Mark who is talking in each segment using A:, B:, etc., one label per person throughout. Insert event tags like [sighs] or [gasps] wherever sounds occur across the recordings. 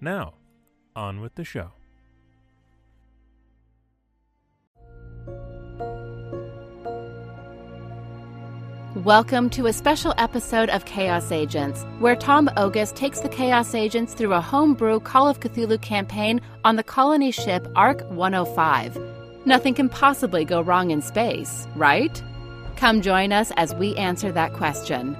A: Now, on with the show.
B: Welcome to a special episode of Chaos Agents, where Tom Ogus takes the Chaos Agents through a homebrew Call of Cthulhu campaign on the colony ship Ark 105. Nothing can possibly go wrong in space, right? Come join us as we answer that question.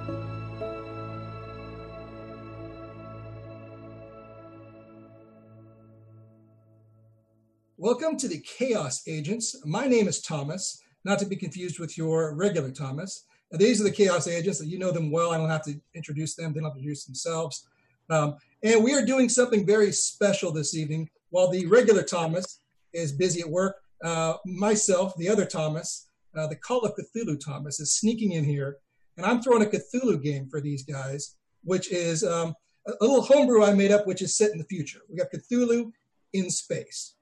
C: Welcome to the Chaos Agents. My name is Thomas, not to be confused with your regular Thomas. Now, these are the Chaos Agents. You know them well. I don't have to introduce them. They don't have to introduce themselves. Um, and we are doing something very special this evening. While the regular Thomas is busy at work, uh, myself, the other Thomas, uh, the Call of Cthulhu Thomas, is sneaking in here. And I'm throwing a Cthulhu game for these guys, which is um, a little homebrew I made up, which is set in the future. We got Cthulhu in space.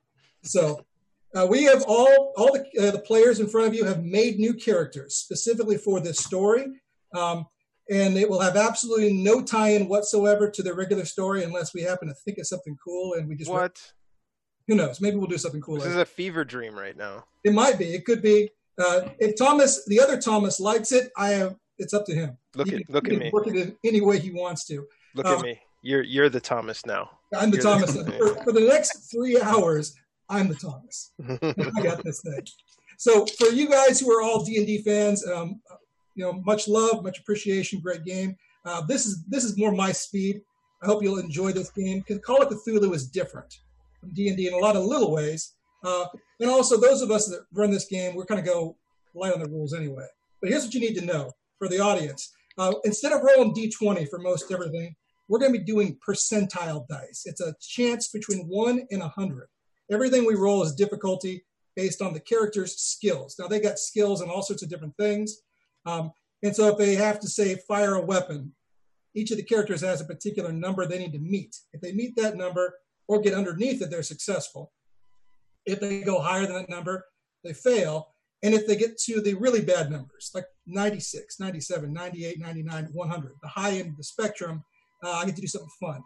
C: So uh, we have all all the, uh, the players in front of you have made new characters specifically for this story, um, and it will have absolutely no tie-in whatsoever to the regular story unless we happen to think of something cool and we just
D: What?
C: who knows maybe we'll do something cool.
D: This
C: later.
D: is a fever dream right now.
C: It might be. It could be. Uh, if Thomas, the other Thomas, likes it, I have. It's up to him.
D: Look
C: He
D: at
C: can-
D: look
C: he
D: at
C: can
D: me.
C: Work it any way he wants to.
D: Look
C: um,
D: at me. You're you're the Thomas now.
C: I'm the
D: You're
C: Thomas.
D: the-
C: for, for the next three hours, I'm the Thomas. I got this thing. So for you guys who are all D and D fans, um, you know, much love, much appreciation, great game. Uh, this is this is more my speed. I hope you'll enjoy this game because Call of Cthulhu is different from D and D in a lot of little ways. Uh, and also, those of us that run this game, we're kind of go light on the rules anyway. But here's what you need to know for the audience: uh, instead of rolling D20 for most everything, we're going to be doing percentile dice. It's a chance between one and a hundred. Everything we roll is difficulty based on the character's skills. Now they got skills and all sorts of different things. Um, and so if they have to say fire a weapon, each of the characters has a particular number they need to meet. If they meet that number or get underneath it, they're successful. If they go higher than that number, they fail. And if they get to the really bad numbers, like 96, 97, 98, 99, 100, the high end of the spectrum, uh, I get to do something fun.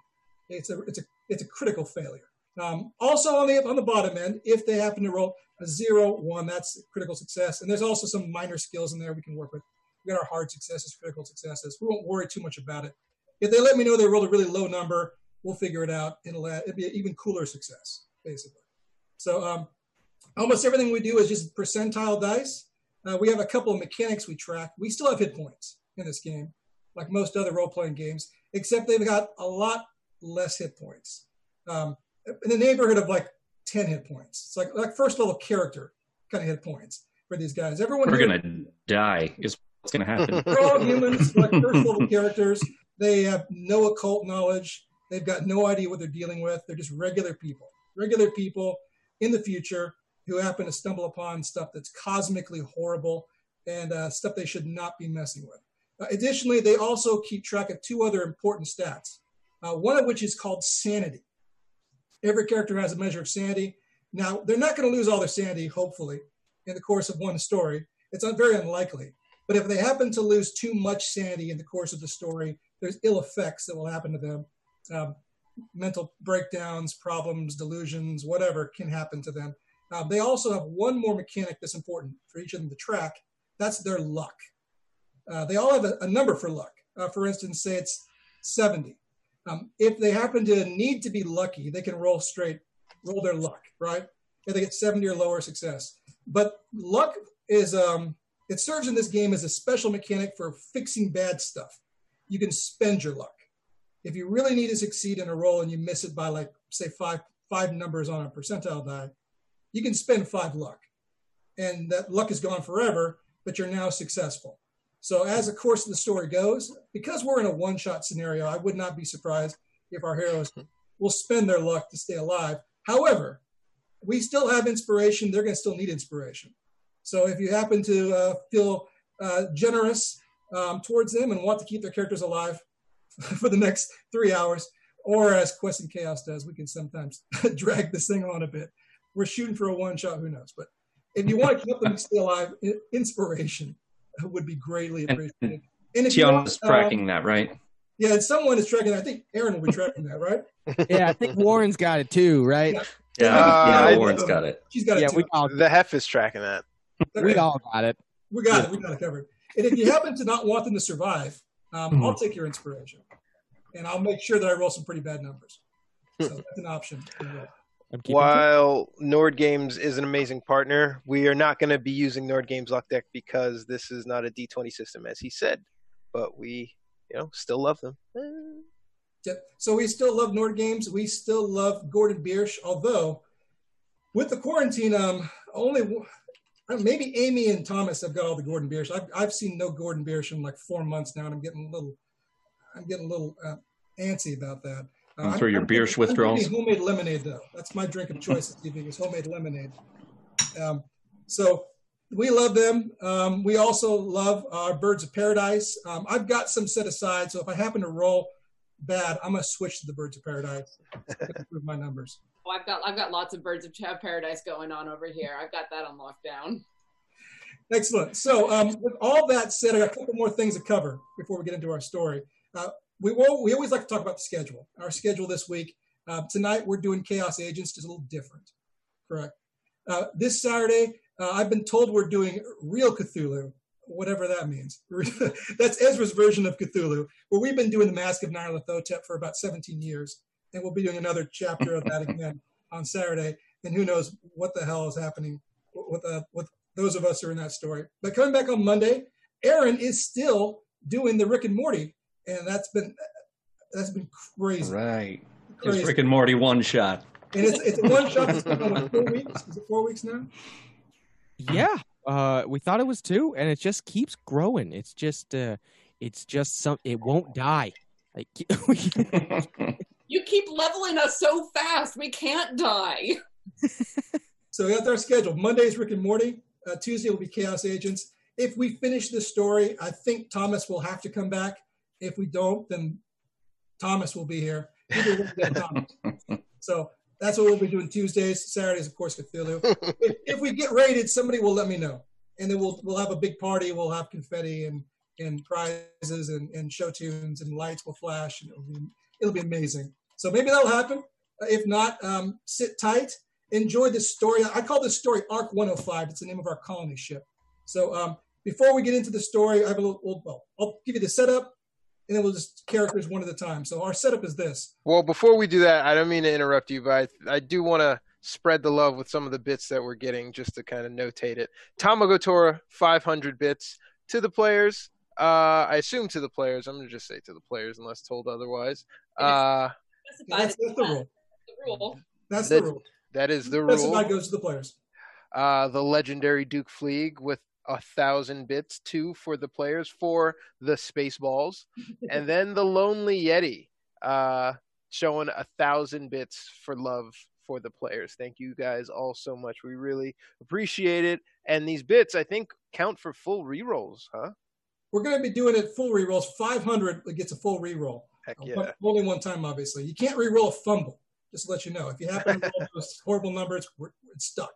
C: It's a, it's a, it's a critical failure. Um, also on the on the bottom end, if they happen to roll a zero, one, that's critical success. And there's also some minor skills in there we can work with. We got our hard successes, critical successes. We won't worry too much about it. If they let me know they rolled a really low number, we'll figure it out. It'll add, it'll be an even cooler success, basically. So um, almost everything we do is just percentile dice. Uh, we have a couple of mechanics we track. We still have hit points in this game, like most other role-playing games, except they've got a lot less hit points. Um, in the neighborhood of like 10 hit points. It's like like first level character kind of hit points for these guys. Everyone
E: We're
C: here-
E: gonna die. Is what's gonna happen. [laughs]
C: they're all humans, like first level characters. They have no occult knowledge. They've got no idea what they're dealing with. They're just regular people, regular people in the future who happen to stumble upon stuff that's cosmically horrible and uh, stuff they should not be messing with. Uh, additionally, they also keep track of two other important stats, uh, one of which is called sanity. Every character has a measure of sanity. Now, they're not going to lose all their sanity, hopefully, in the course of one story. It's very unlikely. But if they happen to lose too much sanity in the course of the story, there's ill effects that will happen to them. Um, mental breakdowns, problems, delusions, whatever can happen to them. Um, they also have one more mechanic that's important for each of them to track. That's their luck. Uh, they all have a, a number for luck. Uh, for instance, say it's 70. Um, if they happen to need to be lucky, they can roll straight, roll their luck, right? If they get 70 or lower success. But luck is, um, it serves in this game as a special mechanic for fixing bad stuff. You can spend your luck. If you really need to succeed in a roll and you miss it by like, say, five, five numbers on a percentile die, you can spend five luck. And that luck is gone forever, but you're now successful. So as the course of the story goes, because we're in a one-shot scenario, I would not be surprised if our heroes will spend their luck to stay alive. However, we still have inspiration. They're going to still need inspiration. So if you happen to uh, feel uh, generous um, towards them and want to keep their characters alive [laughs] for the next three hours, or as Quest and Chaos does, we can sometimes [laughs] drag this thing on a bit. We're shooting for a one shot, who knows? But if you want to keep them stay alive, inspiration would be greatly appreciated.
E: And if Tiana's um, tracking that, right?
C: Yeah, and someone is tracking. I think Aaron will be tracking that, right? [laughs]
F: yeah, I think Warren's got it too, right?
E: Yeah, yeah, uh, yeah Warren's got it.
C: She's got it
F: yeah,
C: too.
F: We all,
D: the Hef is tracking that.
F: Okay. We all got it.
C: We got it. We got it covered. And if you happen to not want them to survive, um, mm-hmm. I'll take your inspiration, and I'll make sure that I roll some pretty bad numbers. So that's an option. [laughs]
D: While Nord Games is an amazing partner, we are not going to be using Nord Games Luck Deck because this is not a D20 system, as he said. But we, you know, still love them.
C: Yeah. So we still love Nord Games. We still love Gordon Biersch, although with the quarantine, um, only maybe Amy and Thomas have got all the Gordon Biersch. I've, I've seen no Gordon Biersch in like four months now, and I'm getting a little, I'm getting a little uh, antsy about that.
E: Uh, through your Biersch withdrawals.
C: Homemade lemonade, though. That's my drink of choice this evening is homemade lemonade. Um, so we love them. Um, we also love our Birds of Paradise. Um, I've got some set aside, so if I happen to roll bad, I'm gonna switch to the Birds of Paradise. [laughs] improve my numbers.
G: Oh, I've got I've got lots of Birds of Paradise going on over here. I've got that on lockdown.
C: Excellent. So, um, with all that said, I got a couple more things to cover before we get into our story. Uh, we will, we always like to talk about the schedule. Our schedule this week. Uh, tonight we're doing Chaos Agents, just a little different. Correct. Uh, this Saturday, uh, I've been told we're doing real Cthulhu, whatever that means. [laughs] That's Ezra's version of Cthulhu, where we've been doing the Mask of Nyarlathotep for about 17 years, and we'll be doing another chapter of that again [laughs] on Saturday. And who knows what the hell is happening with uh, with those of us who are in that story. But coming back on Monday, Aaron is still doing the Rick and Morty and that's been that's been crazy.
E: Right. Crazy. It's Rick and Morty one shot.
C: And it's it's a one shot that's been on four weeks. Is it four weeks now?
F: Yeah. Uh, we thought it was two, and it just keeps growing. It's just uh, it's just some. It won't die. Like [laughs]
G: you keep leveling us so fast, we can't die.
C: so that's our schedule. Monday's Rick and Morty. Uh, Tuesday will be Chaos Agents. If we finish this story, I think Thomas will have to come back if we don't, then Thomas will be here. [laughs] so that's what we'll be doing Tuesdays. Saturdays, of course, Cthulhu. if, if, we get rated, somebody will let me know, and then we'll we'll have a big party. We'll have confetti and and prizes and, and show tunes and lights will flash, and it'll be it'll be amazing. So maybe that'll happen. Uh, if not, um, sit tight. Enjoy this story. I call this story Ark 105. It's the name of our colony ship. So um, before we get into the story, I have a little. Well, I'll give you the setup and then we'll just characters one at a time. So our setup is this.
D: Well, before we do that, I don't mean to interrupt you, but I, I do want to spread the love with some of the bits that we're getting just to kind of notate it. Tamagotora, 500 bits to the players. Uh, I assume to the players. I'm going to just say to the players unless told otherwise. Uh,
C: that's, that's, the rule.
G: The rule.
C: That's the rule.
D: That is the rule.
C: That goes to the players.
D: Uh, the legendary Duke Fleeg with a thousand bits too for the players for the Spaceballs, [laughs] and then the Lonely Yeti uh, showing a thousand bits for love for the players. Thank you guys all so much. We really appreciate it. And these bits, I think, count for full rerolls, huh?
C: We're going to be doing it full rerolls. 500 gets a full reroll.
D: Heck yeah.
C: Only one time, obviously. You can't reroll a fumble, just to let you know. If you happen to [laughs] roll those horrible numbers, it's stuck.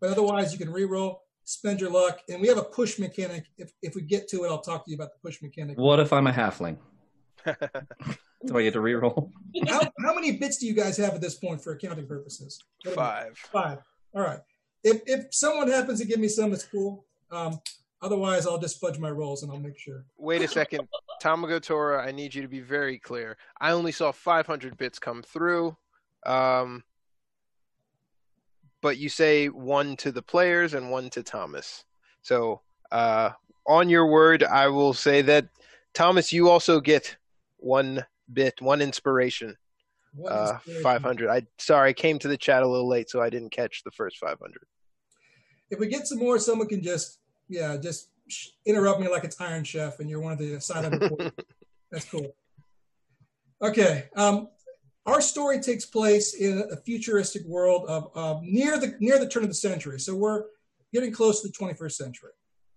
C: But otherwise, you can reroll spend your luck. And we have a push mechanic. If, if we get to it, I'll talk to you about the push mechanic.
E: What if I'm a halfling? do I get to reroll?
C: how, how many bits do you guys have at this point for accounting purposes?
D: Five.
C: Five. All right. If, if someone happens to give me some, it's cool. Um, otherwise, I'll just fudge my rolls and I'll make sure.
D: Wait a second. Tamago I need you to be very clear. I only saw 500 bits come through. Um, but you say one to the players and one to Thomas. So uh, on your word, I will say that Thomas, you also get one bit, one inspiration. Uh, 500. I sorry, I came to the chat a little late, so I didn't catch the first 500.
C: If we get some more, someone can just yeah, just interrupt me like it's Iron Chef, and you're one of the silent. [laughs] That's cool. Okay. Um, our story takes place in a futuristic world of, of near the near the turn of the century. So we're getting close to the 21st century,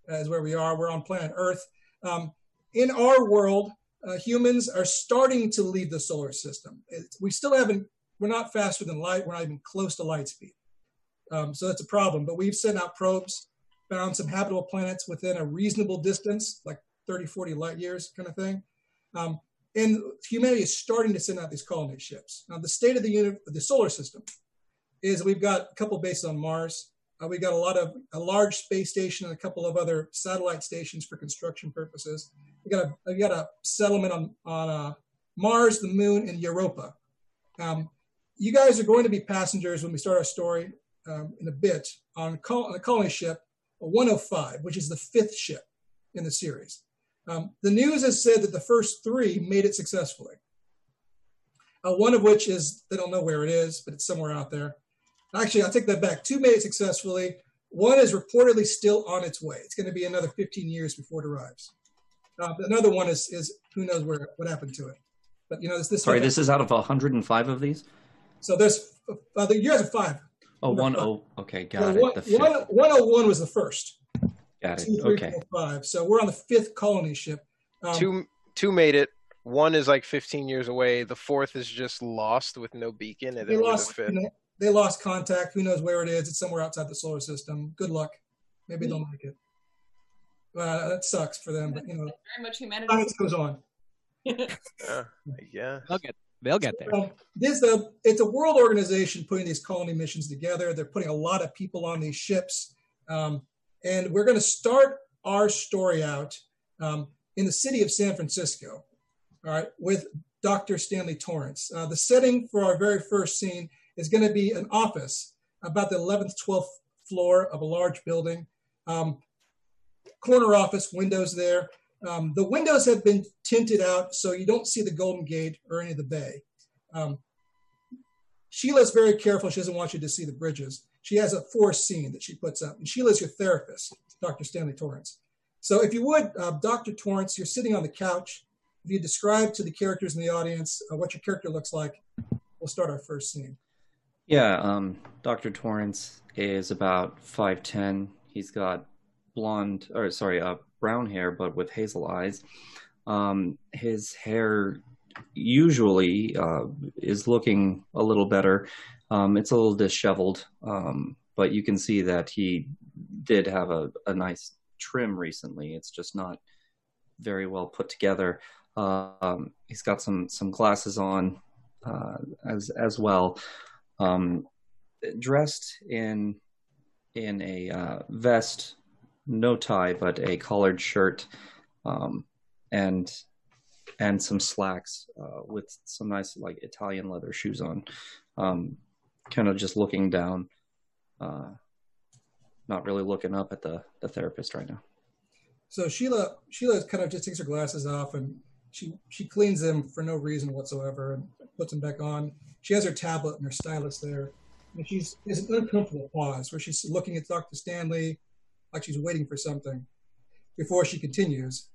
C: as where we are. We're on planet Earth. Um, in our world, uh, humans are starting to leave the solar system. It's, we still haven't. We're not faster than light. We're not even close to light speed. Um, so that's a problem. But we've sent out probes, found some habitable planets within a reasonable distance, like 30, 40 light years kind of thing. Um, and humanity is starting to send out these colony ships. Now, the state of the, uni- the solar system is we've got a couple bases on Mars. Uh, we got a lot of a large space station and a couple of other satellite stations for construction purposes. We got a we got a settlement on on uh, Mars, the Moon, and Europa. Um, you guys are going to be passengers when we start our story um, in a bit on, col- on a colony ship, a 105, which is the fifth ship in the series. Um, the news has said that the first three made it successfully. Uh, one of which is they don't know where it is, but it's somewhere out there. Actually, I'll take that back. Two made it successfully. One is reportedly still on its way. It's going to be another 15 years before it arrives. Uh, another one is is who knows where what happened to it. But you know this. this
E: Sorry, this is out of 105 of these.
C: So there's uh, the years of five.
E: Oh, one oh. Okay, got it.
C: one, 101 was the first.
E: Got it.
C: Two, three,
E: Okay.
C: four, five. So we're on the fifth colony ship. Um,
D: two two made it. One is like 15 years away. The fourth is just lost with no beacon, and
C: they
D: then the
C: lost.
D: fifth.
C: you know, they lost contact. Who knows where it is? It's somewhere outside the solar system. Good luck. Maybe they'll make it. Well, that sucks for them, but you know,
G: Very much humanity.
C: science goes on. [laughs]
D: Yeah, yeah.
F: They'll get they'll get there.
C: Um, this a it's a world organization putting these colony missions together. They're putting a lot of people on these ships, um, and we're going to start our story out um, in the city of San Francisco. All right, with Dr. Stanley Torrance. Uh, the setting for our very first scene is going to be an office about the 11th, 12th floor of a large building. Um, corner office, windows there. Um, the windows have been tinted out so you don't see the Golden Gate or any of the bay. Um, Sheila's very careful. She doesn't want you to see the bridges. She has a forced scene that she puts up. And Sheila's your therapist, Dr. Stanley Torrance. So if you would, uh, Dr. Torrance, you're sitting on the couch. If you describe to the characters in the audience uh, what your character looks like, we'll start our first scene.
E: Yeah, um, Dr. Torrance is about 5'10. He's got blonde, or sorry, uh, brown hair, but with hazel eyes. Um, his hair usually uh, is looking a little better. Um, it's a little disheveled, um, but you can see that he did have a, a nice trim recently. It's just not very well put together. Um, he's got some some glasses on uh, as as well um, dressed in in a uh, vest, no tie, but a collared shirt, um, and and some slacks uh, with some nice like Italian leather shoes on. Um, kind of just looking down, uh, not really looking up at the the therapist right now.
C: So Sheila, Sheila kind of just takes her glasses off and she she cleans them for no reason whatsoever and puts them back on. She has her tablet and her stylus there, and she's there's an uncomfortable pause where she's looking at Dr. Stanley, like she's waiting for something, before she continues.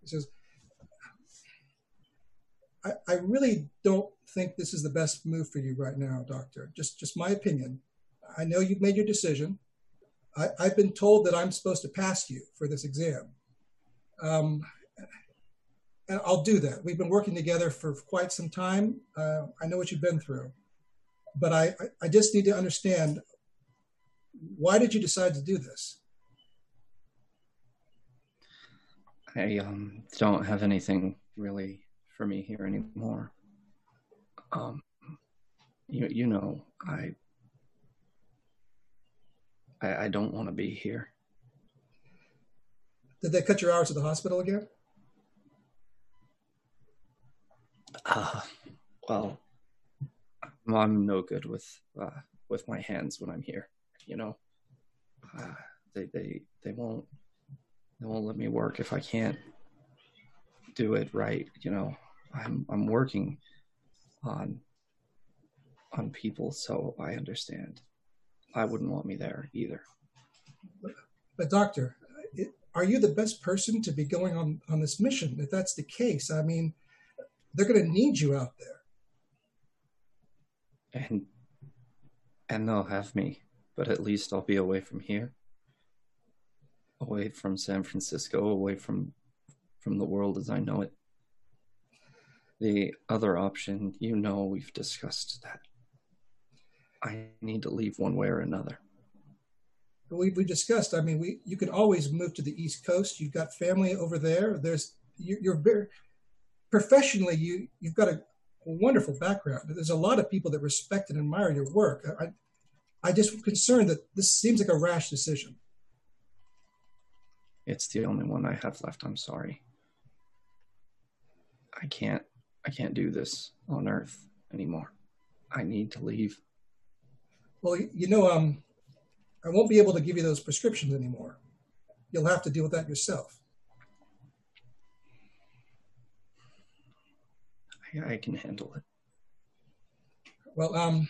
C: She says, I, "I really don't think this is the best move for you right now, Doctor. Just just my opinion. I know you've made your decision. I, I've been told that I'm supposed to pass you for this exam. Um, and I'll do that. We've been working together for quite some time. Uh, I know what you've been through, but I, I just need to understand why did you decide to do this?
E: I um, don't have anything really for me here anymore. Um, you you know I I, I don't want to be here.
C: Did they cut your hours at the hospital again?
E: Uh, well, I'm no good with uh, with my hands when I'm here. You know, uh, they they they won't they won't let me work if I can't do it right. You know, I'm I'm working on on people, so I understand. I wouldn't want me there either.
C: But doctor, it, are you the best person to be going on on this mission? If that's the case, I mean, they're going to need you out there.
E: and and they'll have me, but at least I'll be away from here, away from San Francisco, away from from the world as I know it. The other option, you know, we've discussed that. I need to leave one way or another.
C: We, we discussed. I mean, we you can always move to the East Coast. You've got family over there. There's you, you're very professionally. You you've got a, a wonderful background. There's a lot of people that respect and admire your work. I I just concerned that this seems like a rash decision.
E: It's the only one I have left. I'm sorry. I can't I can't do this on Earth anymore. I need to leave.
C: Well, you know, um, I won't be able to give you those prescriptions anymore. You'll have to deal with that yourself.
E: I, I can handle it.
C: Well, um,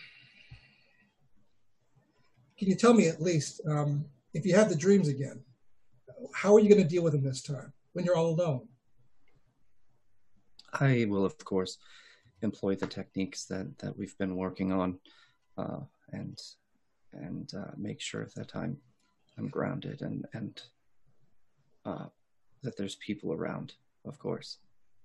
C: can you tell me at least um, if you have the dreams again, how are you going to deal with them this time when you're all alone?
E: I will, of course, employ the techniques that, that we've been working on, uh, and and uh, make sure that I'm I'm grounded and and uh, that there's people around. Of course,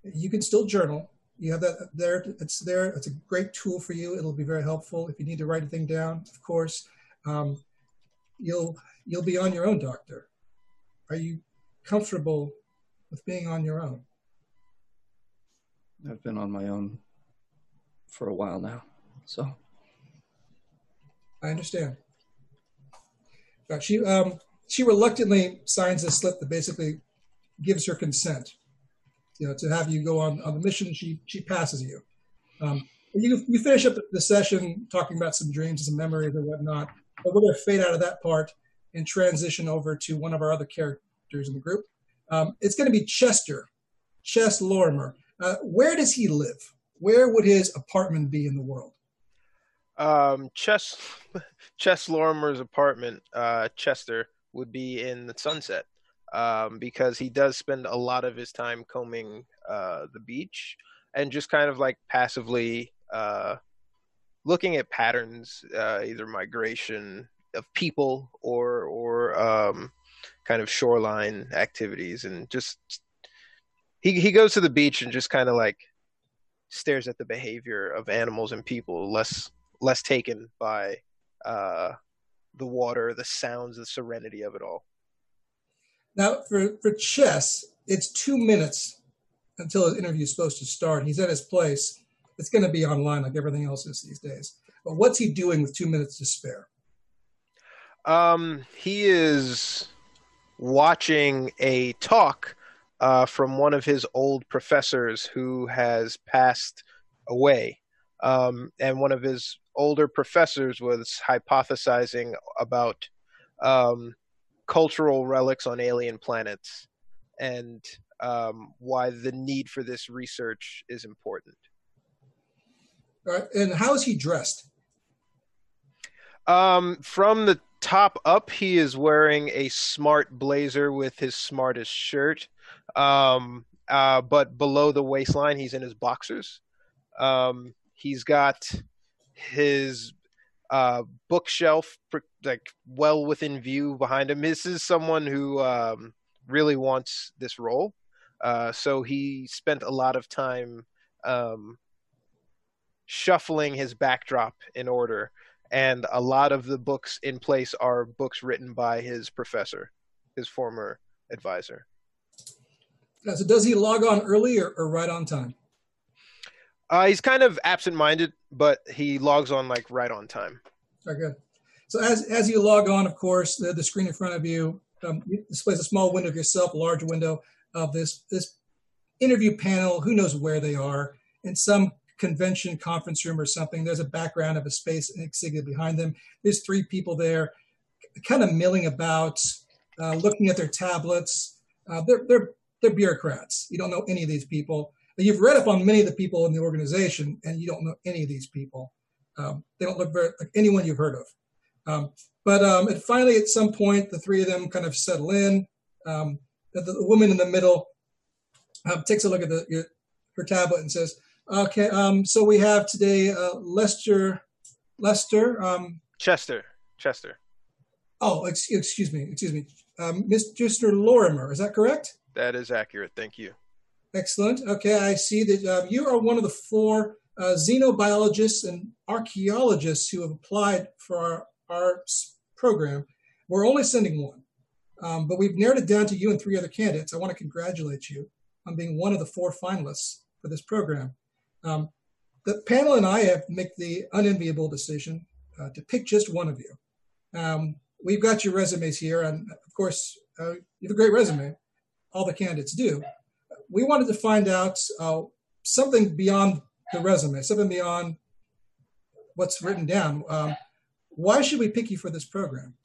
C: you can still journal. You have that there. It's there. It's a great tool for you. It'll be very helpful if you need to write a thing down. Of course, um, you'll you'll be on your own, doctor. Are you comfortable with being on your own?
E: I've been on my own for a while now, so
C: I understand. But she um, she reluctantly signs a slip that basically gives her consent, you know, to have you go on on the mission. She she passes you. Um, you you finish up the session talking about some dreams and some memories and whatnot. But we're going to fade out of that part and transition over to one of our other characters in the group. Um, it's going to be Chester, Chess Lorimer. Uh, where does he live? Where would his apartment be in the world?
D: Um, Chess Chess Lorimer's apartment, uh, Chester, would be in the Sunset, um, because he does spend a lot of his time combing uh, the beach and just kind of like passively uh, looking at patterns, uh, either migration of people or or um, kind of shoreline activities, and just he he goes to the beach and just kind of like stares at the behavior of animals and people, less less taken by uh, the water, the sounds, the serenity of it all.
C: Now, for for chess, it's two minutes until his interview is supposed to start. He's at his place. It's going to be online like everything else is these days. But what's he doing with two minutes to spare?
D: Um, he is watching a talk uh, from one of his old professors who has passed away. Um, and one of his older professors was hypothesizing about um, cultural relics on alien planets and um, why the need for this research is important.
C: Right. And how is he dressed?
D: Um, from the top up, he is wearing a smart blazer with his smartest shirt. Um, uh, but below the waistline, he's in his boxers. Um, he's got his uh, bookshelf like well within view behind him. This is someone who um, really wants this role, uh, so he spent a lot of time um, shuffling his backdrop in order. And a lot of the books in place are books written by his professor, his former advisor.
C: So, does he log on early or, or right on time?
D: Uh, he's kind of absent-minded, but he logs on like right on time.
C: Very good. So as as you log on, of course, the, the screen in front of you um, displays a small window of yourself, a large window of this this interview panel. Who knows where they are? In some convention conference room or something. There's a background of a space exhibit behind them. There's three people there, kind of milling about, uh, looking at their tablets. Uh, they're they're they're bureaucrats. You don't know any of these people. You've read up on many of the people in the organization, and you don't know any of these people. Um, they don't look very like anyone you've heard of. Um, but um, and finally, at some point, the three of them kind of settle in. Um, the, the, woman in the middle uh, takes a look at the, her tablet and says, "Okay, um, so we have today uh, Lester Lester. Um,
D: Chester. Chester.
C: oh, ex- excuse me. Excuse me. Um, Mr. Lorimer, is that correct?
D: That is accurate. Thank you.
C: Excellent. Okay, I see that uh, you are one of the four uh, xenobiologists and archaeologists who have applied for our, our program. We're only sending one, um, but we've narrowed it down to you and three other candidates. I want to congratulate you on being one of the four finalists for this program. Um, the panel and I have made the unenviable decision uh, to pick just one of you. Um, we've got your resumes here, and of course, uh, you have a great resume. All the candidates do we wanted to find out uh, something beyond the resume, something beyond what's written down. Um, why should we pick you for this program?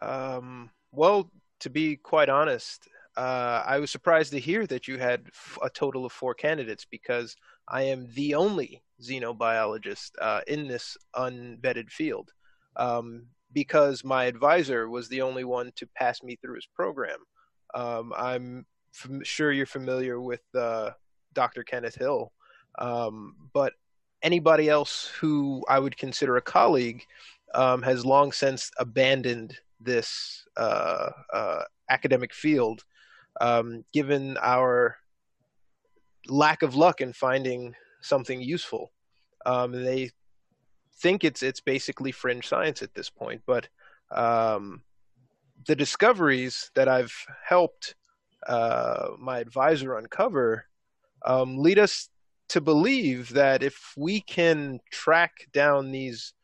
D: Um, well, to be quite honest, uh, I was surprised to hear that you had f- a total of four candidates because I am the only xenobiologist uh, in this unvetted field. Um, because my advisor was the only one to pass me through his program. Um, I'm sure you're familiar with uh, Dr. Kenneth Hill, um, but anybody else who I would consider a colleague um, has long since abandoned this uh, uh, academic field, um, given our lack of luck in finding something useful. Um, they think it's it's basically fringe science at this point, but um, the discoveries that I've helped uh, my advisor uncover um, lead us to believe that if we can track down these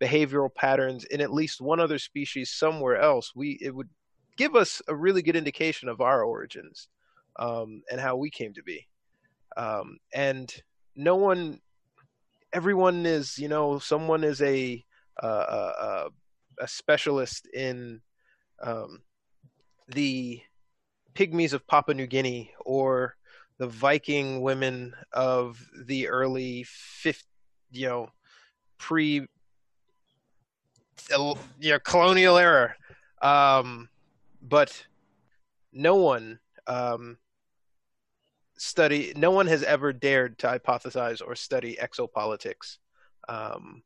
D: behavioral patterns in at least one other species somewhere else, we it would give us a really good indication of our origins um, and how we came to be. Um, and no one, everyone is, you know, someone is a uh, a, a specialist in um, the pygmies of Papua New Guinea or the Viking women of the early fifth, you know, pre, you know, colonial era. Um, but no one um, study, no one has ever dared to hypothesize or study exopolitics. Um,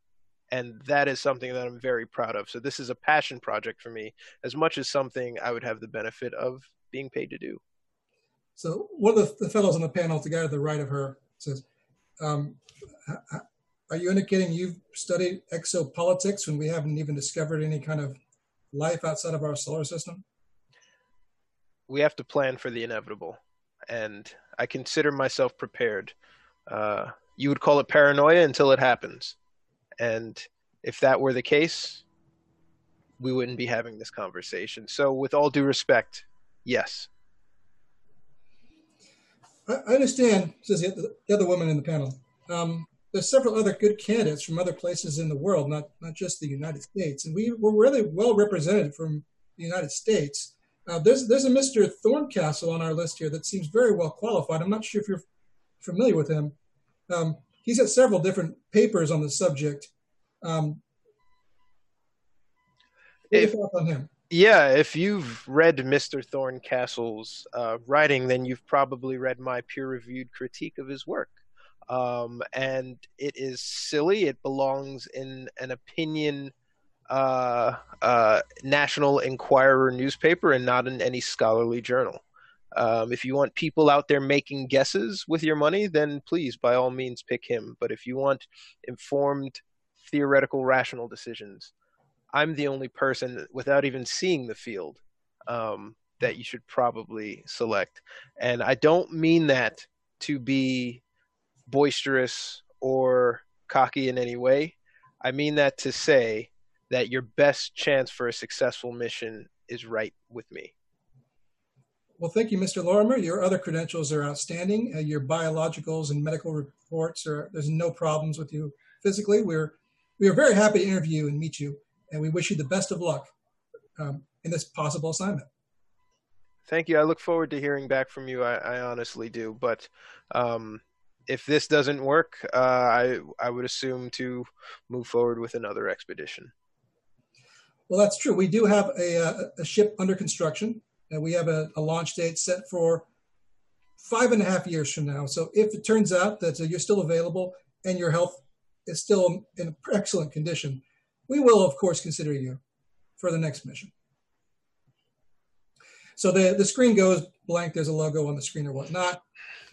D: and that is something that I'm very proud of. So this is a passion project for me, as much as something I would have the benefit of being paid to do.
C: So one of the, the fellows on the panel, the guy to the right of her, says, um, "Are you indicating you've studied exopolitics when we haven't even discovered any kind of life outside of our solar system?"
D: We have to plan for the inevitable, and I consider myself prepared. Uh, you would call it paranoia until it happens, and if that were the case, we wouldn't be having this conversation. So, with all due respect, yes.
C: I, understand, says the, the other woman in the panel. Um, there's several other good candidates from other places in the world, not not just the United States, and we were really well represented from the United States. Uh, there's there's a Mr. Thorncastle on our list here that seems very well qualified. I'm not sure if you're familiar with him. Um, he's got several different papers on the subject. Um, what are your
D: If-
C: on him?
D: Yeah, if you've read Mr. Thorncastle's uh, writing, then you've probably read my peer reviewed critique of his work. Um, and it is silly. It belongs in an opinion uh, uh, National Enquirer newspaper and not in any scholarly journal. Um, if you want people out there making guesses with your money, then please, by all means, pick him. But if you want informed, theoretical, rational decisions, I'm the only person without even seeing the field um, that you should probably select. And I don't mean that to be boisterous or cocky in any way. I mean that to say that your best chance for a successful mission is right with me.
C: Well, thank you, Mr. Lorimer. Your other credentials are outstanding. Uh, your biologicals and medical reports are there's no problems with you physically. We're we are very happy to interview you and meet you, and we wish you the best of luck um, in this possible assignment.
D: Thank you. I look forward to hearing back from you. I, I honestly do. But um, if this doesn't work, uh, I I would assume to move forward with another expedition.
C: Well, that's true. We do have a, a, a ship under construction, and we have a, a, launch date set for five and a half years from now. So if it turns out that uh, you're still available and your health is still in excellent condition, we will, of course, consider you for the next mission. So the, the screen goes blank. There's a logo on the screen or whatnot.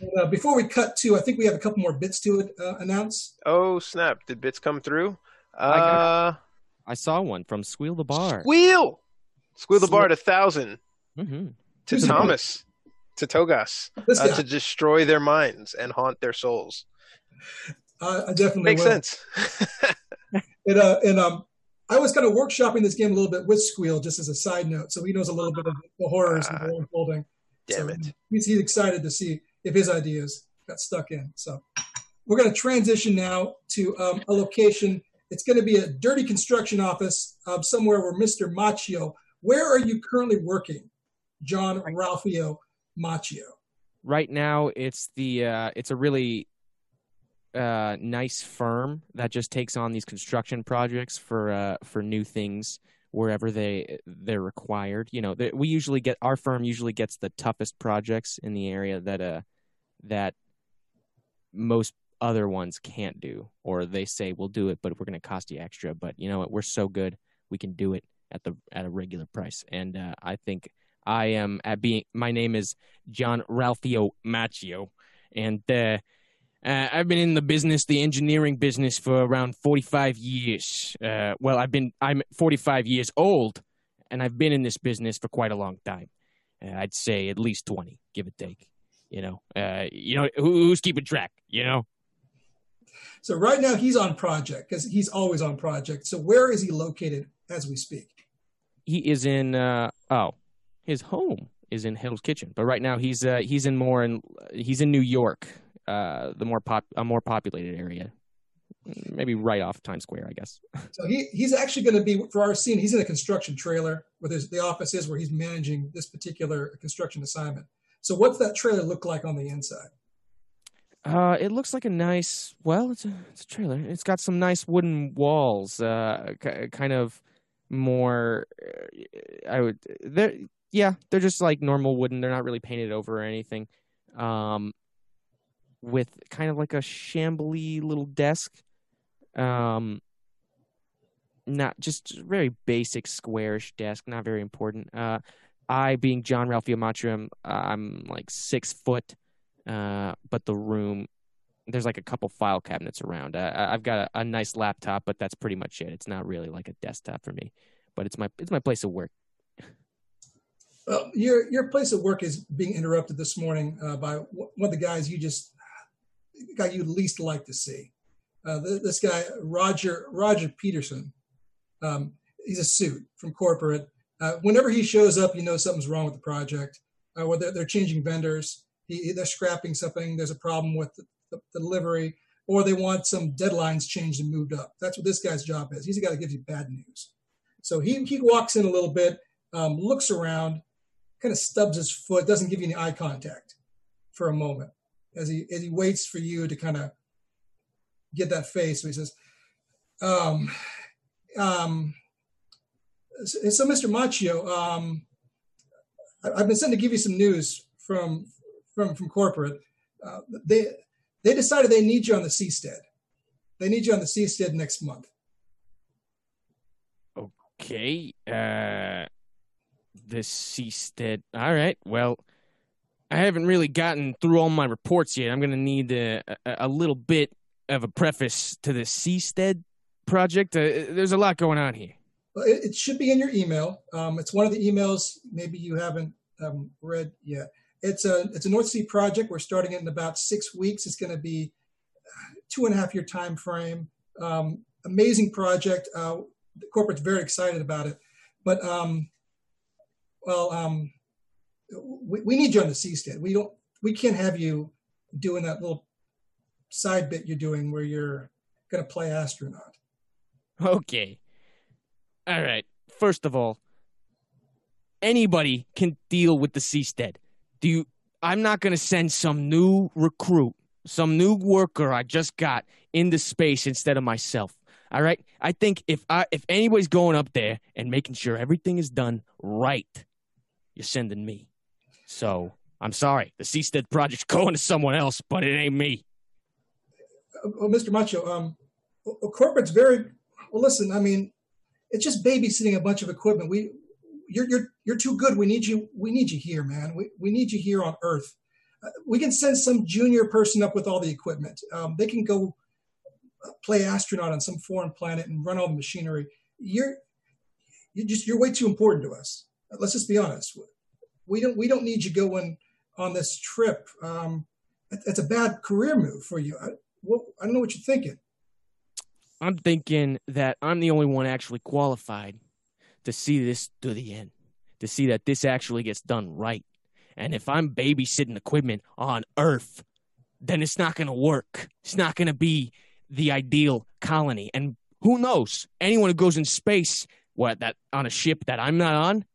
C: And, uh, before we cut to, I think we have a couple more bits to uh, announce.
D: Oh snap! Did bits come through?
F: I got
D: Uh,
F: I saw one from Squeal the Bar.
D: squeal, squeal the
F: Squeal.
D: bar at a thousand
F: hmm
D: to
C: Who's
D: Thomas, to Togas, uh, to destroy their minds and haunt their souls.
C: uh, I definitely
D: Makes
C: will.
D: sense. [laughs]
C: And, uh, and um, I was kind of workshopping this game a little bit with Squeal, just as a side note. So he knows a little bit of the horrors that are unfolding.
D: Damn
C: so
D: it!
C: He's, he's excited to see if his ideas got stuck in. So we're going to transition now to um, a location. It's going to be a dirty construction office um, somewhere where Mr. Machio. Where are you currently working, John Ralphio Machio?
F: Right now, it's the uh, it's a really uh, nice firm that just takes on these construction projects for uh, for new things wherever they they're required. You know, they, we usually get our firm usually gets the toughest projects in the area that uh that most other ones can't do, or they say we'll do it, but we're going to cost you extra. But you know what? We're so good, we can do it at the at a regular price. And uh, I think I am at being. My name is John Ralphio Macchio, and uh, uh, I've been in the business, the engineering business, for around 45 years. Uh, well, I've been, I'm 45 years old, and I've been in this business for quite a long time. Uh, I'd say at least 20, give or take. You know, uh, you know, who, who's keeping track? You know,
C: So right now he's on project because he's always on project. So where is he located as we speak?
F: he is in. Uh, oh, his home is in Hell's Kitchen, but right now he's uh, he's in more in he's in New York, uh, the more pop a more populated area, maybe right off Times Square, I guess. [laughs]
C: So he, he's actually going to be for our scene. He's in a construction trailer where there's, the office is where he's managing this particular construction assignment. So what's that trailer look like on the inside?
F: Uh, it looks like a nice. Well, it's a it's a trailer. It's got some nice wooden walls. Uh, k- kind of more. uh, I would. They're yeah. They're just like normal wooden. They're not really painted over or anything. Um, with kind of like a shambly little desk. Um. Not just very basic squarish desk. Not very important. Uh, I being John Matra, I'm, like six foot. Uh, but the room there's like a couple file cabinets around. I- I've got a, a nice laptop, but that's pretty much it. It's not really like a desktop for me, but it's my it's my place of work.
C: Well, your your place of work is being interrupted this morning uh, by one of the guys you just guy you least like to see. Uh, th- this guy Roger Roger Peterson. Um, he's a suit from corporate. Uh, whenever he shows up, you know something's wrong with the project. Uh, or they're, they're changing vendors. He, they're scrapping something. There's a problem with the, the, the delivery, or they want some deadlines changed and moved up. That's what this guy's job is. He's the guy that gives you bad news. So he he walks in a little bit, um, looks around, kind of stubs his foot, doesn't give you any eye contact for a moment as he as he waits for you to kind of get that face. So he says, um, um, so, so Mr. Machio, um, I- I've been sent to give you some news from from from corporate. Uh, they they decided they need you on the Seastead. They need you on the Seastead next month.
F: Okay. Uh, the Seastead. All right. Well, I haven't really gotten through all my reports yet. I'm gonna need a, a, a little bit of a preface to the Seastead project. Uh, there's a lot going on here.
C: Well, It, it should be in your email. Um, it's one of the emails maybe you haven't um, read yet. It's a it's a North Sea project. We're starting it in about six weeks. It's going to be two and a half year time frame. Um, amazing project. Uh, the corporate's very excited about it. But um, well, um, we, we need you on the seastead. We don't. We can't have you doing that little side bit you're doing where you're going to play astronaut.
F: Okay. All right. First of all, anybody can deal with the seastead. Do you I'm not going to send some new recruit, some new worker I just got into space instead of myself. All right? I think if I if anybody's going up there and making sure everything is done right, you're sending me. So, I'm sorry. The Seastead project's [laughs] going to someone else, but it ain't me.
C: Uh, well, Mr. Macho, um, corporate's very well. Listen, I mean, it's just babysitting a bunch of equipment. We, you're you're you're too good. We need you. We need you here, man. We we need you here on Earth. Uh, we can send some junior person up with all the equipment. Um, they can go play astronaut on some foreign planet and run all the machinery. You're you just you're way too important to us. Let's just be honest. We don't we don't need you going on this trip. Um, that's a bad career move for you. I, well, I don't know what you're thinking.
F: I'm thinking that I'm the only one actually qualified to see this to the end, to see that this actually gets done right. And if I'm babysitting equipment on Earth, then it's not going to work. It's not going to be the ideal colony. And who knows? Anyone who goes in space, what that on a ship that I'm not on,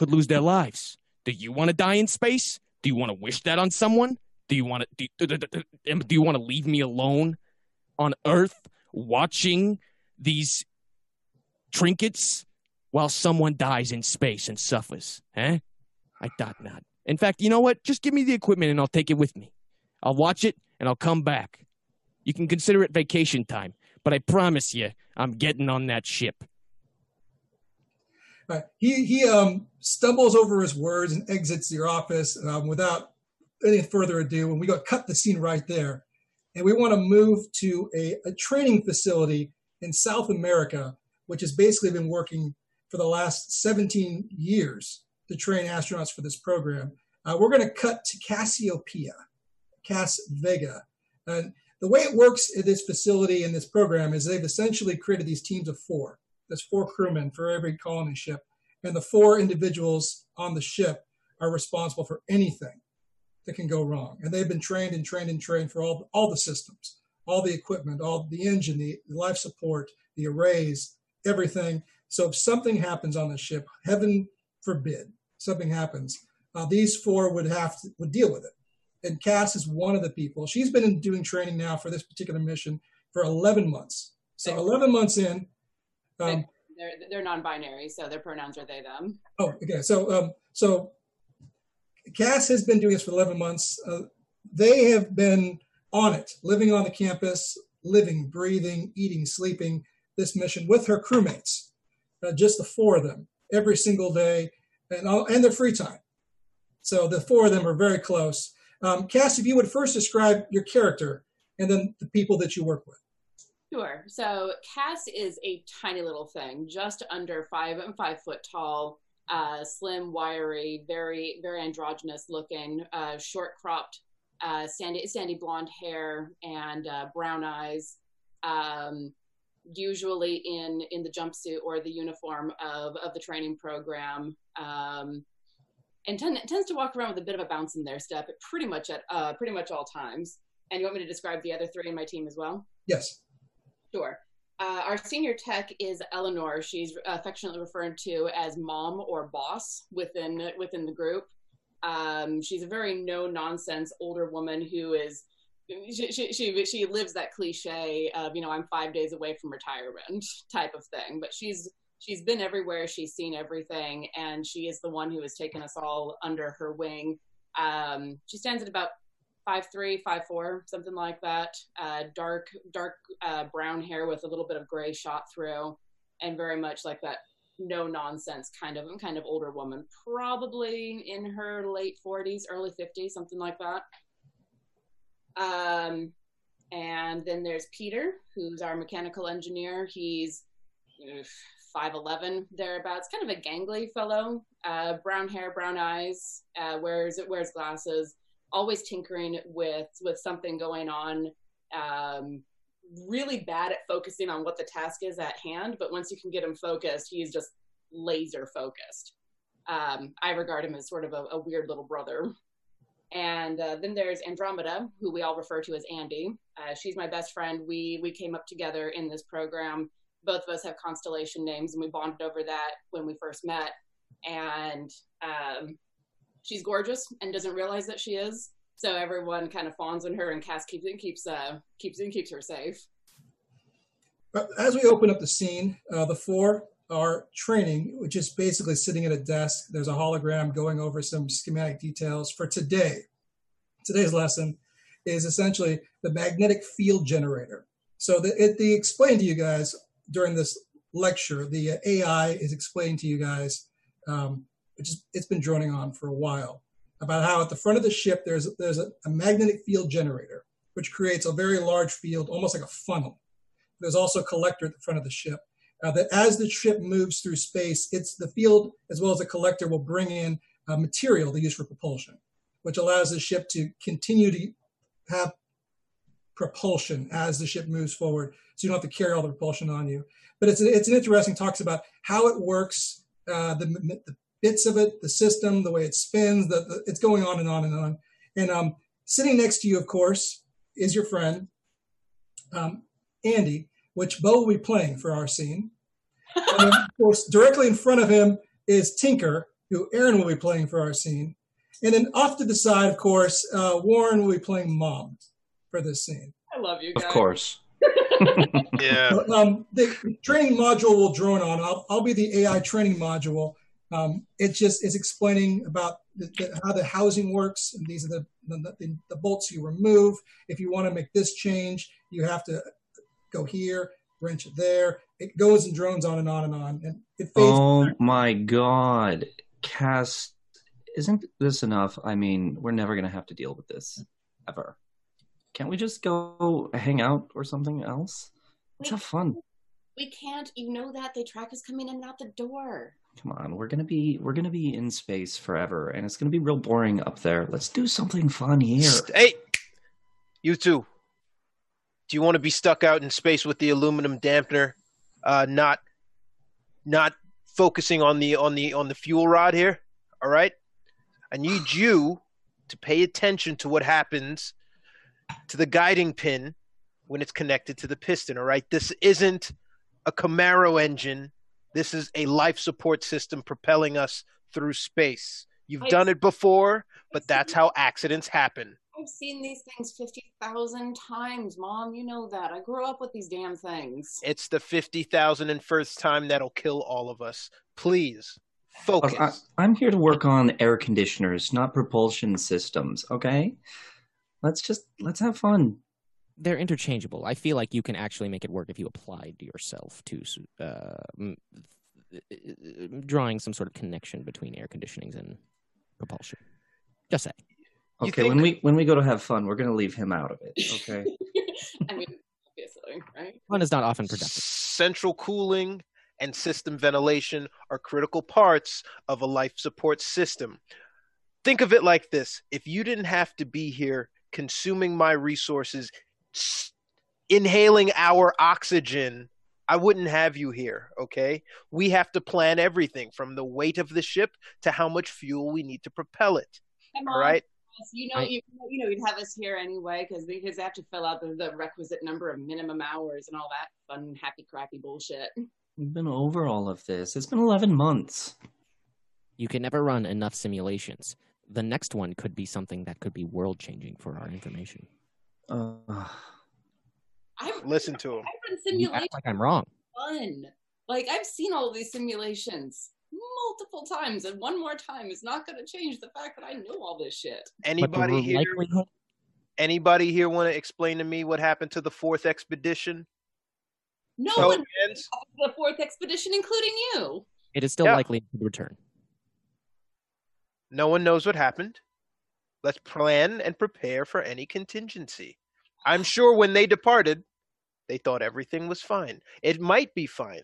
F: could lose their lives. Do you want to die in space? Do you want to wish that on someone? Do you want to do, do you want to leave me alone on Earth watching these trinkets while someone dies in space and suffers? Eh? I thought not. In fact, you know what? Just give me the equipment and I'll take it with me. I'll watch it and I'll come back. You can consider it vacation time, but I promise you, I'm getting on that ship.
C: Uh, he he um, stumbles over his words and exits the office um, without any further ado. And we got cut the scene right there. And we want to move to a, a training facility in South America, which has basically been working for the last 17 years to train astronauts for this program. Uh, we're going to cut to Cassiopeia, Cass Vega. And the way it works at this facility and this program is they've essentially created these teams of four. There's four crewmen for every colony ship, and the four individuals on the ship are responsible for anything that can go wrong. And they've been trained and trained and trained for all all the systems, all the equipment, all the engine, the life support, the arrays, everything. So if something happens on the ship, heaven forbid, something happens, uh, these four would have to would deal with it and Cass is one of the people. She's been doing training now for this particular mission for 11 months. So 11 months in.
H: Um, they're, they're non-binary, so their pronouns are they, them.
C: Oh, okay. So, um, so Cass has been doing this for 11 months. Uh, they have been on it, living on the campus, living, breathing, eating, sleeping this mission with her crewmates, uh, just the four of them, every single day, and, all, and their free time. So the four of them are very close. Um, Cass, if you would first describe your character and then the people that you work with.
H: Sure. So Cass is a tiny little thing, just under five and five foot tall, uh, slim, wiry, very, very androgynous looking, uh, short cropped, uh, sandy, sandy blonde hair and uh, brown eyes. Um, usually in in the jumpsuit or the uniform of of the training program. Um, and tend, tends to walk around with a bit of a bounce in their step pretty much at uh, pretty much all times. And you want me to describe the other three in my team as well?
C: Yes.
H: Sure. Uh, our senior tech is Eleanor. She's affectionately referred to as mom or boss within within the group. Um, she's a very no nonsense older woman who is she, she, she lives that cliche of you know I'm five days away from retirement [laughs] type of thing. But she's she's been everywhere she's seen everything and she is the one who has taken us all under her wing um, she stands at about five three five four something like that. Uh, dark dark uh, brown hair with a little bit of gray shot through and very much like that no nonsense kind of kind of older woman. Probably in her late 40s early 50s something like that. Um, and then there's peter who's our mechanical engineer. He's 5'11 thereabouts, kind of a gangly fellow, uh, brown hair, brown eyes, uh, wears wears glasses, always tinkering with with something going on. Um, really bad at focusing on what the task is at hand, but once you can get him focused, he's just laser focused. Um, I regard him as sort of a, a weird little brother. And uh, then there's Andromeda, who we all refer to as Andy. Uh, she's my best friend. We we came up together in this program both of us have constellation names and we bonded over that when we first met and um, she's gorgeous and doesn't realize that she is. So everyone kind of fawns on her and cass keeps it keeps uh keeps and keeps her safe.
C: As we open up the scene uh, the four are training which is basically sitting at a desk. There's a hologram going over some schematic details for today. Today's lesson is essentially the magnetic field generator. So the, it, they explained to you guys during this lecture, the AI is explaining to you guys, um, which is, it's been droning on for a while, about how at the front of the ship there's there's a, a magnetic field generator, which creates a very large field, almost like a funnel. There's also a collector at the front of the ship. Uh, that as the ship moves through space, it's the field as well as the collector will bring in uh, material to use for propulsion, which allows the ship to continue to have propulsion as the ship moves forward. So you don't have to carry all the propulsion on you. But it's, it's an interesting, talks about how it works, uh, the, the, bits of it, the system, the way it spins, the, the, it's going on and on and on. And um, sitting next to you, of course, is your friend, um, Andy, which Bo will be playing for our scene. and then, of course, directly in front of him is Tinker, who Aaron will be playing for our scene. And then off to the side, of course, uh, Warren will be playing Mom for this scene.
G: I love you guys.
E: Of course. [laughs]
D: Yeah.
C: Um, the training module will drone on. I'll, I'll be the AI training module. Um, it just is explaining about the, the, how the housing works. And these are the, the, the bolts you remove. If you want to make this change, you have to go here, wrench it there. It goes and drones on and on and on. And it fades.
E: Oh my god. Cass, isn't this enough? I mean, we're never going to have to deal with this ever. Can't we just go hang out or something else? Let's have fun.
G: We can't. You know that they track us coming in and out the door.
E: Come on, we're gonna be we're gonna be in space forever, and it's gonna be real boring up there. Let's do something fun here.
D: Hey, you two. Do you want to be stuck out in space with the aluminum dampener, uh, not not focusing on the on the on the fuel rod here? All right. I need [sighs] you to pay attention to what happens to the guiding pin when it's connected to the piston. All right. This isn't a Camaro engine. This is a life support system propelling us through space. You've
G: I-
D: done it before, but that's how accidents happen.
G: I've seen these things 50,000 times, Mom. You know that. I grew up with these damn things.
D: It's the 50,000 and first time that'll kill all of us. Please focus.
E: I, I'm here to work on air conditioners, not propulsion systems. Okay, let's just let's have fun.
F: They're interchangeable. I feel like you can actually make it work if you applied yourself to uh, drawing some sort of connection between air conditionings and propulsion. Just say.
E: Okay,
D: think-
E: when we when we go to have fun, we're gonna leave him out of it. Okay. [laughs]
G: I mean, obviously, right?
F: Fun is not often productive.
D: Central cooling and system ventilation are critical parts of a life support system. Think of it like this if you didn't have to be here consuming my resources, s- inhaling our oxygen, I wouldn't have you here, okay? We have to plan everything from the weight of the ship to how much fuel we need to propel it,
G: Hey,
D: all
G: Mom,
D: right?
G: You know,
F: I-
G: you, you know, you'd have us here anyway because they just have to fill out the, the requisite number of minimum hours and all that fun, happy, crappy bullshit.
E: We've been over all of this. It's been eleven months.
F: You can never run enough simulations. The next one could be something that could be world changing for our information.
E: Uh, [sighs]
G: I've
D: Listen to him.
G: I've run
F: You
G: simulations
F: act like I'm wrong.
G: fun. Like I've seen all these simulations multiple times, and one more time is not going to change the fact that I know all this shit.
D: Anybody here?
F: likelihood
D: Anybody here want to explain to me what happened to the fourth expedition?
G: No
D: Show
G: one
D: of
G: the fourth expedition, including you.
F: it is still
D: Yeah.
F: likely to return.
D: No one knows what happened. Let's plan and prepare for any contingency. I'm sure when they departed, they thought everything was fine. It might be fine,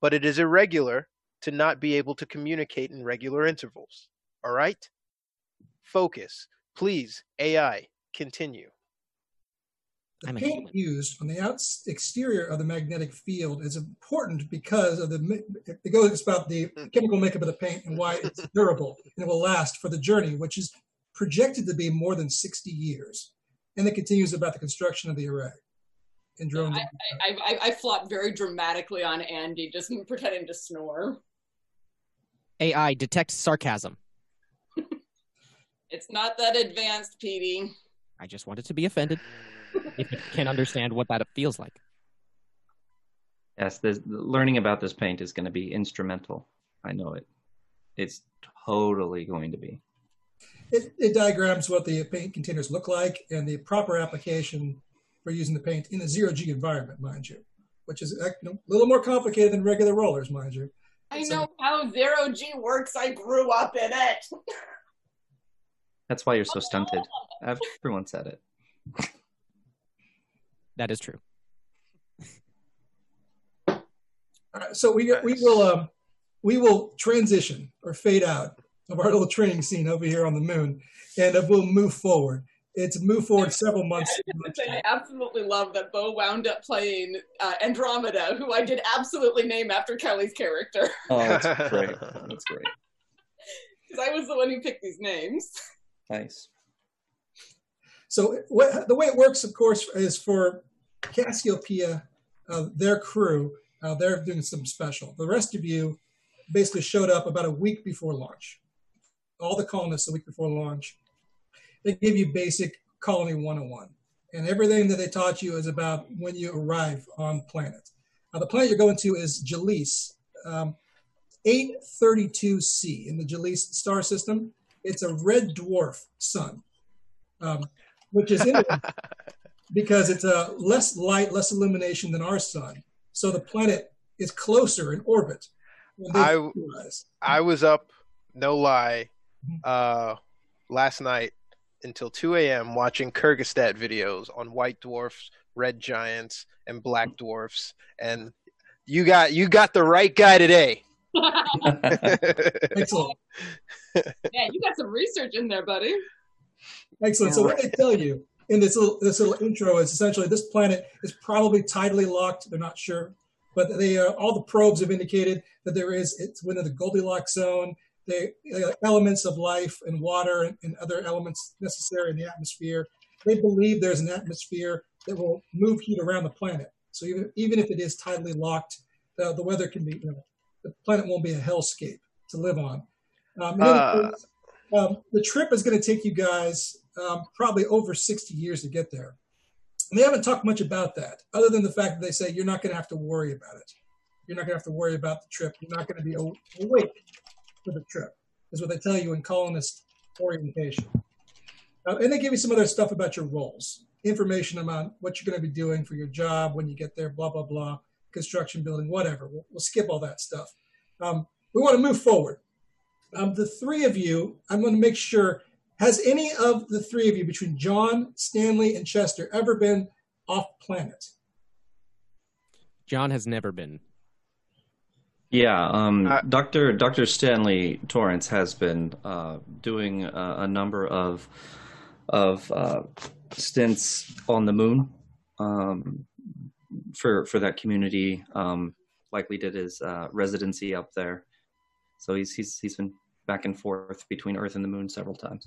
D: but it is irregular to not be able to communicate in regular intervals. All right? Focus. Please, AI, continue.
C: The
F: I'm a
C: paint
F: human.
C: used on the outs exterior of the magnetic field is important because of the it goes it's about the mm. chemical makeup of the paint and why it's [laughs] durable and it will last for the journey, which is projected to be more than 60 years. And it continues about the construction of the array and drone.
G: I, I, I, I flopped very dramatically on Andy, just [laughs] pretending to snore.
F: AI detects sarcasm. [laughs]
G: It's not that advanced, Petey.
F: I just wanted to be offended. if it can understand what that feels like.
E: yes, this, learning about this paint is going to be instrumental. I know it. It's totally going to be.
C: It, it diagrams what the paint containers look like and the proper application for using the paint in a zero G environment, mind you, which is you know, a little more complicated than regular rollers, mind you.
H: I
C: So-
H: know how zero G works. I grew up in it.
E: That's why you're so [laughs] stunted. Everyone said it.
F: That is true.
C: All right, so we we will um, we will transition or fade out of our little training scene over here on the moon, and uh, we'll move forward. It's move forward several months.
H: I absolutely love that Bo wound up playing uh, Andromeda, who I did absolutely name after Kelly's character.
E: Oh, that's [laughs] great. That's great. [laughs]
H: Because I was the one who picked these names.
E: Nice.
C: So what, the way it works, of course, is for Cassiopeia, uh, their crew, uh, they're doing something special. The rest of you basically showed up about a week before launch. All the colonists the week before launch. They give you basic colony 101. And everything that they taught you is about when you arrive on planet. Now, the planet you're going to is Gliese, um, 832c in the Gliese star system. It's a red dwarf sun, um, which is interesting [laughs] because it's a less light, less illumination than our sun. So the planet is closer in orbit.
D: I-
C: realize.
D: I was up, no lie, uh, last night until 2 a.m. watching Kurzgesagt videos on white dwarfs, red giants, and black dwarfs. And you got you got the right guy today. [laughs]
C: Excellent.
H: yeah, you got some research in there, buddy.
C: Excellent. So what they tell you in this little this little intro is essentially this planet is probably tidally locked. They're not sure, but they uh, all the probes have indicated that there is it's within the Goldilocks zone. The uh, elements of life and water and, and other elements necessary in the atmosphere. They believe there's an atmosphere that will move heat around the planet. So even even if it is tidally locked, uh, the weather can be you know the planet won't be a hellscape to live on. Um, and then, of
D: Uh.
C: um, the trip is going to take you guys um, probably over 60 years to get there. And they haven't talked much about that, other than the fact that they say you're not going to have to worry about it. You're not going to have to worry about the trip. You're not going to be awake for the trip, is what they tell you in colonist orientation. Uh, and they give you some other stuff about your roles, information about what you're going to be doing for your job when you get there, blah, blah, blah, construction building, whatever. We'll, we'll skip all that stuff. Um, we want to move forward. Um, the three of you, I'm going to make sure has any of the three of you, between John, Stanley, and Chester, ever been off planet?
F: John has never been.
E: Yeah, um,
D: Uh,
E: Dr. Dr. Stanley Torrance has been uh, doing a, a number of of uh, stints on the moon um, for for that community. Um, likely did his uh, residency up there, so he's he's he's been back and forth between Earth and the moon several times.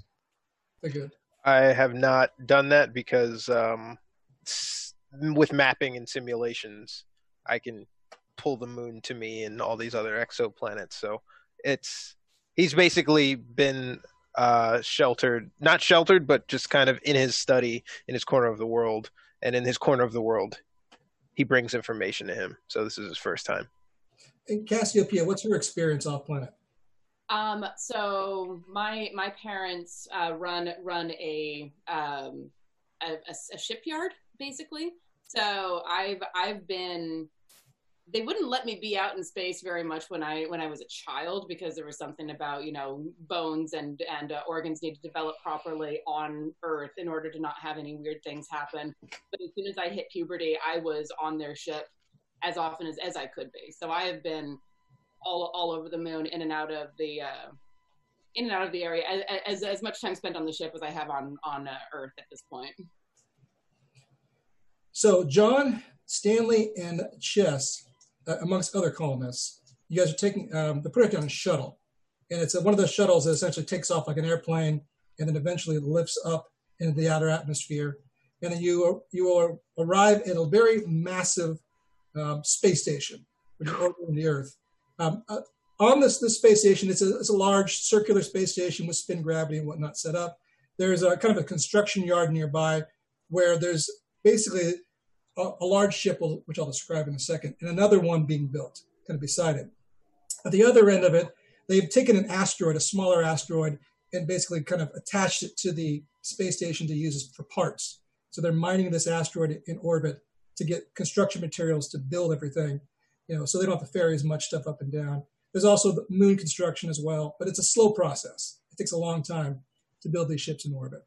C: Good.
D: I have not done that because um, s- with mapping and simulations, I can pull the moon to me and all these other exoplanets. So it's he's basically been uh, sheltered, not sheltered, but just kind of in his study in his corner of the world, and in his corner of the world, he brings information to him. So this is his first time.
C: And Cassiopeia, what's your experience off planet?
H: Um, so my my parents uh, run run a, um, a a- a shipyard basically. So I've I've been they wouldn't let me be out in space very much when I when I was a child because there was something about you know bones and and uh, organs need to develop properly on Earth in order to not have any weird things happen. But as soon as I hit puberty, I was on their ship as often as as I could be. So I have been all all over the moon, in and out of the uh, in and out of the area, as, as as much time spent on the ship as I have on on uh, Earth at this point.
C: So John, Stanley, and Chess, uh, amongst other colonists, you guys are taking um, putting it on a shuttle, and it's uh one of those shuttles that essentially takes off like an airplane, and then eventually lifts up into the outer atmosphere, and then you you will arrive at a very massive um, space station, which is orbiting the Earth. Um, uh, on this this space station, it's a it's a large circular space station with spin gravity and whatnot set up. There's a kind of a construction yard nearby where there's basically a, a large ship, which I'll describe in a second, and another one being built, kind of beside it. At the other end of it, they've taken an asteroid, a smaller asteroid, and basically kind of attached it to the space station to use for parts. So they're mining this asteroid in orbit to get construction materials to build everything, you know, so they don't have to ferry as much stuff up and down. There's also the moon construction as well, but it's a slow process. It takes a long time to build these ships in orbit.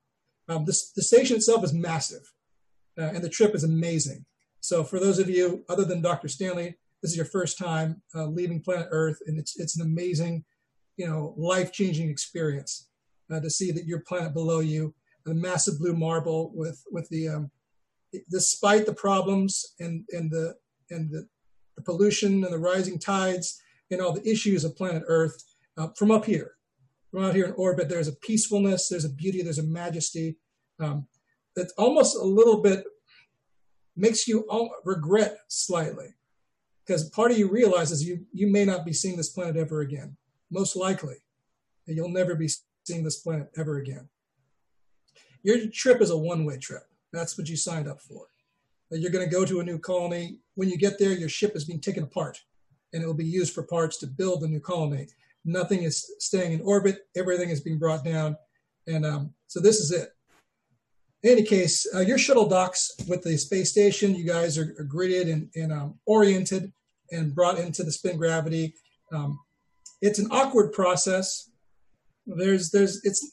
C: Um, this, the station itself is massive, uh, and the trip is amazing. So for those of you other than Dr. Stanley, this is your first time uh, leaving planet Earth, and it's it's an amazing, you know, life-changing experience uh, to see that your planet below you, the massive blue marble with with the, um, despite the problems and and the and the, the pollution and the rising tides and all the issues of planet Earth, uh, from up here, from out here in orbit, there's a peacefulness, there's a beauty, there's a majesty um, that's almost a little bit makes you regret slightly. Because part of you realizes you you may not be seeing this planet ever again. Most likely and you'll never be seeing this planet ever again. Your trip is a one-way trip. That's what you signed up for. You're going to go to a new colony. When you get there your ship is being taken apart and it will be used for parts to build the new colony. Nothing is staying in orbit. Everything is being brought down. And um, so this is it in any case, uh, your shuttle docks with the space station. You guys are, are gridded and, and um, oriented and brought into the spin gravity. Um, it's an awkward process. There's, there's, it's,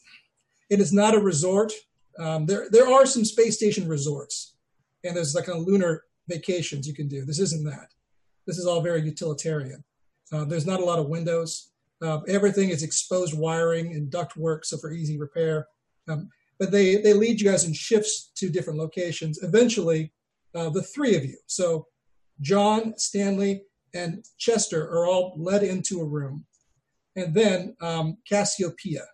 C: it is not a resort. Um, there, there are some space station resorts, and there's like a lunar vacations you can do. This isn't that. This is all very utilitarian. Uh, there's not a lot of windows. Uh, everything is exposed wiring and duct work, so for easy repair. Um, but they they lead you guys in shifts to different locations. Eventually, uh, the three of you, so John, Stanley, and Chester, are all led into a room, and then um, Cassiopeia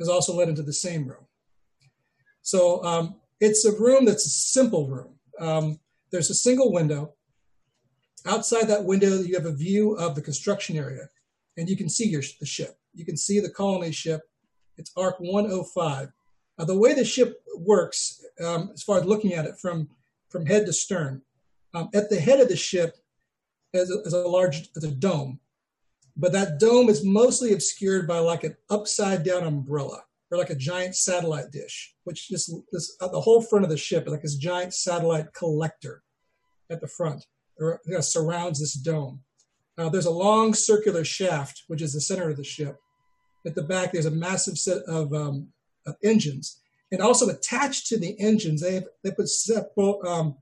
C: is also led into the same room. So um, it's a room that's a simple room. Um, there's a single window. Outside that window, you have a view of the construction area, and you can see your, the ship. You can see the colony ship. It's Ark 105. Uh, the way the ship works, um, as far as looking at it from, from head to stern, um, at the head of the ship is a, is a large is a dome, but that dome is mostly obscured by like an upside down umbrella or like a giant satellite dish, which just this uh, the whole front of the ship like this giant satellite collector at the front, or know, surrounds this dome. Uh, there's a long circular shaft, which is the center of the ship. At the back, there's a massive set of um, of engines. And also attached to the engines, they have, they put several um,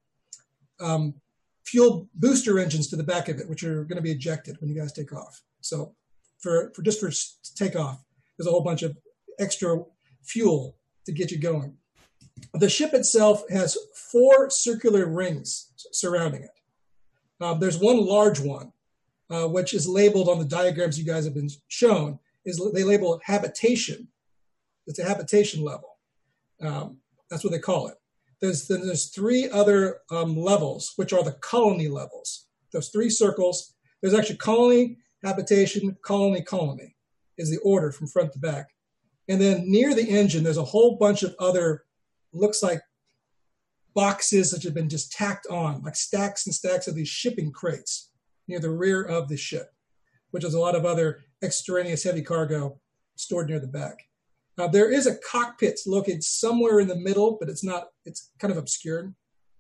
C: um, fuel booster engines to the back of it, which are going to be ejected when you guys take off. So for, for just for takeoff, there's a whole bunch of extra fuel to get you going. The ship itself has four circular rings surrounding it. Uh, there's one large one, uh, which is labeled on the diagrams you guys have been shown. Is they label it habitation, it's a habitation level. Um, that's what they call it. There's, then there's three other um, levels, which are the colony levels. Those three circles. There's actually colony, habitation, colony, colony is the order from front to back. And then near the engine, there's a whole bunch of other, looks like boxes that have been just tacked on, like stacks and stacks of these shipping crates near the rear of the ship, which is a lot of other extraneous heavy cargo stored near the back. Uh, there is a cockpit located somewhere in the middle, but it's not, it's kind of obscured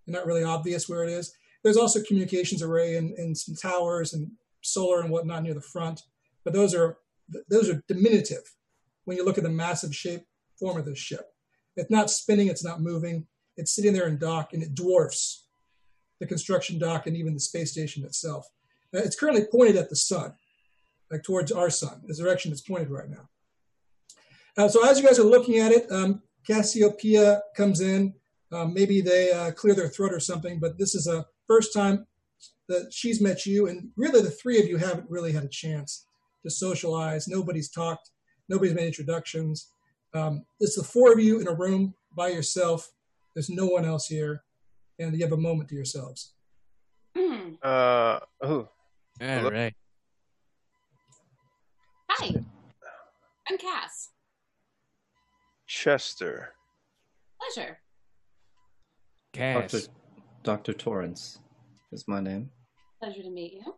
C: and not really obvious where it is. There's also communications array and, and some towers and solar and whatnot near the front, but those are those are diminutive when you look at the massive shape form of the ship. It's not spinning, it's not moving, it's sitting there in dock and it dwarfs the construction dock and even the space station itself. Uh, it's currently pointed at the sun, like towards our sun, the direction it's pointed right now. Uh, so as you guys are looking at it, um, Cassiopeia comes in. Um, maybe they uh, clear their throat or something, but this is a first time that she's met you, and really the three of you haven't really had a chance to socialize. Nobody's talked. Nobody's made introductions. Um, it's the four of you in a room by yourself. There's no one else here, and you have a moment to yourselves.
G: Hmm.
D: Uh, oh,
F: All right.
G: Hi, I'm Cass.
D: Chester.
G: Pleasure.
F: Cass.
E: Dr. Dr. Torrance is my name.
G: Pleasure to meet you.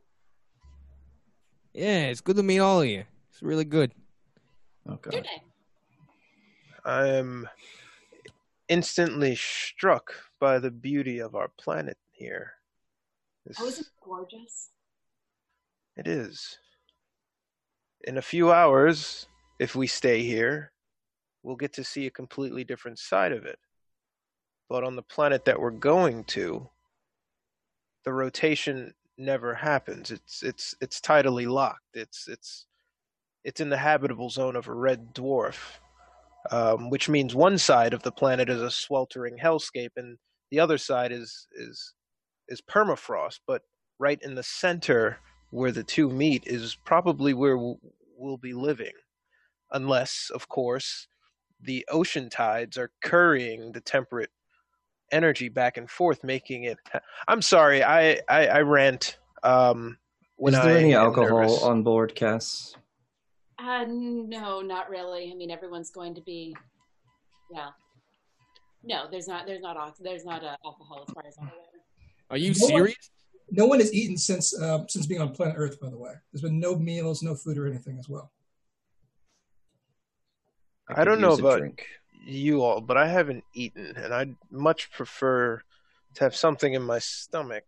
F: Yeah, it's good to meet all of you. It's really good.
E: Oh
G: Your name.
D: I'm instantly struck by the beauty of our planet here. This-
G: Oh, isn't it gorgeous?
D: It is. In a few hours, if we stay here, we'll get to see a completely different side of it. But on the planet that we're going to, the rotation never happens. It's it's it's tidally locked. It's it's it's in the habitable zone of a red dwarf, um, which means one side of the planet is a sweltering hellscape, and the other side is is is permafrost. But right in the center where the two meet is probably where we'll, we'll be living, unless, of course, the ocean tides are currying the temperate energy back and forth, making it. I'm sorry, I I, I rant. Um, when
E: Is there
D: I
E: any alcohol
D: nervous.
E: on board, Cass?
G: Uh, no, not really. I mean, everyone's going to be, yeah. no, there's not, there's not, al- there's not uh, alcohol as far as I'm aware.
F: Are you
C: No one-
F: serious?
C: No one has eaten since um, since being on planet Earth. By the way, there's been no meals, no food, or anything as well.
D: I
E: could
D: don't know about
E: drink.
D: you all, but I haven't eaten, and I'd much prefer to have something in my stomach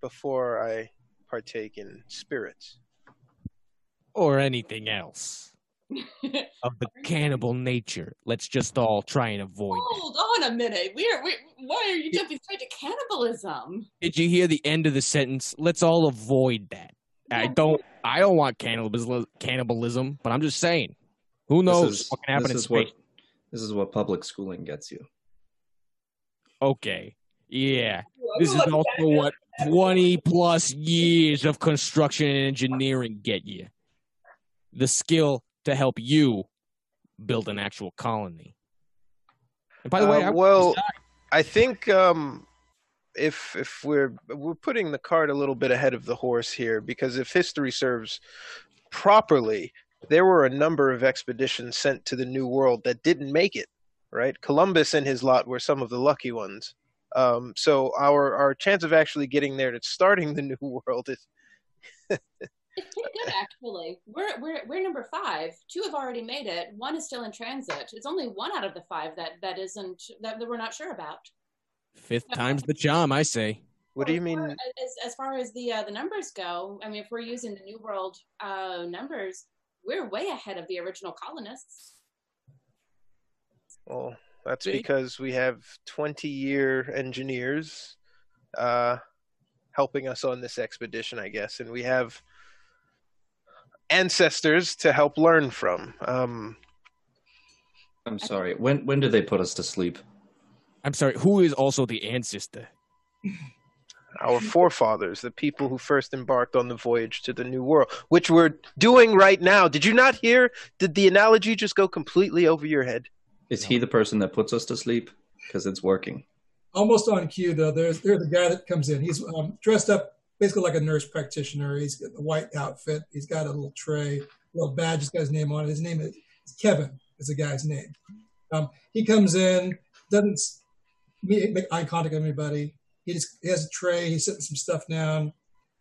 D: before I partake in spirits.
F: Or anything else [laughs] of the cannibal nature? Let's just all try and avoid. that.
G: Hold on a minute. We're, we why are you jumping straight to cannibalism?
F: Did you hear the end of the sentence? Let's all avoid that. I don't. I don't want cannibalism, cannibalism, but I'm just saying. Who knows
E: This is,
F: what can happen
E: this
F: in space?
E: what this is what public schooling gets you.
F: Okay. Yeah. This is also what 20 plus years of construction and engineering get you. The skill to help you build an actual colony. And by the way,
D: Uh,
F: I
D: well, I think um, if if we're we're putting the cart a little bit ahead of the horse here, because if history serves properly, there were a number of expeditions sent to the New World that didn't make it. Right, Columbus and his lot were some of the lucky ones. Um, so our our chance of actually getting there to starting the [laughs] New World is [laughs]
G: It's pretty good, actually. We're, we're, we're number five. Two have already made it. One is still in transit. It's only one out of the five that, that isn't, that, that we're not sure about.
F: fifth time's the charm, I say.
D: what do you mean?
G: As, as far as the, uh, the numbers go, I mean, if we're using the New World uh, numbers, we're way ahead of the original colonists.
D: Well, that's
F: See?
D: because we have 20 year engineers uh, helping us on this expedition, I guess, and we have ancestors to help learn from. Um,
E: I'm sorry. When when did they put us to sleep?
F: I'm sorry, who is also the ancestor? [laughs]
D: our forefathers, the people who first embarked on the voyage to the New World, which we're doing right now. Did you not hear? Did the analogy just go completely over your head?
E: Is he the person that puts us to sleep? Because it's working.
C: Almost on cue though. There's there's the guy that comes in. He's um, dressed up basically like a nurse practitioner. He's got the white outfit. He's got a little tray, little badge. He's got his name on it. His name is Kevin. Is the guy's name. Um, he comes in, doesn't s- make eye contact with anybody. He just he has a tray. He's setting some stuff down.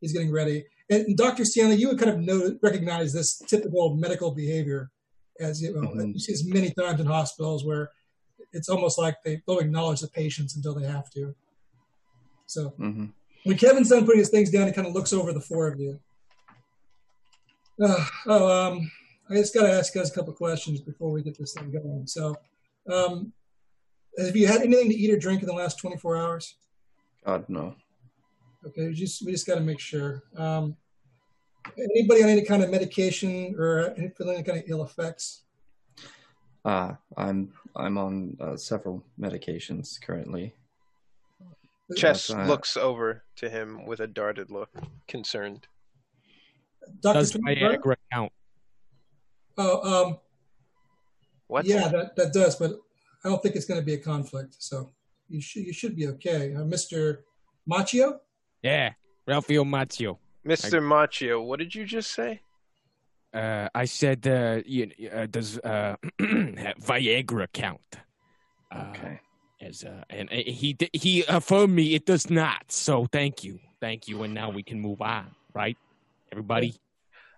C: He's getting ready. And Dr. Stanley, you would kind of know, recognize this typical medical behavior as you, know,
E: Mhm.
C: you see this many times in hospitals where it's almost like they don't acknowledge the patients until they have to. So
E: hmm
C: when Kevin's done putting his things down, he kind of looks over the four of you. Uh, oh, um, I just got to ask guys a couple questions before we get this thing going. So, um, have you had anything to eat or drink in the last 24 hours?
E: God no.
C: Okay, we just we just got to make sure. Um, anybody on any kind of medication or any, feeling any kind of ill effects?
E: Uh, I'm I'm on uh, several medications currently.
D: Chess
E: uh,
D: looks over to him with a darted look, concerned.
C: Dr.
F: Does Viagra count?
C: Oh, um,
D: What?
C: yeah, that, that does, but I don't think it's going to be a conflict. So you should you should be okay, uh, Mr. Macchio.
F: Yeah, Ralphio Macchio.
D: Mr. Macchio, what did you just say?
F: Uh, I said, uh, you, uh, does uh, [clears throat] Viagra count? Uh,
E: Okay.
F: As uh, and he di- he affirmed me it does not. So thank you, thank you, and now we can move on, right? Everybody.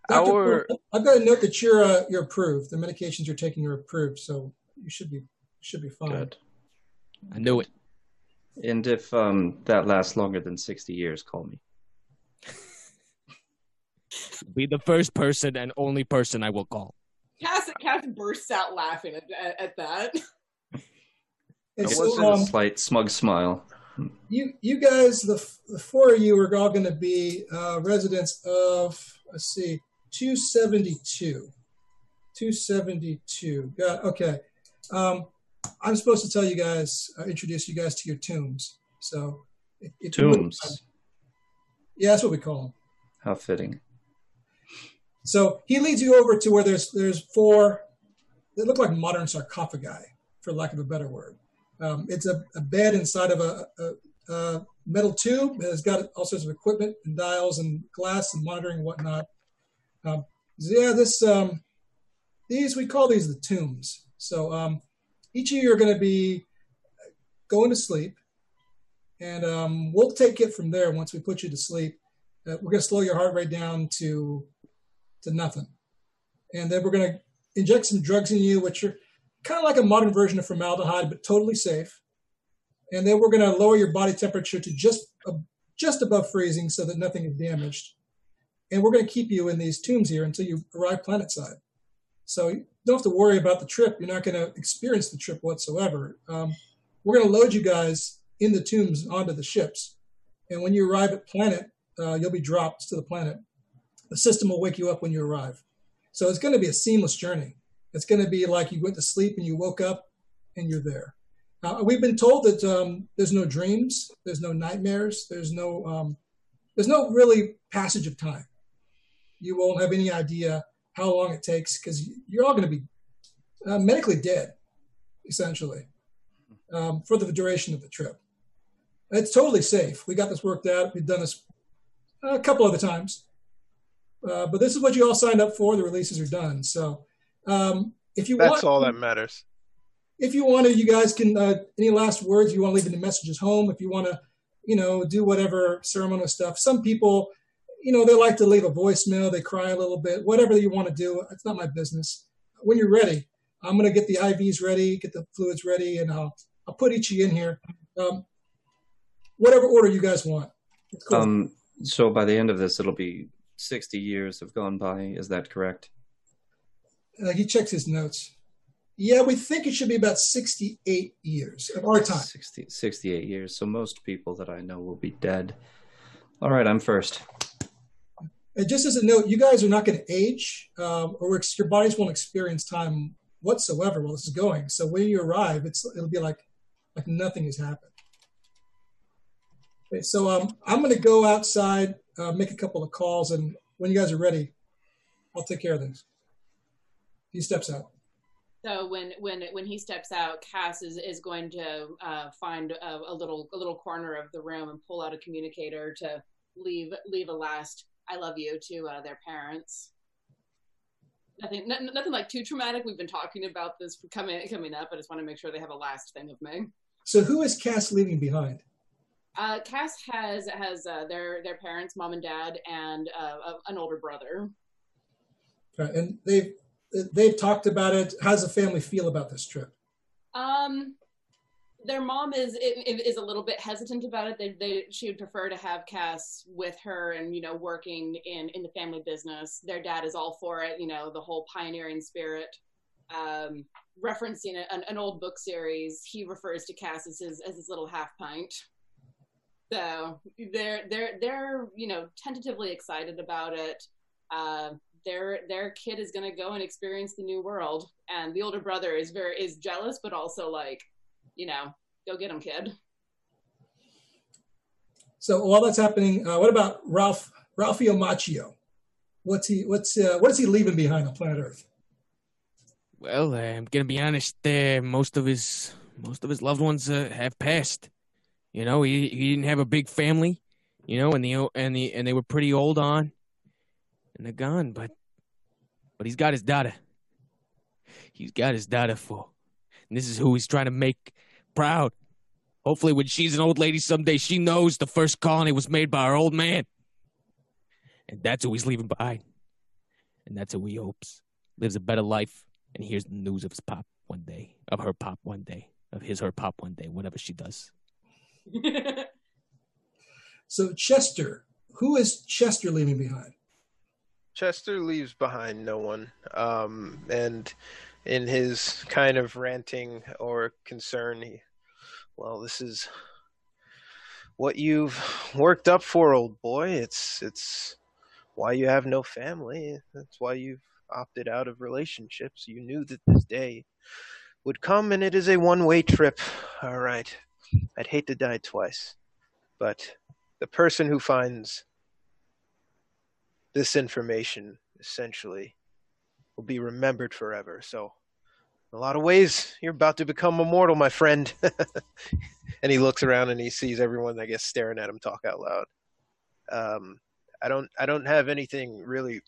C: Dr.
D: Our-
C: Poole, I've got to note that you're uh, you're approved. The medications you're taking are approved, so you should be should be fine.
E: Good.
F: I knew it.
E: And if um, that lasts longer than 60 years, call me.
F: Be the first person and only person I will call.
H: Cass, Cass bursts out laughing at, at, at that.
C: And
D: It
C: so,
D: wasn't
E: A
C: um,
E: slight smug smile.
C: you you guys, the, the four of you are all going to be uh, residents of let's see, two seventy two, two seventy two. Got okay. Um, I'm supposed to tell you guys, uh, introduce you guys to your tombs. So you wouldn't
E: Tombs.
C: yeah, that's what we call them.
E: How fitting.
C: So he leads you over to where there's there's four. They look like modern sarcophagi, for lack of a better word. Um, it's a, a bed inside of a, a, a metal tube. It's got all sorts of equipment and dials and glass and monitoring and whatnot. Um, yeah, this um, these we call these the tombs. So um, each of you are going to be going to sleep, and um, we'll take it from there once we put you to sleep. Uh, we're going to slow your heart rate down to to nothing. And then we're going to inject some drugs in you, which are kind of like a modern version of formaldehyde, but totally safe. And then we're going to lower your body temperature to just uh, just above freezing so that nothing is damaged. And we're going to keep you in these tombs here until you arrive planet side. So don't have to worry about the trip. You're not going to experience the trip whatsoever. Um, we're going to load you guys in the tombs onto the ships. And when you arrive at planet, uh, you'll be dropped to the planet the system will wake you up when you arrive. So it's going to be a seamless journey. It's going to be like you went to sleep and you woke up and you're there. Uh, we've been told that um, there's no dreams, there's no nightmares, there's no um, there's no really passage of time. You won't have any idea how long it takes because you're all going to be uh, medically dead, essentially, um, for the duration of the trip. It's totally safe. We got this worked out. We've done this a couple other times. Uh, but this is what you all signed up for. The releases are done. So um, if you
D: That's
C: want,
D: all that matters.
C: if you want to, you guys can. Uh, any last words? You want to leave any messages home? If you want to, you know, do whatever ceremonial stuff. Some people, you know, they like to leave a voicemail. They cry a little bit. Whatever you want to do, it's not my business. When you're ready, I'm going to get the IVs ready, get the fluids ready, and I'll I'll put each of you in here. Um, whatever order you guys want. Cool.
E: Um, so by the end of this, it'll be 60 years have gone by. Is that correct?
C: Uh, he checks his notes. Yeah, we think it should be about 68 years of our time.
E: 60, 68 years. So most people that I know will be dead. All right, I'm first.
C: And just as a note, you guys are not going to age, um, or your bodies won't experience time whatsoever while this is going. So when you arrive, it's it'll be like like nothing has happened. Okay, so um, I'm going to go outside, uh, make a couple of calls, and when you guys are ready, I'll take care of things. He steps out.
H: So when when when he steps out, Cass is, is going to uh, find a, a little a little corner of the room and pull out a communicator to leave leave a last "I love you" to uh, their parents. Nothing nothing nothing like too traumatic. We've been talking about this coming coming up. I just want to make sure they have a last thing of me.
C: So who is Cass leaving behind?
H: Uh, Cass has has uh, their their parents, mom and dad, and uh, a- an older brother.
C: Right, and they've they've talked about it. How does the family feel about this trip?
H: Um, their mom is is a little bit hesitant about it. They they she would prefer to have Cass with her and you know working in in the family business. Their dad is all for it. You know the whole pioneering spirit. Um, referencing an, an old book series, he refers to Cass as his as his little half pint. So they're they're they're you know tentatively excited about it. Uh, their their kid is going to go and experience the new world, and the older brother is very is jealous, but also like, you know, go get him, kid.
C: So while that's happening, uh, what about Ralph Ralphio Macchio? What's he what's uh, what is he leaving behind on planet Earth?
F: Well, I'm gonna be honest. Uh, most of his most of his loved ones uh, have passed. You know, he he didn't have a big family. You know, and the and the and they were pretty old on, and they're gone. But but he's got his daughter. He's got his daughter for, and this is who he's trying to make proud. Hopefully, when she's an old lady someday, she knows the first colony was made by our old man, and that's who he's leaving behind. And that's who he hopes lives a better life and hears the news of his pop one day, of her pop one day, of his or pop one day, whatever she does. [laughs]
C: So Chester, who is Chester leaving behind?
D: Chester leaves behind no one. Um, and in his kind of ranting or concern, he, well, this is what you've worked up for, old boy. It's it's why you have no family. That's why you've opted out of relationships. You knew that this day would come, and it is a one-way trip. All right. I'd hate to die twice, but the person who finds this information essentially will be remembered forever. So, in a lot of ways, you're about to become immortal, my friend. [laughs] and he looks around and he sees everyone, I guess, staring at him talk out loud. Um, I don't, I don't have anything really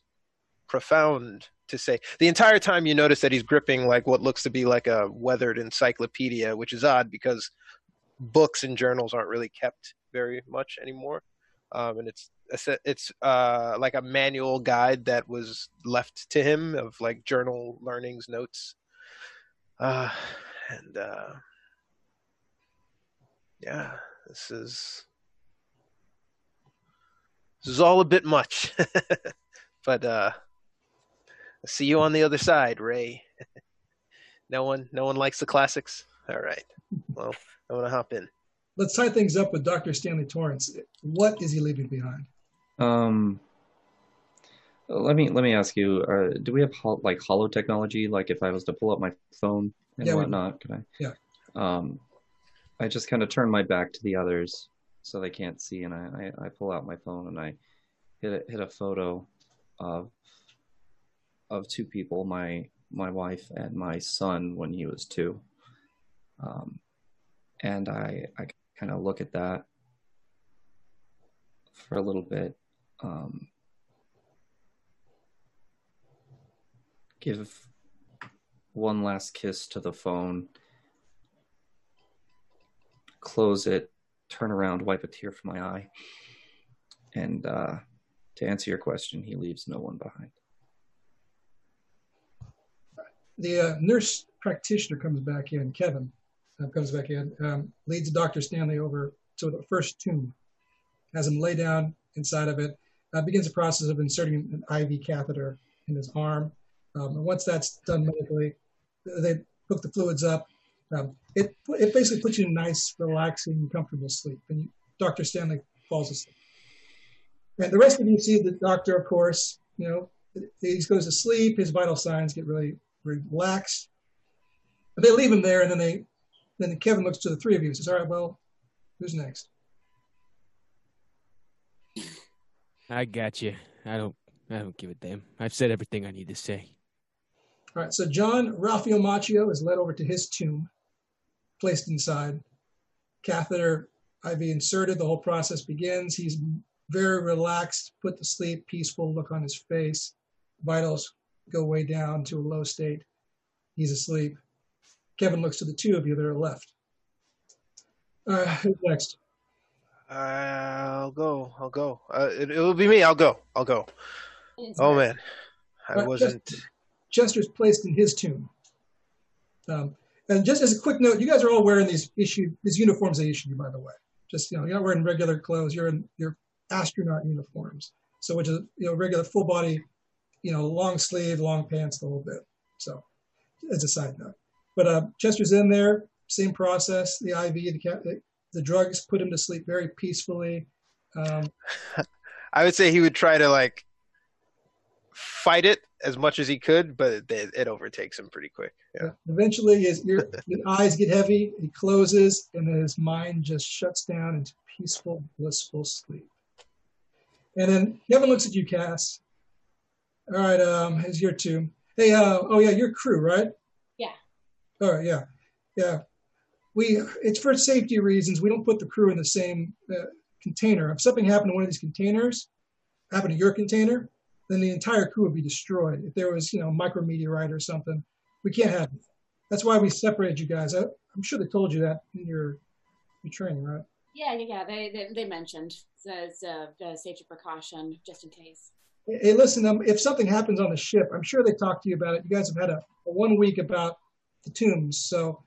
D: profound to say. The entire time, you notice that he's gripping like what looks to be like a weathered encyclopedia, which is odd because books and journals aren't really kept very much anymore. Um, and it's it's uh, like a manual guide that was left to him of like journal learnings notes. Uh, and uh, yeah this is this is all a bit much. [laughs] But uh see you on the other side ray. [laughs] No one no one likes the classics? All right. Well i want to hop in
C: let's tie things up with Dr. Stanley Torrance. What is he leaving behind?
E: Um, let me let me ask you: uh, Do we have hol- like hollow technology? Like, if I was to pull up my phone and
C: Yeah,
E: whatnot, could I?
C: Yeah.
E: Um, I just kind of turn my back to the others so they can't see, and I, I, I pull out my phone and I hit a, hit a photo of of two people, my my wife and my son when he was two. Um, and I I kind of look at that for a little bit. Um, give one last kiss to the phone, close it, turn around, wipe a tear from my eye, and uh, to answer your question, he leaves no one behind.
C: The uh, nurse practitioner comes back in, Kevin uh, comes back in, um, leads Dr. Stanley over to the first tomb, has him lay down inside of it, uh, begins the process of inserting an IV catheter in his arm. Um, and once that's done medically, they hook the fluids up. Um, it, it basically puts you in a nice, relaxing, comfortable sleep. And you, Dr. Stanley falls asleep. And the rest of you see the doctor, of course, you know, he goes to sleep, his vital signs get really relaxed. But they leave him there, and then they, then Kevin looks to the three of you and says, "All right, well, who's next?"
F: I got you. I don't. I don't give a damn. I've said everything I need to say.
C: All right, so John Ralphio Macchio is led over to his tomb, placed inside. Catheter IV inserted. The whole process begins. He's very relaxed, put to sleep, peaceful look on his face. Vitals go way down to a low state. He's asleep. Kevin looks to the two of you that are left. All right, who's next?
D: I'll go. I'll go. Uh, it, it'll be me. I'll go. I'll go. Oh man, I
C: Right,
D: wasn't.
C: Chester's placed in his tomb. Um, and just as a quick note, you guys are all wearing these issued these uniforms they issued you, by the way. Just you know, you're not wearing regular clothes. You're in your astronaut uniforms. So which is you know regular full body, you know, long sleeve, long pants, the whole bit. So as a side note, but uh, Chester's in there. Same process. The IV, the, the the drugs put him to sleep very peacefully. Um, [laughs]
D: I would say he would try to like fight it as much as he could, but it, it overtakes him pretty quick. Yeah.
C: Eventually, his, ear, his eyes get heavy. He closes, and then his mind just shuts down into peaceful, blissful sleep. And then Kevin looks at you, Cass. All right, um, here's your two. Hey, uh, oh yeah, your crew, right? All right, yeah, yeah. We it's for safety reasons. We don't put the crew in the same uh, container. If something happened to one of these containers, happened to your container, then the entire crew would be destroyed. If there was, you know, micrometeorite or something, we can't have it. That's why we separated you guys. I, I'm sure they told you that in your your training, right?
G: Yeah, yeah, yeah. They they, they mentioned as a, a safety precaution just in case.
C: Hey, listen, um, if something happens on the ship, I'm sure they talked to you about it. You guys have had a, a one week about the tombs, so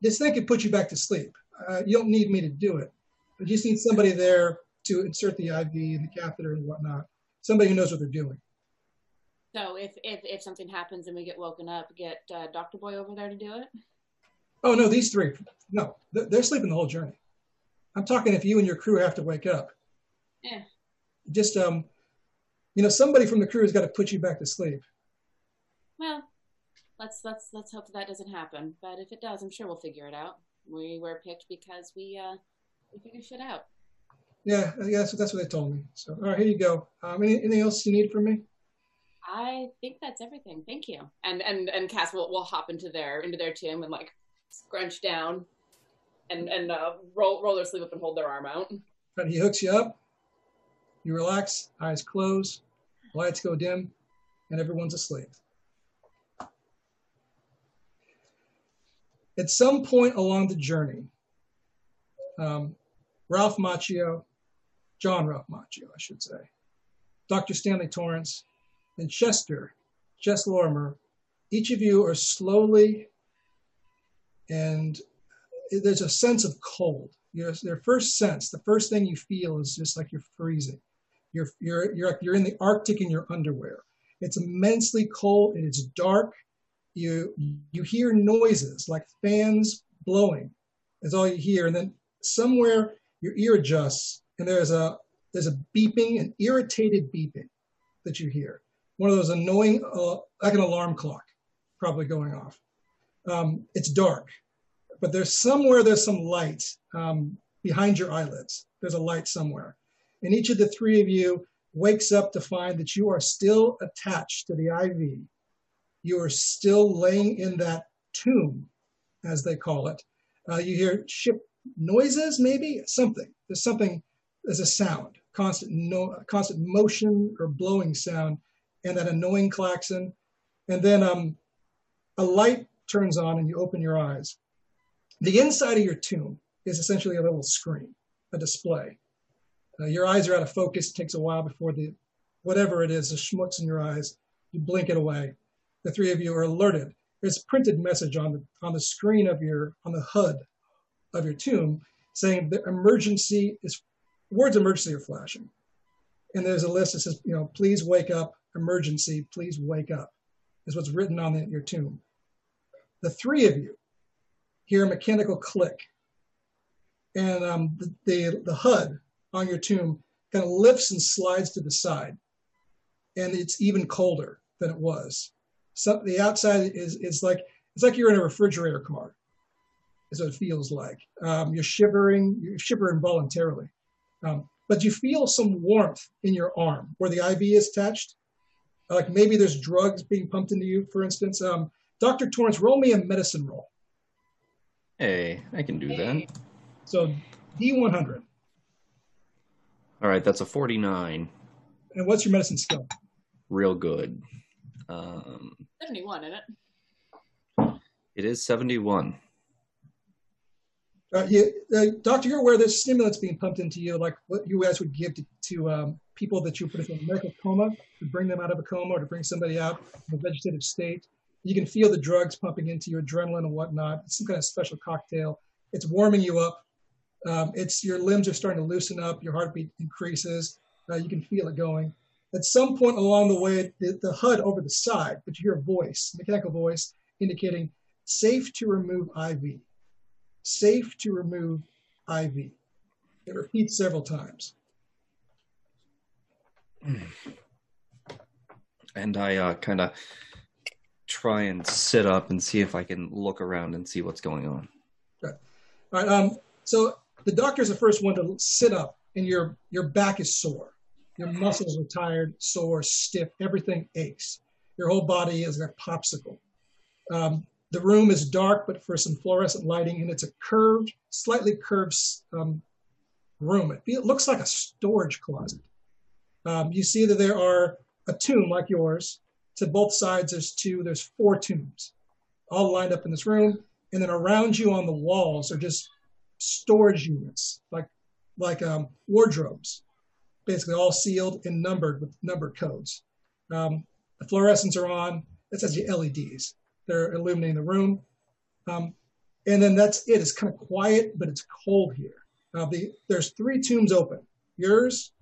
C: this thing could put you back to sleep. Uh, you don't need me to do it. But you just need somebody there to insert the IV and the catheter and whatnot. Somebody who knows what they're doing.
G: So if if, if something happens and we get woken up, get uh, Doctor Boy over there to do it.
C: Oh no, these three, no, they're, they're sleeping the whole journey. I'm talking if you and your crew have to wake up.
G: Yeah.
C: Just um, you know, somebody from the crew has got to put you back to sleep.
G: Well, let's let's let's hope that doesn't happen. But if it does, I'm sure we'll figure it out. We were picked because we uh we figure shit out.
C: Yeah, yeah, that's, that's what they told me. So, all right, here you go. Um, any, anything else you need from me?
G: I think that's everything. Thank you. And and and Cass will will hop into their into their tomb and like scrunch down and and uh, roll roll their sleeve up and hold their arm out.
C: And he hooks you up. You relax, eyes close, lights go dim, and everyone's asleep. At some point along the journey, um, Ralph Macchio, John Ralph Macchio, I should say, Dr. Stanley Torrance, and Chester, Jess Lorimer, each of you are slowly and there's a sense of cold. Your, their first sense, the first thing you feel is just like you're freezing. You're, you're, you're, you're in the Arctic in your underwear. It's immensely cold and it's dark. You, you hear noises like fans blowing. That's all you hear. And then somewhere your ear adjusts and there's a, there's a beeping, an irritated beeping that you hear. One of those annoying, uh, like an alarm clock probably going off. Um, it's dark but there's somewhere there's some light um, behind your eyelids. There's a light somewhere. And each of the three of you wakes up to find that you are still attached to the IV. You are still laying in that tomb, as they call it. Uh, you hear ship noises, maybe something. There's something. There's a sound, constant no, constant motion or blowing sound, and that annoying klaxon. And then um, a light turns on, and you open your eyes. The inside of your tomb is essentially a little screen, a display. Uh, your eyes are out of focus. It takes a while before the whatever it is, the schmutz in your eyes, you blink it away. The three of you are alerted. There's a printed message on the on the screen of your on the HUD of your tomb saying the emergency is words emergency are flashing. And there's a list that says, you know, please wake up, emergency, please wake up, is what's written on the, your tomb. The three of you hear a mechanical click. And um, the, the, the HUD on your tomb kind of lifts and slides to the side. And it's even colder than it was. So the outside is, is like, it's like you're in a refrigerator car, is what it feels like. Um, you're shivering, you shiver involuntarily. Um, but you feel some warmth in your arm where the IV is attached. Like maybe there's drugs being pumped into you, for instance. Um, Dr. Torrance, roll me a medicine roll.
E: Hey, I can do that.
C: So D100.
E: All right, that's a 49.
C: And what's your medicine skill?
E: Real good. Um,
G: 71, isn't
E: it? It is 71.
C: Uh, you, uh, doctor, you're aware there's stimulants being pumped into you, like what you guys would give to, to um, people that you put in a medical coma to bring them out of a coma or to bring somebody out of a vegetative state. You can feel the drugs pumping into your adrenaline and whatnot. It's some kind of special cocktail. It's warming you up. Um, it's your limbs are starting to loosen up. Your heartbeat increases. Uh, you can feel it going. At some point along the way, the, the HUD over the side, but you hear a voice, mechanical voice, indicating safe to remove IV. Safe to remove IV. It repeats several times.
E: And I uh, kind of try and sit up and see if I can look around and see what's going on.
C: Okay. All right. Um, so the doctor is the first one to sit up, and your your back is sore. Your muscles are tired, sore, stiff. Everything aches. Your whole body is a popsicle. Um, the room is dark, but for some fluorescent lighting, and it's a curved, slightly curved um, room. It, it, looks like a storage closet. Um, you see that there are a tomb like yours, to both sides, there's two, there's four tombs all lined up in this room. And then around you on the walls are just storage units, like, like um, wardrobes, basically all sealed and numbered with numbered codes. Um, the fluorescents are on. Says the LEDs. They're illuminating the room. Um, and then that's it. It's kind of quiet, but it's cold here. Now the there's three tombs open. Yours,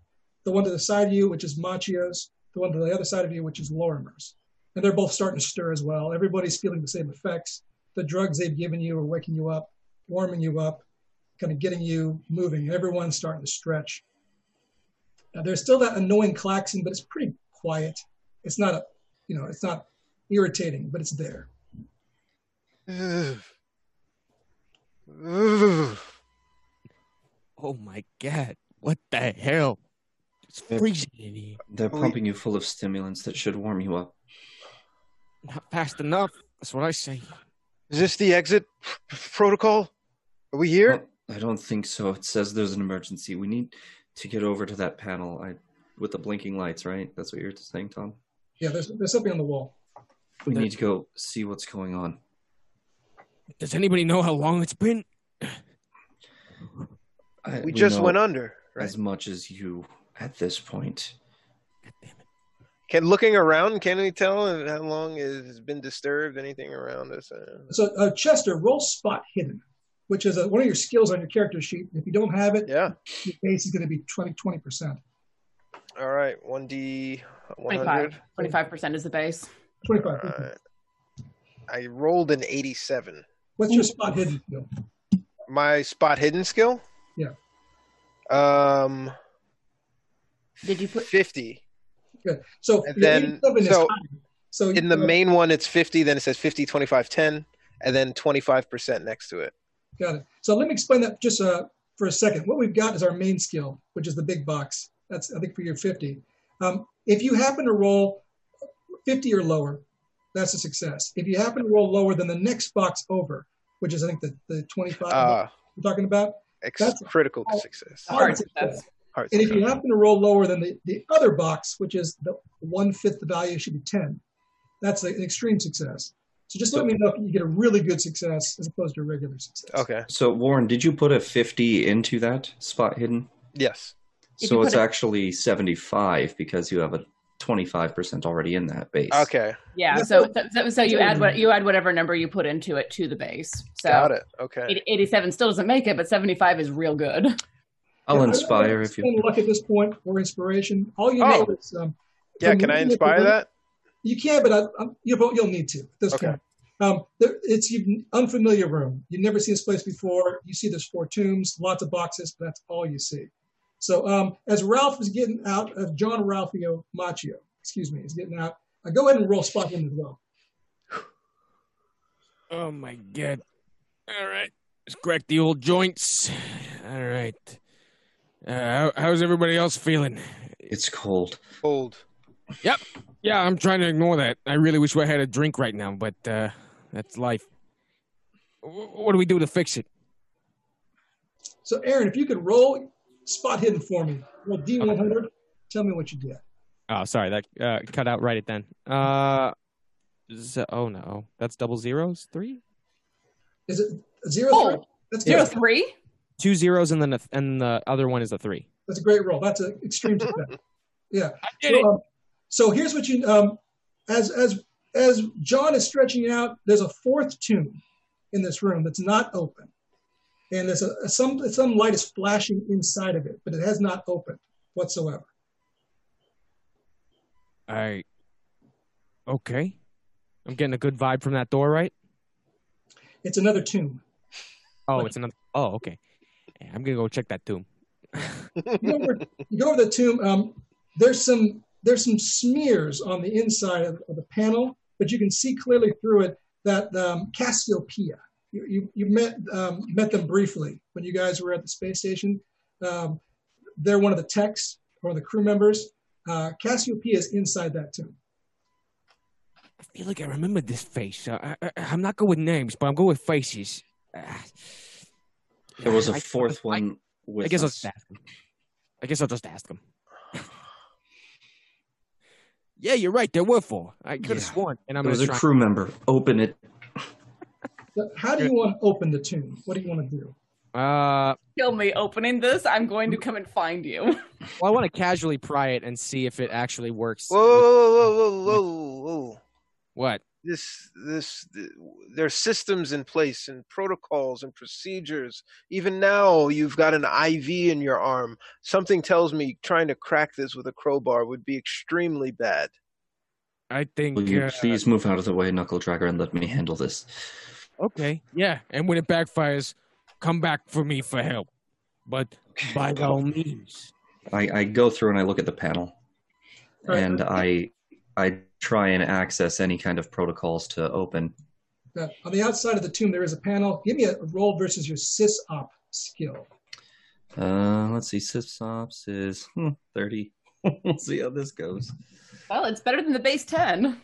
C: the one to the side of you, which is Macchio's, the one to the other side of you, which is Lorimer's. And they're both starting to stir as well. Everybody's feeling the same effects. The drugs they've given you are waking you up, warming you up, kind of getting you moving. Everyone's starting to stretch. Now, there's still that annoying klaxon, but it's pretty quiet. It's not a, you know, it's not irritating, but it's there. [sighs]
F: Oh my god! What the hell? It's
E: Yep.
F: freezing in here.
E: They're
D: oh,
E: pumping you full of stimulants that should warm you up.
F: Not fast enough. That's what I say.
D: Is this the exit p- protocol? Are we here?
E: Well, I don't think so. It says there's an emergency. We need to get over to that panel. I with the blinking lights, right? That's what you're saying, Tom.
C: Yeah, there's, there's something on the wall.
E: We
F: There-
E: need to go see what's going on.
F: Does anybody know how long it's been?
E: I,
D: we just went under. Right?
E: as much as you at this point.
F: God damn it!
D: Can looking around, can we tell how long it has been disturbed? Anything around us? Uh,
C: So uh, Chester, roll spot hidden, which is a, one of your skills on your character sheet. If you don't have it,
D: yeah.
C: your base is going to be 20 percent.
D: All right. One D. One
G: 25.
D: hundred.
G: 25% is the base.
C: 25.
D: Alright. I rolled an eighty-seven.
C: What's your spot hidden skill?
D: My spot hidden skill.
C: Yeah.
D: Um,
G: Did you put
D: fifty?
C: Good. So
D: And then- so.
C: So
D: In the main one, it's fifty. Then it says 50, 25, 10, and then twenty-five percent next to it.
C: Got it. So let me explain that just uh, for a second. What we've got is our main skill, which is the big box. That's I think for your 50. Um, if you happen to roll 50 or lower, that's a success. If you happen to roll lower than the next box over, which is I think the, the 25
D: Uh,
C: we're talking about,
D: ex-
C: That's-
D: critical success.
G: hard success?
D: Hard
C: and if you happen to roll lower than the, the other box, which is the one fifth the value should be 10, that's an extreme success. So just let me know if you get a really good success as opposed to a regular success.
D: Okay.
E: So Warren, did you put a 50 into that spot hidden?
D: Yes.
G: If
E: so it's
G: put a-
E: actually 75 because you have a 25% already in that base.
D: Okay.
G: Yeah,
C: Yeah,
G: so
C: so-
G: so, so you add what you add whatever number you put into it to the base. So
D: Got it. Okay.
G: 80 87 still doesn't make it, but 75 is real good. [laughs]
E: I'll
C: Yeah, I don't
E: inspire if you.
C: spend luck at this point or inspiration. All you
D: Oh.
C: know is um,
D: Yeah. Can I
C: looking at the
D: inspire
C: link-
D: that?
C: You can, but I, I, you'll, you'll need to at this
D: Okay.
C: point. Um, there, it's an unfamiliar room. You've never seen this place before. You see there's four tombs, lots of boxes, but that's all you see. So um, as Ralph is getting out, of John Ralphio Macchio, excuse me, is getting out, I go ahead and roll spot him as well.
F: Oh my god! All right, let's crack the old joints. All right. Uh, how, how's everybody else feeling?
E: It's cold. cold.
D: Old.
F: Yeah, I'm trying to ignore that. I really wish I had a drink right now, but uh, that's life. What do we do to fix it?
C: So Aaron, if you could roll spot hidden for me, roll D100, tell me what you get.
F: Oh, sorry, that uh, cut out right at then. Uh, z- oh no, that's double zeros, three,
C: Is it a zero?
G: Oh.
C: That's
G: Zero
C: good.
G: three?
F: two zeros, and then a, and the other one is a three.
C: That's a great roll. That's an extreme success. [laughs] Yeah.
F: I did it.
C: Um, so here's what you um, as as as John is stretching out, there's a fourth tomb in this room that's not open, and there's a, some some light is flashing inside of it, but it has not opened whatsoever.
F: I. Okay, I'm getting a good vibe from that door, right?
C: It's another tomb.
F: Oh,
C: Like-
F: it's another. Oh, okay. I'm gonna go check that tomb. [laughs]
C: You go over, you go over the tomb. Um, there's some there's some smears on the inside of, of the panel, but you can see clearly through it that um, Cassiopeia. You, you, you met um, met them briefly when you guys were at the space station. Um, they're one of the techs, one of the crew members. Uh, Cassiopeia is inside that tomb.
F: I feel like I remember this face. Uh, I, I, I'm not good with names, but I'm good with faces. Uh,
E: There was a fourth
F: I-
E: one with
F: I guess I'll just ask him. I guess I'll just ask him. Yeah, you're right. There were four. I could have
E: Yeah.
F: sworn. And I'm
E: There was a
F: try.
E: crew member. Open it.
C: How do you want to open the tomb? What do you want to do?
F: Uh,
G: Kill me opening this. I'm going to come and find you. [laughs]
F: well, I want to casually pry it and see if it actually works.
D: Whoa, whoa, whoa, whoa, whoa, whoa.
F: What?
D: This this there's systems in place and protocols and procedures even now you've got an iv in your arm something tells me trying to crack this with a crowbar would be extremely bad
F: I think.
E: Will you
F: uh,
E: please move out of the way, Knuckle Dragger, and let me handle this?
F: Okay, yeah, and when it backfires, come back for me for help. But by all means,
E: I, I go through and I look at the panel,
C: All right.
E: and I I try and access any kind of protocols to open.
C: Uh, on the outside of the tomb, there is a panel. Give me a roll versus your sysop skill.
E: Uh, let's see, Sysops is hmm, thirty. [laughs] we'll see how this goes.
G: Well, it's better than the base 10.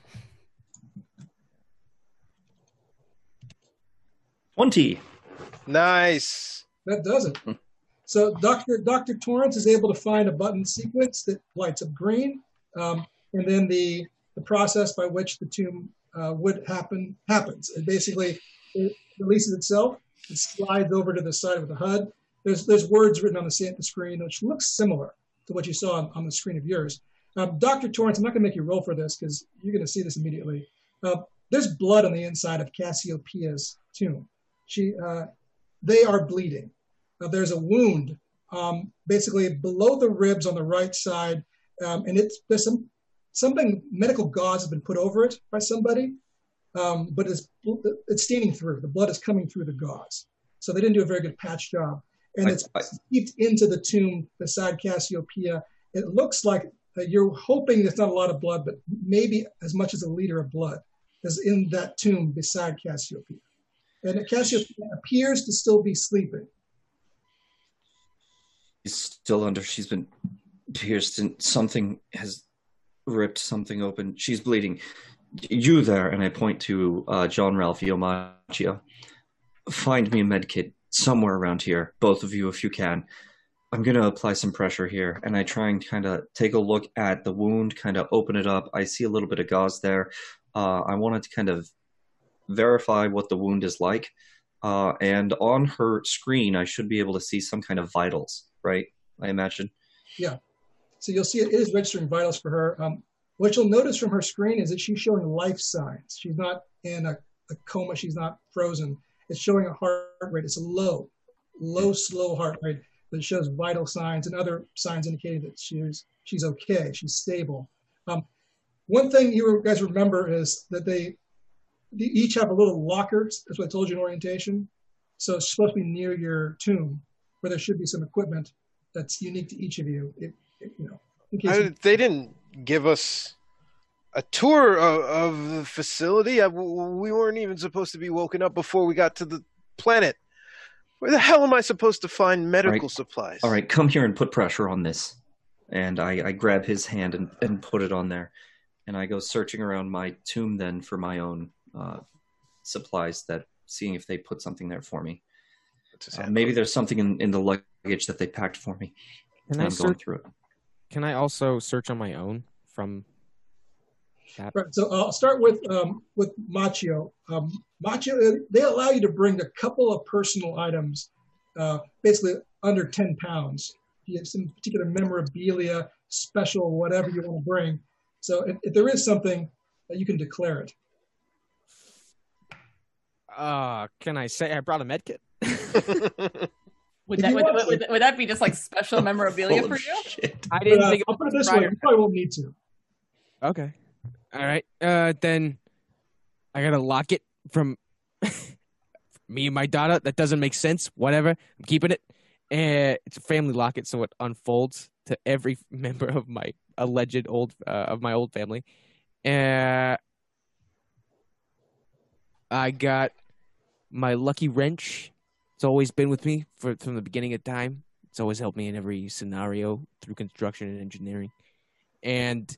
E: Twenty.
D: nice
C: That does it. [laughs] So Dr. Dr. Torrance is able to find a button sequence that lights up green, um, and then the the process by which the tomb uh, would happen happens. It basically releases itself. It slides over to the side of the HUD. There's there's words written on the, screen which looks similar to what you saw on, on the screen of yours. Um, Dr. Torrance, I'm not going to make you roll for this because you're going to see this immediately. Uh, there's blood on the inside of Cassiopeia's tomb. She, uh, they are bleeding. Uh, there's a wound um, basically below the ribs on the right side, um, and it's there's some something medical gauze has been put over it by somebody, um, but it's it's staining through. The blood is coming through the gauze, so they didn't do a very good patch job, and
E: I-
C: it's
E: I-
C: seeped into the tomb beside Cassiopeia. It looks like you're hoping there's not a lot of blood, but maybe as much as a liter of blood is in that tomb beside Cassiopeia. And Cassiopeia appears to still be sleeping.
E: She's still under. She's been pierced, and something has ripped something open. She's bleeding. You there, and I point to uh, John Ralphio Macchio. Find me a med kit somewhere around here, both of you, if you can. I'm gonna apply some pressure here, and I try and kind of take a look at the wound, kind of open it up. I see a little bit of gauze there. Uh, I wanted to kind of verify what the wound is like. Uh, and on her screen, I should be able to see some kind of vitals, right? I imagine.
C: So you'll see it is registering vitals for her. Um, what you'll notice from her screen is that she's showing life signs. She's not in a, a coma. She's not frozen. It's showing a heart rate. It's a low, low, slow heart rate that shows vital signs and other signs indicating that she's she's okay. She's stable. Um, one thing you guys remember is that they, they each have a little locker. That's what I told you in orientation. So it's supposed to be near your tomb, where there should be some equipment that's unique to each of you. It,
D: I, they didn't give us a tour of, of the facility I, we weren't even supposed to be woken up before we got to the planet where the hell am i supposed to find medical
E: Right.
D: supplies
E: All right, come here and put pressure on this. And I, I grab his hand and, and put it on there. And I go searching around my tomb then for my own uh, supplies that seeing if they put something there for me. Uh, maybe there's something in, in the luggage that they packed for me.
F: can
E: And
F: I
E: I'm going through it.
F: Can I also search on my own from that?
C: Right. So I'll start with um, with Macchio. Um, Macchio, they allow you to bring a couple of personal items, uh, basically under 10 pounds. You have some particular memorabilia, special, whatever you want to bring. So if, if there is something, uh, you can declare it.
F: Uh, can I say I brought a med kit? [laughs] [laughs]
G: Would that,
C: you
G: would, would, would that be just like special [laughs] memorabilia for you?
E: shit.
F: I didn't
C: uh,
F: think
C: I'll put it
F: it
C: this way:
F: prior.
C: you probably won't need to.
F: Okay. All right. Uh, then I gotta lock it from [laughs] me and my daughter. That doesn't make sense. Whatever. I'm keeping it. And it's a family locket, so it unfolds to every [laughs] member of my alleged old uh, of my old family. Uh, I got my lucky wrench. It's always been with me for, from the beginning of time. It's always helped me in every scenario through construction and engineering. And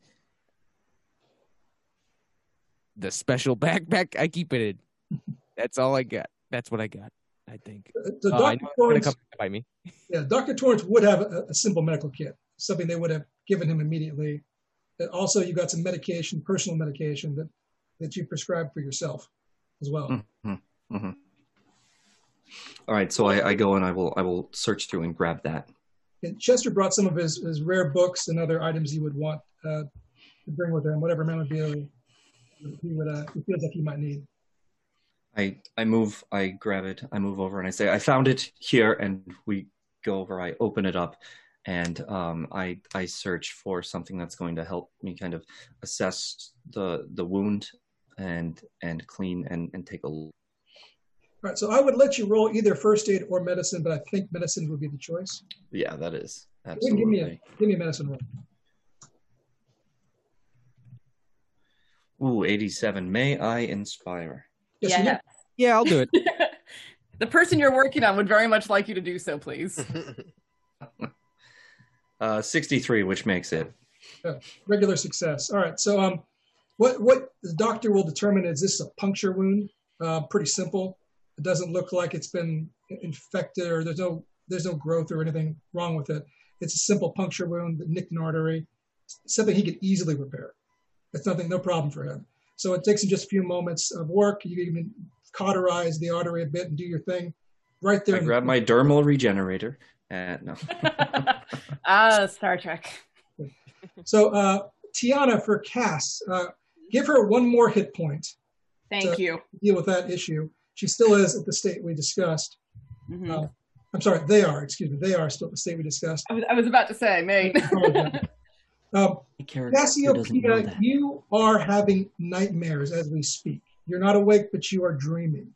F: the special [laughs] backpack, I keep it in. That's all I got. That's what I got. I think.
C: So
F: Uh,
C: Dr.
F: know
C: Torrance,
F: come by me.
C: yeah, Dr. Torrance would have a, a simple medical kit, something they would have given him immediately. And also, you got some medication, personal medication that that you prescribed for yourself as well.
E: Mhm. All right, so I, I go and I will I will search through and grab that.
C: And Chester brought some of his, his rare books and other items he would want uh, to bring with him, whatever memorabilia he would uh, he feels like he might need.
E: I I move, I grab it, I move over, and I say, I found it here, and we go over. I open it up, and um, I I search for something that's going to help me kind of assess the the wound and and clean and and take a look.
C: All right, so I would let you roll either first aid or medicine, but I think medicine would be the choice.
E: Yeah, that is
C: Give me a give me a medicine roll.
E: Ooh, 87. May I inspire?
C: Yes, you
H: yeah.
F: Yeah, I'll do it. [laughs]
H: the person you're working on would very much like you to do so, please. [laughs]
E: Uh, 63, which makes it.
C: regular success. All right. So, um, what what the doctor will determine is this a puncture wound? Uh, pretty simple. It doesn't look like it's been infected or there's no there's no growth or anything wrong with it. It's a simple puncture wound that nicked an artery, something he could easily repair. It's nothing, no problem for him. So it takes him just a few moments of work. You can even cauterize the artery a bit and do your thing right there.
E: I
C: in the-
E: grab my dermal regenerator. And no. [laughs]
H: Ah, Star Trek.
C: So, uh, Tiana for Cass, uh, give her one more hit point.
H: Thank
C: So-
H: you.
C: deal with that issue. She still is at the state we discussed.
H: Mhm.
C: Uh, I'm sorry, they are, excuse me, they are still at the state we discussed.
H: I, was, I was about to say, mate.
C: Um,
E: My character doesn't know
C: Cassiopeia, you are having nightmares as we speak. You're not awake, but you are dreaming.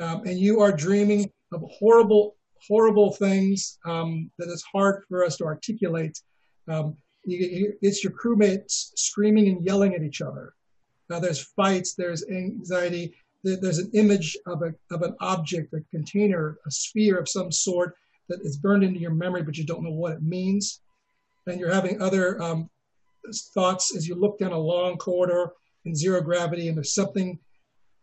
C: Um, and you are dreaming of horrible, horrible things um, it's hard for us to articulate. Um, you, you, it's your crewmates screaming and yelling at each other. Now there's fights, there's anxiety, there- there's an image of, a, of an object, a container, a sphere of some sort that is burned into your memory, but you don't know what it means. And you're having other um, thoughts as you look down a long corridor in zero gravity, and there's something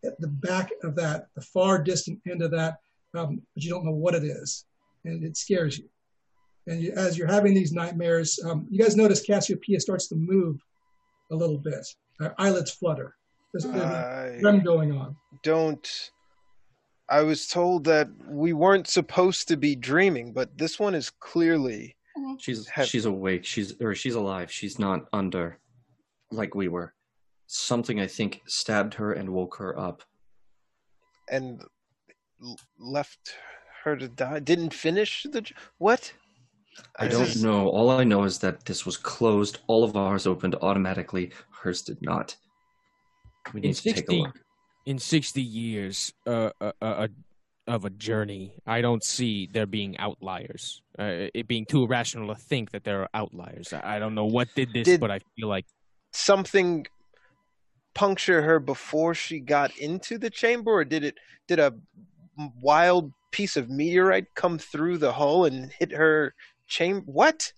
C: at the back of that, the far distant end of that, um, but you don't know what it is, and it scares you. And you, as you're having these nightmares, um, you guys notice Cassiopeia starts to move a little bit. Her eyelids flutter. There's a bit of a
D: I
C: REM going on.
D: don't. I was told that we weren't supposed to be dreaming, but this one is clearly.
E: She's
D: Have-
E: she's awake. She's or she's alive. She's not under like we were. Something I think stabbed her and woke her up.
D: and left her to die. Didn't finish the what?
E: I don't know. All I know is that this was closed. All of ours opened automatically. Hers did not. We
F: In
E: need to take a
F: 60
E: look.
F: in 60 years uh, uh, uh, of a journey, I don't see there being outliers. Uh, it being too irrational to think that there are outliers. I, I don't know what did this,
D: Did-
F: but I feel like
D: Something puncture her before she got into the chamber, or did it? Did a wild piece of meteorite come through the hull and hit her chamber? What?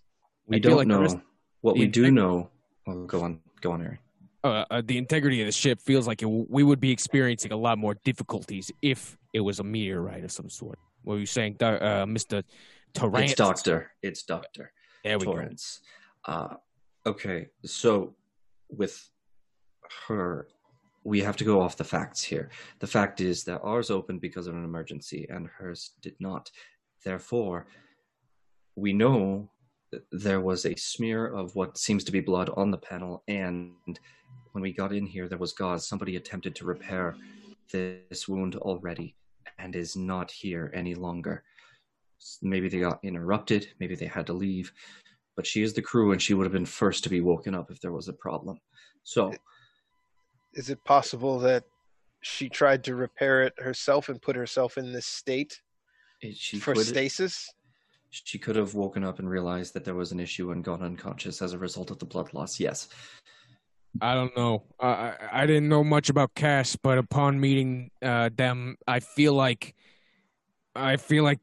E: We don't
F: like
E: know.
F: rest-
E: what we do know. Oh, go on, go on, Harry.
F: Uh, uh, the integrity of the ship feels like it, we would be experiencing a lot more difficulties if it was a meteorite of some sort. What were you saying, uh, Mister Torrance?
E: It's Doctor. It's Doctor
F: There we go.
E: Torrance. Uh, okay, so with her, we have to go off the facts here. The fact is that ours opened because of an emergency, and hers did not. Therefore, we know there was a smear of what seems to be blood on the panel, and when we got in here, there was gauze. Somebody attempted to repair this wound already and is not here any longer. Maybe they got interrupted, maybe they had to leave, but she is the crew and she would have been first to be woken up if there was a problem. So,
D: Is it possible that she tried to repair it herself and put herself in this state
E: she
D: for
E: could,
D: stasis?
E: She could have woken up and realized that there was an issue and gone unconscious as a result of the blood loss. Yes.
F: I don't know. I I I didn't know much about Cass, but upon meeting uh, them, I feel like I feel like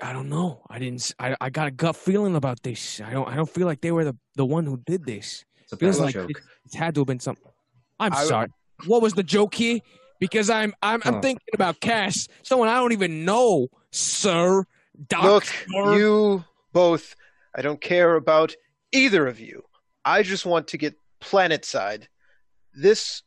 F: I don't know. I didn't. I, I got a gut feeling about this. I don't. I don't feel like they were the the one who did this.
E: It's a
F: Feels
E: bad
F: like it, it had to have been something. I'm
D: I-
F: sorry. What was the joke here? Because I'm I'm I'm
E: Oh.
F: thinking about Cass, someone I don't even know, sir. Doc,
D: Look,
F: sir.
D: you both, I don't care about either of you. I just want to get planet side. This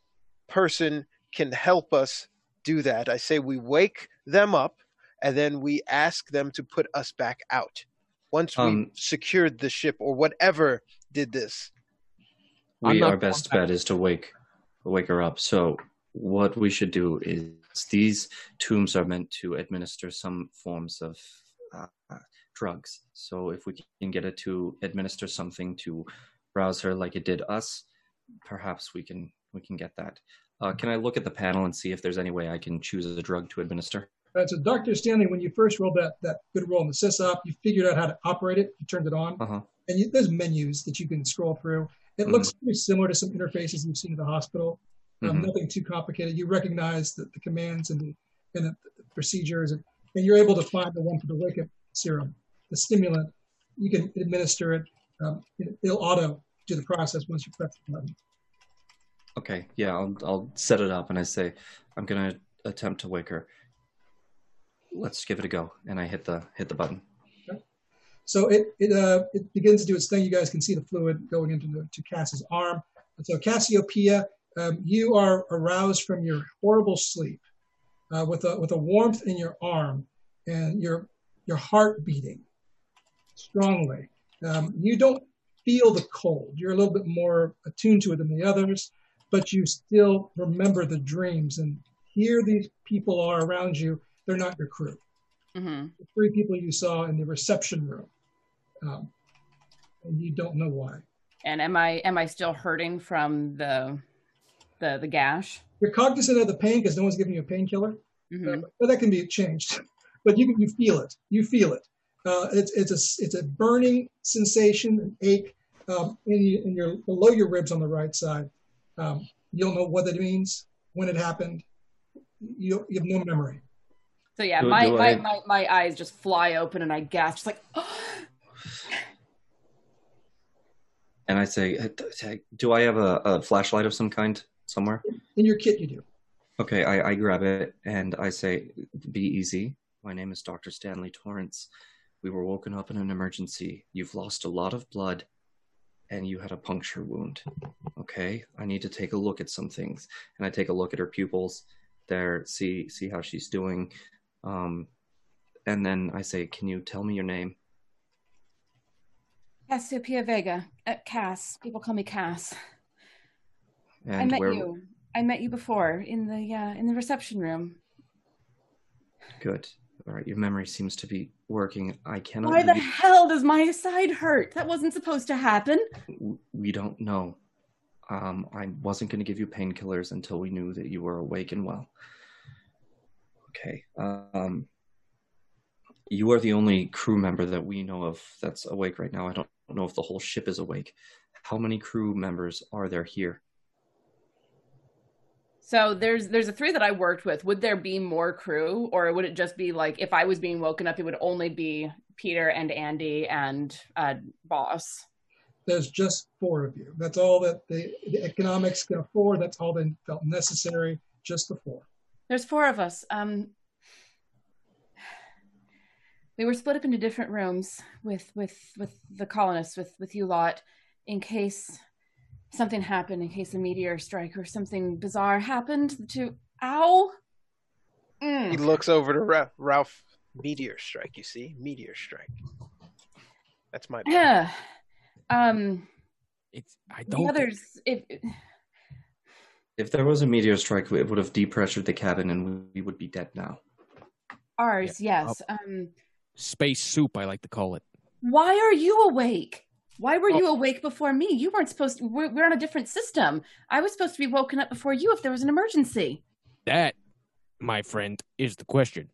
D: person can help us do that. I say we wake them up and then we ask them to put us back out. Once we
E: Um,
D: secured the ship or whatever did this.
E: We, our best bet is to wake wake her up. So what we should do is these tombs are meant to administer some forms of uh, drugs. So if we can get it to administer something to rouse her like it did us, perhaps we can we can get that. Uh, can I look at the panel and see if there's any way I can choose a drug to administer?
C: Right, so Dr. Stanley, when you first rolled that, that good roll in the SysOp, you figured out how to operate it. You turned it on.
E: Uh-huh.
C: And you, there's menus that you can scroll through. It
E: Mhm.
C: looks pretty similar to some interfaces you've seen at the hospital. Um,
E: Mhm.
C: Nothing too complicated. You recognize the, the commands and the, and the, the procedures, and, and you're able to find the one for the wake up serum, the stimulant. You can administer it. Um, it it'll auto do the process once you press the button.
E: Okay, yeah, I'll I'll set it up and I say I'm gonna attempt to wake her. Let's give it a go, and I hit the hit the button. Okay.
C: So it it uh, it begins to do its thing. You guys can see the fluid going into the, to Cass's arm. And so Cassiopeia, um, you are aroused from your horrible sleep uh, with a with a warmth in your arm and your your heart beating strongly. Um, you don't feel the cold. You're a little bit more attuned to it than the others, but you still remember the dreams. And here these people are around you. They're not your crew
H: hmm
C: the three people you saw in the reception room. Um, and you don't know why.
H: And am I am I still hurting from the the the gash?
C: You're cognizant of the pain because no one's giving you a painkiller,
H: hmm
C: uh, but that can be changed. [laughs] But you you feel it. You feel it. Uh, it's it's a it's a burning sensation, an ache um, in, you, in your below your ribs on the right side. Um, you don't know what that means, when it happened. You you have no memory.
H: So yeah,
E: Do-
H: my,
E: do
H: my,
E: I-
H: my my eyes just fly open and I gasp, just like, [gasps]
E: And I say, "Uh, "Do I have a, a flashlight of some kind somewhere?"
C: In your kit, you do.
E: Okay, I, I grab it and I say, "Be easy. My name is Dr. Stanley Torrance. We were woken up in an emergency. You've lost a lot of blood, and you had a puncture wound. Okay, I need to take a look at some things." And I take a look at her pupils, there, see see how she's doing, um, and then I say, "Can you tell me your name?"
H: Cassiopeia Vega, uh, Cass. People call me Cass.
E: And
H: I met
E: where?
H: you. I met you before in the uh, in the reception room.
E: Good. All right, your memory seems to be working. I cannot.
H: Why the hell does my side hurt? That wasn't supposed to happen.
E: we don't know. Um, I wasn't going to give you painkillers until we knew that you were awake and well. Okay. Um, you are the only crew member that we know of that's awake right now. I don't know if the whole ship is awake. How many crew members are there here?
H: So there's there's a three that I worked with. Would there be more crew, or would it just be like if I was being woken up, it would only be Peter and Andy and uh, Boss?
C: There's just four of you. That's all that the, the economics can afford. That's all they felt necessary. Just the four.
H: There's four of us. Um, we were split up into different rooms with with with the colonists, with with you lot, in case something happened, in case a meteor strike or something bizarre happened to. Ow!
D: He
H: Mm.
D: looks over to Ra- Ralph. Meteor strike, you see? Meteor strike. That's my.
H: Yeah. Um.
F: It's I don't.
H: the others. If
E: If there was a meteor strike, it would have depressured the cabin and we would be dead now.
H: ours, yes. Um.
F: space soup, I like to call it.
H: Why are you awake? Why were you awake before me? You weren't supposed to. We're, we're on a different system. I was supposed to be woken up before you if there was an emergency.
F: That, my friend, is the question.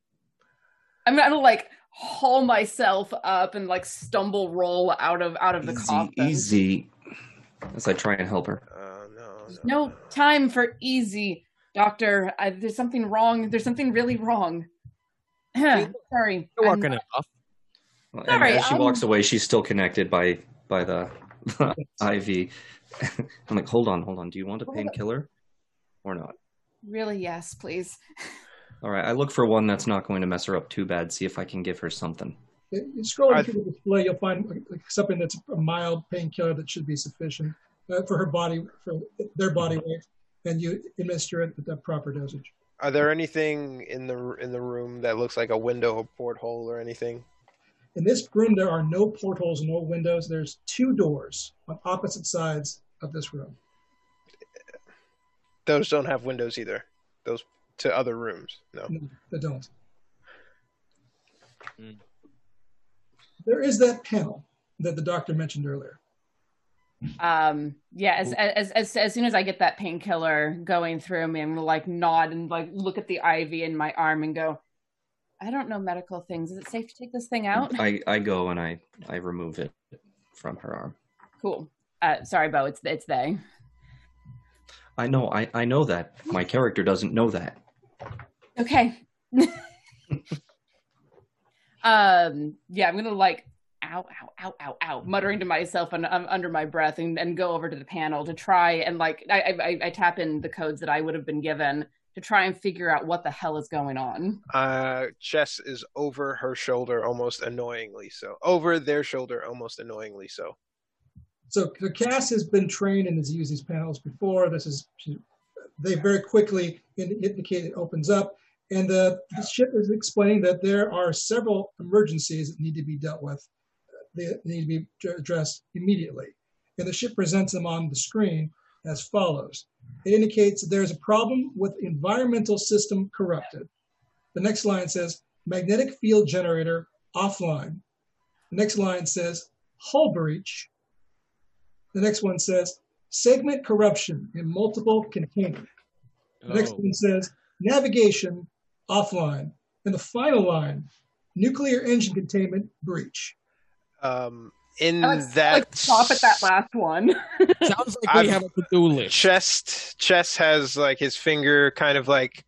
H: I'm gonna like haul myself up and like stumble roll out of out of the
E: Easy,
H: coffin.
E: easy. As I try and help her.
D: Uh, no,
H: No time for easy, doctor. I, there's something wrong. There's something really wrong. [clears throat] Sorry.
F: You're
H: I'm-
F: working enough.
E: And
H: Sorry,
E: as she
H: um,
E: walks away, she's still connected by by the [laughs] IV. [laughs] I'm like, hold on, hold on. Do you want a painkiller or not?
H: Really, yes, please. [laughs]
E: All right, I look for one that's not going to mess her up too bad. See if I can give her something.
C: You scroll through the display, you'll find like, like something that's a mild painkiller that should be sufficient uh, for her body, for their body weight, and you administer it at the proper dosage.
D: Are there anything in the in the room that looks like a window or porthole or anything?
C: In this room, there are no portholes, no windows. There's two doors on opposite sides of this room.
D: those don't have windows either. Those to other rooms. No.
C: No, they don't.
F: Mm.
C: There is that panel that the doctor mentioned earlier.
H: Um, yeah, as, as as as soon as I get that painkiller going through me, I'm gonna like nod and like look at the IV in my arm and go, I don't know medical things. Is it safe to take this thing out?
E: I, I go and I, I remove it from her arm.
H: Cool. Uh, sorry, Bo. It's it's they.
E: I know, I, I know that. My character doesn't know that.
H: Okay. [laughs] um. Yeah, I'm gonna like ow, ow, ow, ow, ow, muttering to myself and um, under my breath, and, and go over to the panel to try and like I, I I tap in the codes that I would have been given to try and figure out what the hell is going on.
D: Uh, Chess is over her shoulder, almost annoyingly so. Over their shoulder, almost annoyingly so.
C: So the cast has been trained and has used these panels before. This is they very quickly indicate it opens up, and the, the ship is explaining that there are several emergencies that need to be dealt with. They need to be addressed immediately, and the ship presents them on the screen as follows. It indicates that there is a problem with environmental system corrupted. The next line says magnetic field generator offline. The next line says hull breach. The next one says segment corruption in multiple containment. The next
F: Oh.
C: one says navigation offline. And the final line, nuclear engine containment breach.
D: Um, in
H: I
D: that
H: like stop at that last one. [laughs]
F: Sounds like we
D: I've-
F: have a to-do list.
D: chest chest has like his finger kind of like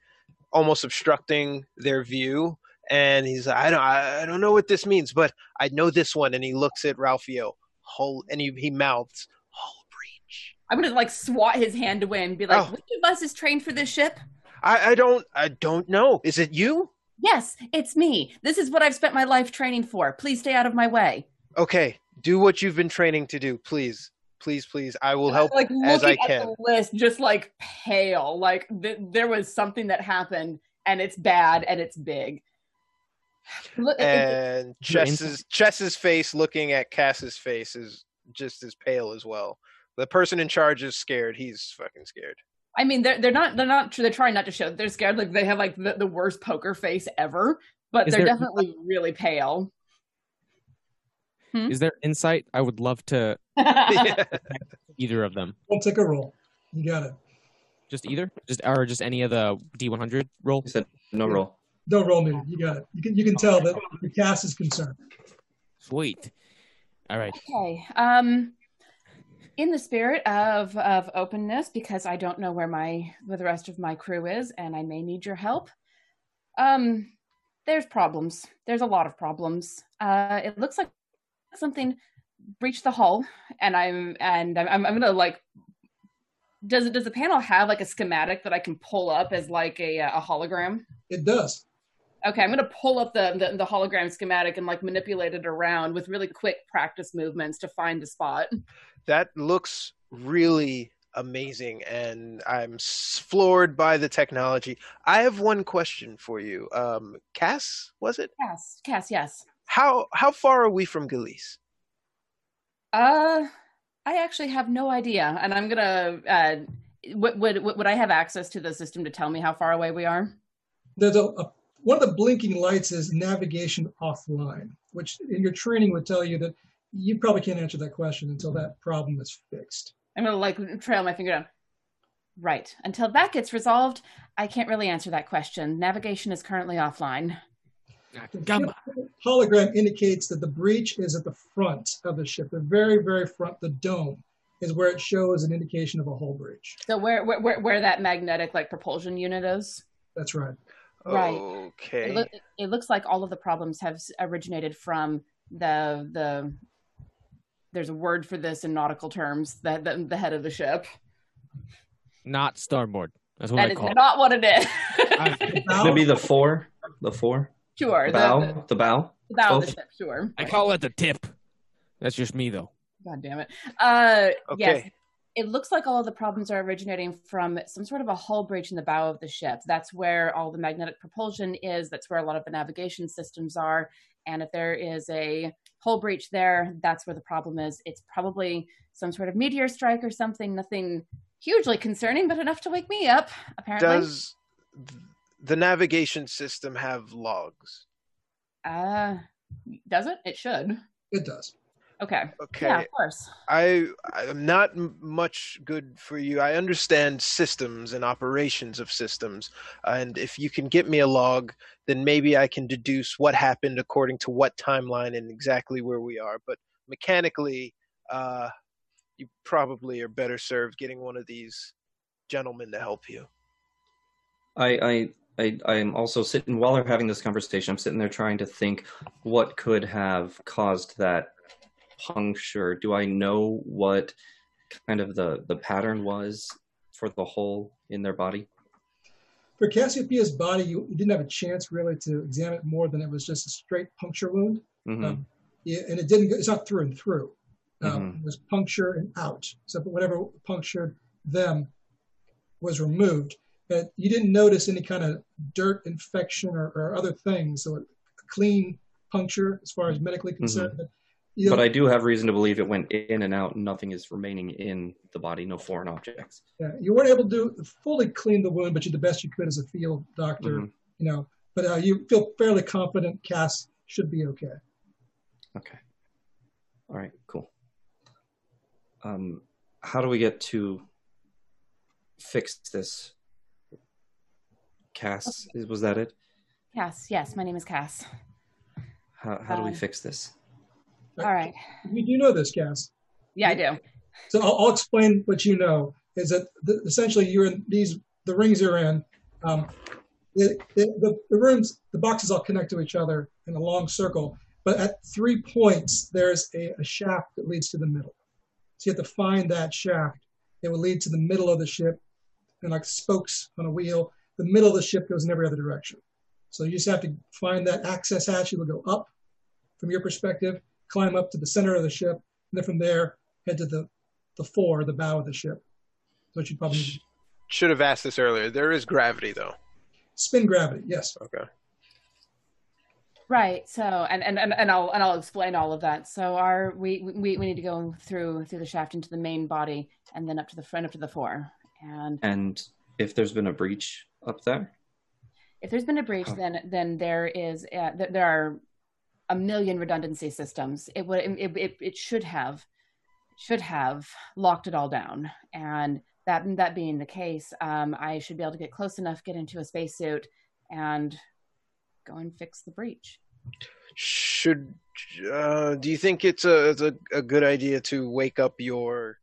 D: almost obstructing their view and he's like, I don't I don't know what this means, but I know this one and he looks at Ralphio whole and he, he mouths hull breach.
H: I'm gonna like swat his hand away and be like,
D: Oh.
H: "Which of us is trained for this ship?"
D: I, I don't I don't know. Is it you?
H: Yes, it's me. This is what I've spent my life training for. Please stay out of my way.
D: Okay, do what you've been training to do, please. Please, please. I will help
H: like
D: as I
H: looking at
D: can.
H: the list, just like pale. Like th- there was something that happened, and it's bad, and it's big. Look, it- it-
D: And Chess's Chess's face looking at Cass's face is just as pale as well. The person in charge is scared. He's fucking scared.
H: I mean, they're they're not they're not they're trying not to show that they're scared. Like they have like the, the worst poker face ever, but
F: Is
H: they're
F: there-
H: definitely really pale.
F: Is there insight? I would love to [laughs] either of them.
C: We'll take a roll. You got it.
F: Just either, just or just any of the D100 roll.
E: He said, no roll.
C: No roll needed. You got it. You can you can tell that the cast is concerned.
F: Sweet. All right.
H: Okay. Um, in the spirit of of openness, because I don't know where my where the rest of my crew is, and I may need your help. Um, there's problems. There's a lot of problems. Uh, it looks like something breached the hull, and I'm and I'm I'm, I'm gonna like. Does it does the panel have like a schematic that I can pull up as like a a hologram?
C: It does.
H: Okay, I'm gonna pull up the, the the hologram schematic and like manipulate it around with really quick practice movements to find the spot.
D: That looks really amazing, and I'm floored by the technology. I have one question for you. Um, Cass, was it?
H: Cass, Cass, yes.
D: How how far are we from Gliese?
H: Uh, I actually have no idea, and I'm gonna. Uh, would, would would I have access to the system to tell me how far away we are?
C: There's a, a one of the blinking lights is navigation offline, which in your training would tell you that you probably can't answer that question until that problem is fixed.
H: I'm gonna like trail my finger down. Right. Until that gets resolved, I can't really answer that question. Navigation is currently offline.
C: The
F: Come
C: ship hologram indicates that the breach is at the front of the ship, the very, very front, the dome is where it shows an indication of a hull breach.
H: So where where where, where that magnetic like propulsion unit is?
C: That's right.
H: Right.
D: Okay.
H: It, look, it looks like all of the problems have originated from the the. There's a word for this in nautical terms. The the, the head of the ship.
F: Not starboard. That's what
H: That
F: I
H: is
F: call it.
H: not what it is.
F: I, [laughs]
C: Bow-
E: Maybe the four, the four,
H: sure. The,
E: bow,
H: the,
E: the bow.
H: the bow of the ship. Sure.
F: I call it the tip. That's just me though.
H: God damn it. Uh, Yes.
D: Okay.
H: It looks like all of the problems are originating from some sort of a hull breach in the bow of the ship. That's where all the magnetic propulsion is. That's where a lot of the navigation systems are. And if there is a hull breach there, that's where the problem is. It's probably some sort of meteor strike or something. Nothing hugely concerning, but enough to wake me up. Apparently,
D: Does th- the navigation system have logs?
H: uh, does it? It should.
C: It does.
H: Okay.
D: Okay.
H: Yeah, of course.
D: I I'm not m- much good for you. I understand systems and operations of systems, and if you can get me a log, then maybe I can deduce what happened according to what timeline and exactly where we are. But mechanically, uh, you probably are better served getting one of these gentlemen to help you.
E: I, I, I, I'm also sitting while they're having this conversation. I'm sitting there trying to think what could have caused that puncture. Do I know what kind of the the pattern was for the hole in their body?
C: For Cassiopeia's body, you, you didn't have a chance really to examine it more than it was just a straight puncture wound.
E: hmm
C: Um, yeah, and it didn't. It's not through and through. Um,
E: Mhm.
C: It was puncture and out. So whatever punctured them was removed. But you didn't notice any kind of dirt infection or, or other things. So a clean puncture as far as medically concerned. But, you know,
E: Mm-hmm. But I do have reason to believe it went in and out, and nothing is remaining in the body, no foreign objects.
C: yeah, you weren't able to fully clean the wound, but you did the best you could as a field doctor.
E: Mhm.
C: You know, but uh, you feel fairly confident Cass should be okay.
E: Okay. All right. Cool. Um, how do we get to fix this? Cass, is- was that it?
H: Cass. Yes, my name is Cass.
E: How how do we
H: Um,
E: fix this?
C: But
H: All right.
C: You do know this, Cass.
H: Yeah, I do.
C: So I'll, I'll explain what you know is that the, essentially you're in these the rings you're in. Um, the, the, the, the rooms, the boxes all connect to each other in a long circle, but at three points there's a, a shaft that leads to the middle. So you have to find that shaft. It will lead to the middle of the ship, and like spokes on a wheel. The middle of the ship goes in every other direction. So you just have to find that access hatch. It'll go up from your perspective, climb up to the center of the ship, and then from there head to the the fore, the bow of the ship. So you probably need to
D: Should have asked this earlier. There is gravity, though.
C: spin gravity. Yes.
D: Okay.
H: Right. So, and, and, and, and I'll and I'll explain all of that. So, our we, we we need to go through through the shaft into the main body, and then up to the front, up to the fore. And
E: And if there's been a breach up there,
H: if there's been a breach,
E: Huh.
H: then then there is uh, th- there are a million redundancy systems. It would it, it, it should have should have locked it all down. And that that being the case, um, I should be able to get close enough, get into a spacesuit, and go and fix the breach.
D: Should uh, do you think it's a it's a, a good idea to wake up your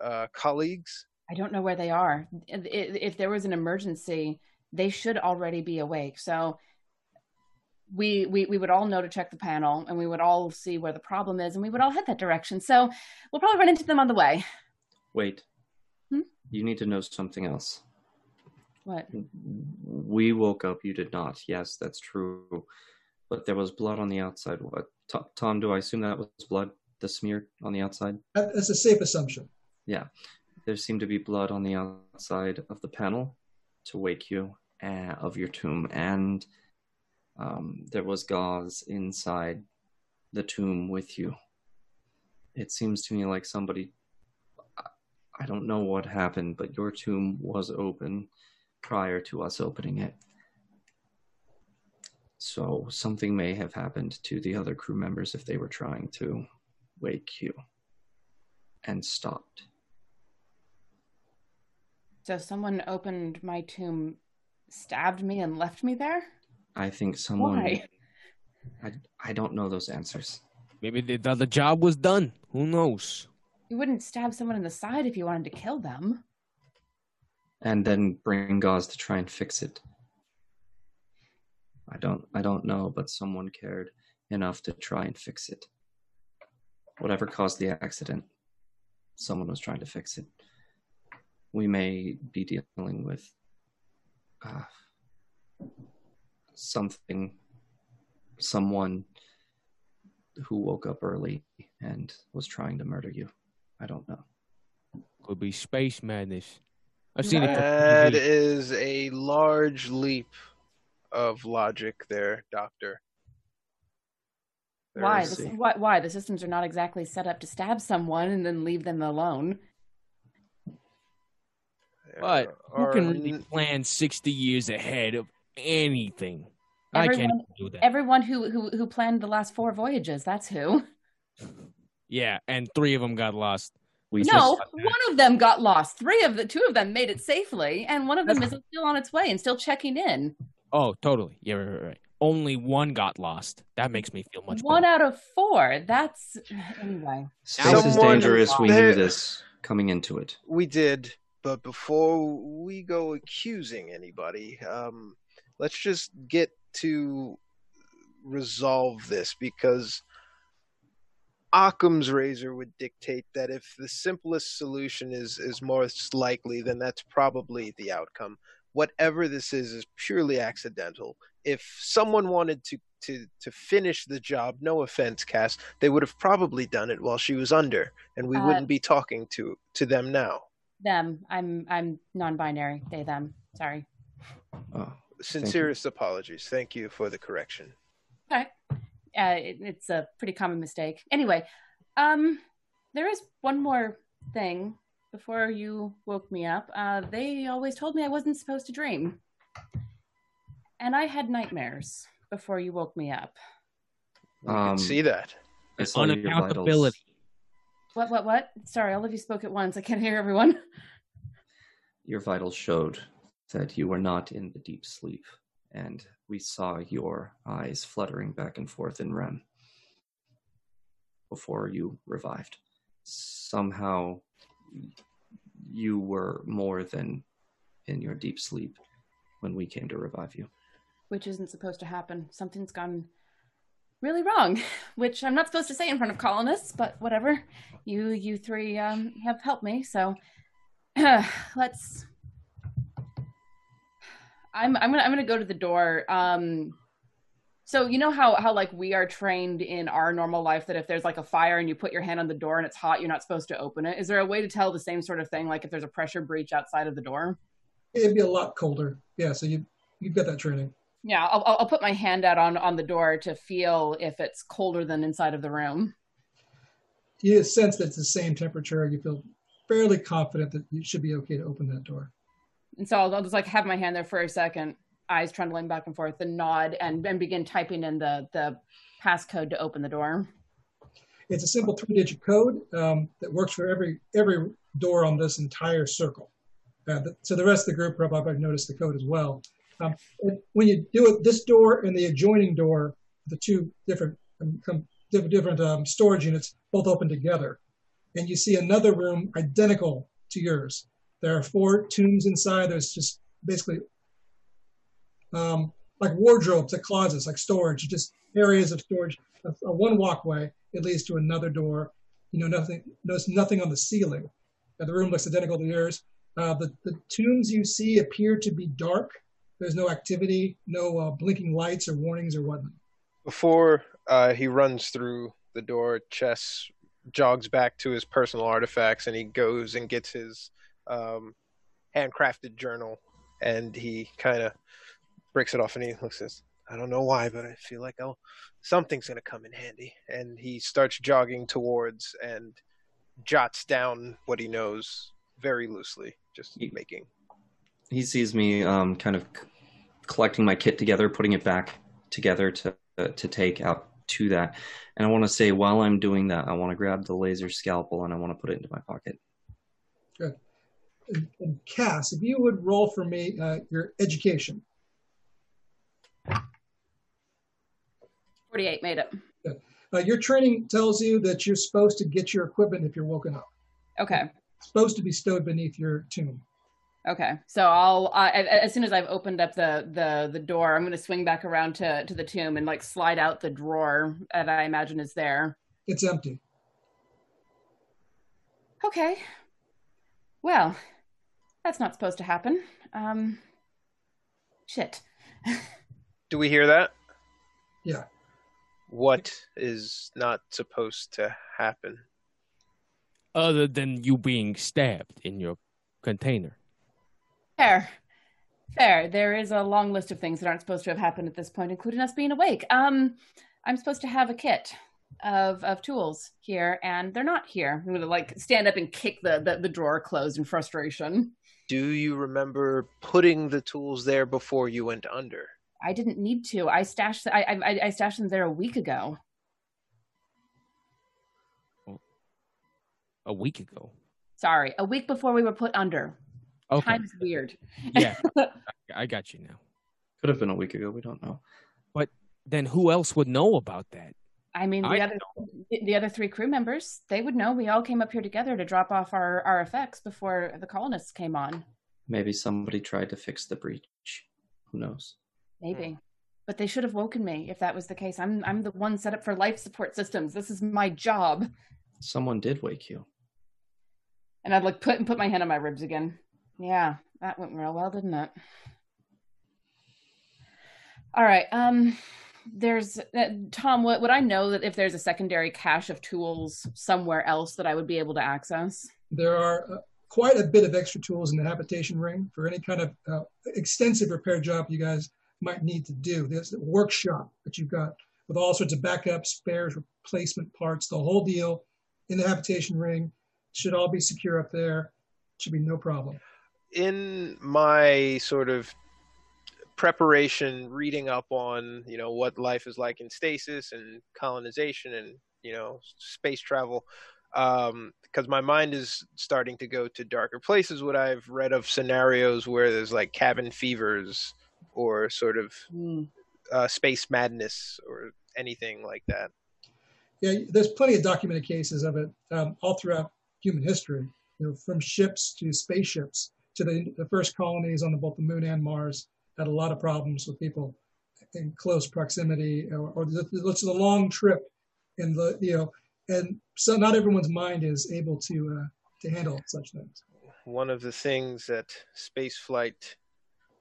D: uh, colleagues?
H: I don't know where they are. If, if there was an emergency, they should already be awake. So we, we we would all know to check the panel, and we would all see where the problem is, and we would all head that direction. So we'll probably run into them on the way.
E: wait.
H: Hmm?
E: You need to know something else.
H: What?
E: We woke up. You did not. Yes, that's true. But there was blood on the outside. What? Tom, Tom do I assume that was blood? The smear on the outside?
C: That's a safe assumption.
E: Yeah. There seemed to be blood on the outside of the panel to wake you uh, of your tomb, and um, there was gauze inside the tomb with you. It seems to me like somebody. I- I don't know what happened, but your tomb was open prior to us opening it. So something may have happened to the other crew members if they were trying to wake you and stopped.
H: So someone opened my tomb, stabbed me, and left me there.
E: I think someone.
H: Why?
E: I, I don't know those answers.
F: Maybe the, the, the job was done. Who knows?
H: You wouldn't stab someone in the side if you wanted to kill them.
E: And then bring gauze to try and fix it. I don't I don't know, but someone cared enough to try and fix it. Whatever caused the accident, someone was trying to fix it. We may be dealing with uh, something, someone who woke up early and was trying to murder you. I don't know.
F: Could be space madness. I've seen it. from
D: That
F: TV.
D: is a large leap of logic there, Doctor. There
H: why?
D: is-
H: The, why? Why? The systems are not exactly set up to stab someone and then leave them alone.
F: But who
D: Or
F: can really plan sixty years ahead of anything? I
H: Everyone-
F: can't do that.
H: Everyone who who who planned the last four voyages. That's who.
F: yeah, and three of them got lost.
E: We
H: No, [laughs] one of them got lost. Three of the two of them made it safely, and one of them is still on its way and still checking in.
F: Oh, totally. Yeah, right, right, right. Only one got lost. That makes me feel much
H: one
F: better.
H: out of four. That's anyway.
E: space is dangerous. We knew this coming into it.
D: We did, but before we go accusing anybody, um, let's just get to resolve this because Occam's razor would dictate that if the simplest solution is is most likely, then that's probably the outcome. Whatever this is is purely accidental. If someone wanted to to to finish the job, no offense, Cass, they would have probably done it while she was under, and we
H: Uh,
D: wouldn't be talking to to them now.
H: Them. I'm I'm non-binary. They them. Sorry.
E: Oh,
D: Sincerest apologies. Thank you for the correction.
H: Okay. Uh, it, it's a pretty common mistake. Anyway, um, there is one more thing before you woke me up. Uh, they always told me I wasn't supposed to dream, and I had nightmares before you woke me up.
D: We
E: Um,
D: can see that.
E: I saw your vitals.
F: Unaccountability.
H: What? What? What? Sorry, all of you spoke at once. I can't hear everyone. [laughs]
E: Your vitals showed that you were not in the deep sleep, and we saw your eyes fluttering back and forth in REM before you revived. Somehow, you were more than in your deep sleep when we came to revive you.
H: Which isn't supposed to happen. Something's gone really wrong, [laughs] which I'm not supposed to say in front of colonists, but whatever. You you three um, have helped me, so [sighs] let's. I'm I'm gonna I'm gonna go to the door. Um, so you know how how like we are trained in our normal life that if there's like a fire and you put your hand on the door and it's hot, you're not supposed to open it. Is there a way to tell the same sort of thing, like if there's a pressure breach outside of the door?
C: It'd be a lot colder. Yeah, so you you've got that training.
H: Yeah, I'll, I'll put my hand out on on the door to feel if it's colder than inside of the room.
C: You sense that it's the same temperature. You feel fairly confident that you should be okay to open that door.
H: And so I'll, I'll just like have my hand there for a second, eyes trundling back and forth, then nod and then begin typing in the the passcode to open the door.
C: It's a simple three-digit code um, that works for every every door on this entire circle. Uh, the, so the rest of the group probably noticed the code as well. Um, when you do it, this door and the adjoining door, the two different um, um, storage units, both open together, and you see another room identical to yours. There are four tombs inside. There's just basically um, like wardrobes, like closets, like storage, just areas of storage. A, a one walkway, it leads to another door. You know, nothing. There's nothing on the ceiling. Uh, the room looks identical to yours. Uh, the, the tombs you see appear to be dark. There's no activity, no uh, blinking lights or warnings or whatnot.
D: Before uh, he runs through the door, Chess jogs back to his personal artifacts and he goes and gets his um, handcrafted journal and he kind of breaks it off and he looks at this. I don't know why, but I feel like I'll something's gonna come in handy. And he starts jogging towards and jots down what he knows very loosely, just
E: Ye-
D: making.
E: He sees me um, kind of c- collecting my kit together, putting it back together to uh, to take out to that. And I want to say, while I'm doing that, I want to grab the laser scalpel and I want to put it into my pocket.
C: And, and Cass, if you would roll for me uh, your education.
H: Forty-eight made it.
C: Uh, your training tells you that you're supposed to get your equipment if you're woken up.
H: Okay.
C: It's supposed to be stowed beneath your tomb.
H: Okay, so I'll uh, as soon as I've opened up the the the door, I'm going to swing back around to to the tomb and like slide out the drawer that I imagine is there.
C: It's empty.
H: Okay. Well, that's not supposed to happen. Um, shit. [laughs]
D: Do we hear that?
C: Yeah.
D: What is not supposed to happen?
F: Other than you being stabbed in your container.
H: Fair. Fair. There is a long list of things that aren't supposed to have happened at this point, including us being awake. Um, I'm supposed to have a kit of of tools here, and they're not here. I'm gonna like stand up and kick the the, the drawer closed in frustration.
D: do you remember putting the tools there before you went under?
H: I didn't need to. I stashed. I I, I stashed them there a week ago.
F: A week ago.
H: Sorry, a week before we were put under.
F: Okay.
H: Time's weird.
F: Yeah, [laughs] I got you now.
E: Could have been a week ago. We don't know.
F: But then who else would know about that?
H: I mean, the
F: I
H: other the other three crew members, they would know. We all came up here together to drop off our our effects before the colonists came on.
E: Maybe somebody tried to fix the breach. Who knows?
H: Maybe. Hmm. But they should have woken me if that was the case. I'm I'm the one set up for life support systems. This is my job.
E: Someone did wake you.
H: And I'd like put and put my hand on my ribs again. Yeah, that went real well, didn't it? All right. Um there's uh, Tom, what would I know that if there's a secondary cache of tools somewhere else that I would be able to access?
C: There are uh, quite a bit of extra tools in the habitation ring for any kind of uh, extensive repair job you guys might need to do. There's a workshop that you've got with all sorts of backup, spares, replacement parts, the whole deal in the habitation ring. Should all be secure up there. Should be no problem.
D: In my sort of preparation reading up on you know what life is like in stasis and colonization and you know space travel um because my mind is starting to go to darker places. What i've read of scenarios where there's like cabin fevers or sort of uh, space madness or anything like that.
C: Yeah, there's plenty of documented cases of it um, all throughout human history. You know, from ships to spaceships to the, the first colonies on both the moon and Mars had a lot of problems with people in close proximity or, or the, it's a long trip in the you know, and so not everyone's mind is able to uh, to handle such things.
D: one of the things that space flight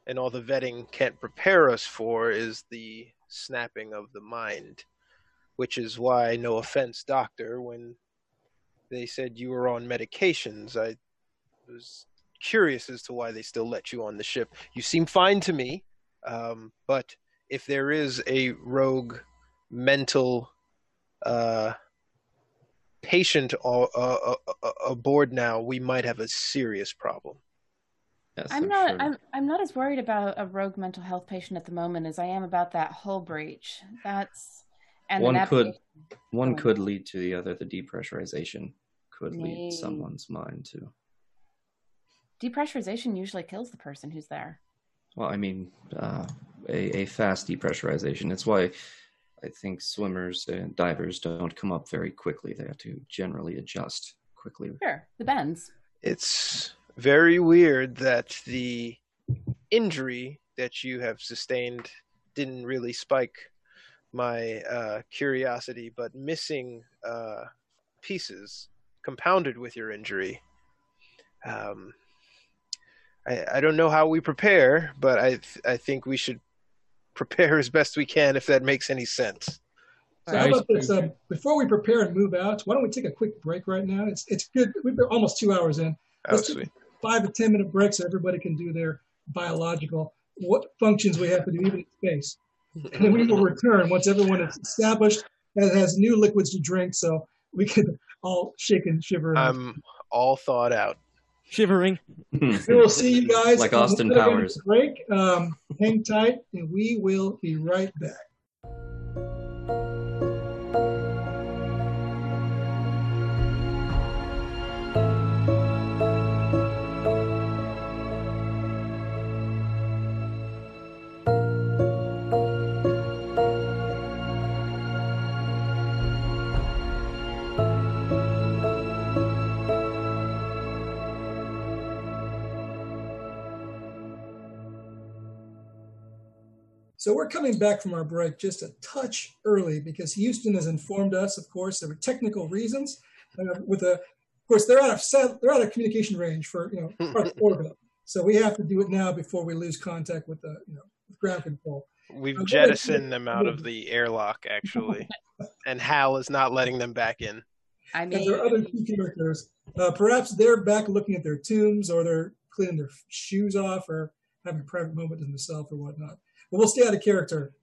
D: and all the vetting can't prepare us for is the snapping of the mind, which is why, no offense, doctor, when they said you were on medications, I was curious as to why they still let you on the ship. You seem fine to me, um, but if there is a rogue mental uh, patient a- a- a- aboard now, we might have a serious problem.
E: Yes,
H: I'm not
E: sure.
H: I'm I'm not as worried about a rogue mental health patient at the moment as I am about that hull breach. That's and
E: one could one could lead to the other. The depressurization could lead someone's mind to.
H: Depressurization usually kills the person who's there.
E: Well, I mean, uh, a, a fast depressurization. It's why I think swimmers and divers don't come up very quickly. They have to generally adjust quickly.
H: Sure, the bends.
D: It's very weird that the injury that you have sustained didn't really spike my uh, curiosity, but missing uh, pieces compounded with your injury. Um, I, I don't know how we prepare, but I th- I think we should prepare [laughs] as best we can if that makes any sense.
C: So how about this? Um, before we prepare and move out, why don't we take a quick break right now? It's it's good. We've been almost two hours in.
D: Oh,
C: Let's
D: sweet.
C: five to ten minute break so everybody can do their biological what functions we have to do even in space. And then we will return once everyone is established and has new liquids to drink, so we can all shake and shiver.
D: I'm all thought out.
F: Shivering.
C: we will see you guys
E: Like Austin
C: other end of
E: Powers.
C: the Break. Um, hang tight, and we will be right back. So we're coming back from our break just a touch early because Houston has informed us, of course, there were technical reasons. Uh, with a, of course, they're out of set, they're out of communication range for you know [laughs] Earth orbit. So we have to do it now before we lose contact with the you know with ground control.
D: We've
C: I'm gonna-
D: jettisoned them out of [laughs] the airlock, actually, [laughs] and Hal is not letting them back in.
H: I
C: And
H: mean,
C: there are other key characters. Uh, perhaps they're back looking at their tombs, or they're cleaning their shoes off, or having a private moment to themselves, or whatnot. But we'll stay out of character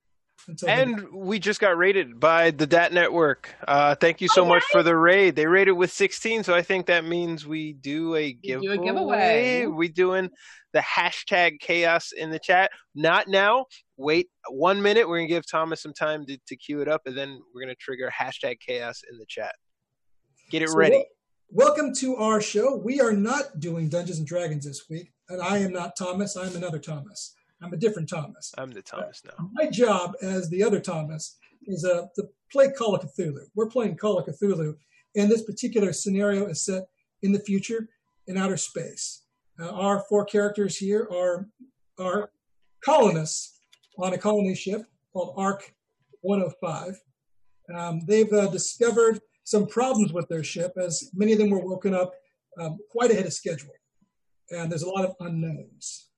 C: until
D: And we just got rated by the DAT Network. Uh, thank you so much for the raid. They rated with 16, so I think that means we do a
G: do a
D: giveaway.
G: giveaway.
D: We doing the hashtag chaos in the chat. Not now. Wait one minute. We're gonna give Thomas some time to, to queue it up, and then we're gonna trigger hashtag chaos in the chat. Get it
C: So
D: ready.
C: wel- welcome to our show. We are not doing Dungeons and Dragons this week, and I am not Thomas. I'm another Thomas. I'm a different Thomas.
D: I'm the Thomas now.
C: My job as the other Thomas is uh, to play Call of Cthulhu. We're playing Call of Cthulhu, and this particular scenario is set in the future in outer space. Uh, our four characters here are are colonists on a colony ship called Ark 105. Um, they've uh, discovered some problems with their ship, as many of them were woken up um, quite ahead of schedule, and there's a lot of unknowns.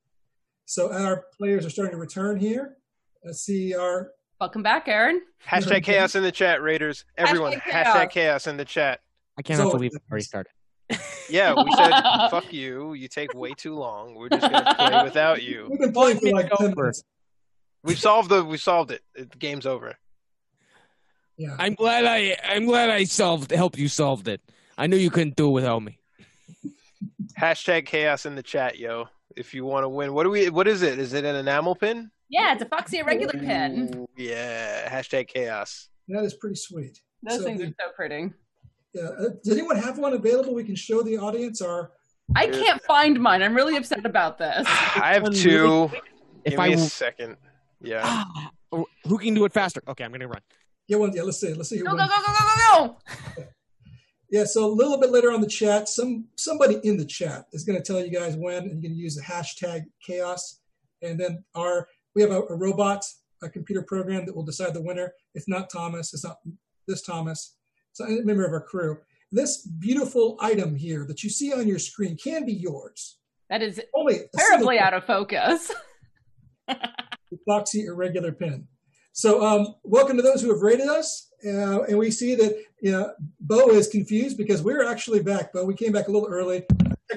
C: So our players are starting to return here. Let's see our
G: Welcome back, Aaron.
D: Hashtag chaos in the chat, Raiders. Everyone,
G: Hashtag
D: hashtag
G: chaos.
D: chaos in the chat.
F: I cannot
C: So-
F: believe it already started. [laughs]
D: Yeah, we said [laughs] fuck you. You take way too long. We're just gonna play without you.
C: we've been playing for like
F: Go
C: 10 minutes.
D: We've solved the. We solved it. The game's over.
C: Yeah.
F: I'm glad I I'm glad I solved helped you solved it. I knew you couldn't do it without me.
D: Hashtag chaos in the chat, yo. If you want to win, what do we? What is it? Is it an enamel pin?
G: Yeah, it's a Foxy irregular pin.
D: Yeah. Hashtag chaos.
C: That is pretty sweet.
G: Those
C: So
G: things
C: the-
G: are so pretty.
C: Yeah. Uh, does anyone have one available we can show the audience? Or
G: I can't find mine. I'm really upset about this. [sighs]
D: I have two.
F: If
D: Give
F: I
D: me a
F: w-
D: second. Yeah. [gasps]
F: who can do it faster? Okay, I'm gonna run.
C: get one? Yeah. Let's see. Let's see
G: Go, go, go, go, go, go, [laughs] go.
C: Yeah. So a little bit later on the chat, some somebody in the chat is going to tell you guys when, and you're going to use the hashtag chaos, and then our we have a, a robot, a computer program that will decide the winner. It's not Thomas. It's not this Thomas. It's not a member of our crew. This beautiful item here that you see on your screen can be yours.
G: That is
C: oh, Only
G: terribly out of focus. [laughs]
C: Foxy irregular pin. So, um, welcome to those who have rated us. Uh, and we see that you know, Bo is confused because we're actually back, but We came back a little early.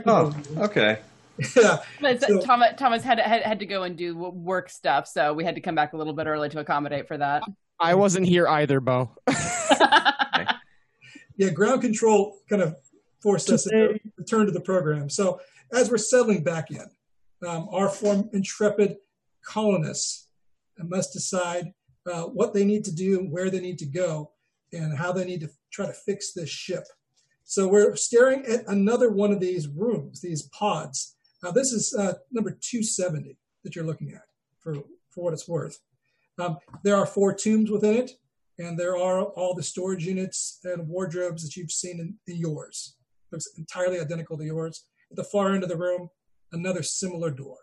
E: Oh, okay.
C: yeah. So-
G: Thomas, Thomas had, had had to go and do work stuff, so we had to come back a little bit early to accommodate for that.
F: I wasn't here either, Bo. [laughs] [laughs]
C: Yeah, ground control kind of forced us to return to the program. So, as we're settling back in, um, our form intrepid colonists must decide uh, what they need to do, where they need to go, and how they need to try to fix this ship. So, we're staring at another one of these rooms, these pods. Now, this is uh, number 270 that you're looking at for, for what it's worth. Um, there are four tombs within it and there are all the storage units and wardrobes that you've seen in, in yours. Looks entirely identical to yours. At the far end of the room, another similar door.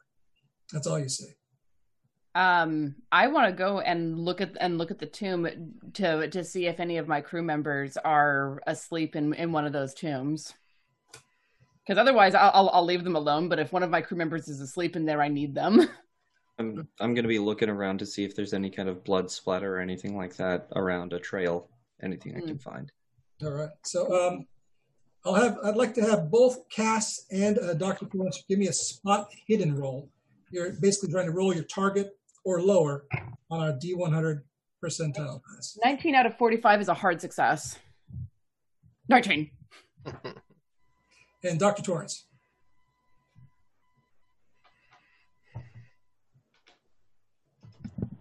C: That's all you see.
G: Um, I want to go and look at and look at the tomb to to see if any of my crew members are asleep in in one of those tombs. Because otherwise, I'll, I'll I'll leave them alone. But if one of my crew members is asleep in there, I need them. [laughs]
E: I'm I'm gonna be looking around to see if there's any kind of blood splatter or anything like that around a trail. Anything I can find.
C: All right. So um, I'll have. I'd like to have both Cass and uh, Dr. Florence give me a spot hidden roll. You're basically trying to roll your target or lower on our D100 percentile class.
G: Nineteen out of forty-five is a hard success. Nineteen.
C: And Dr. Torrance.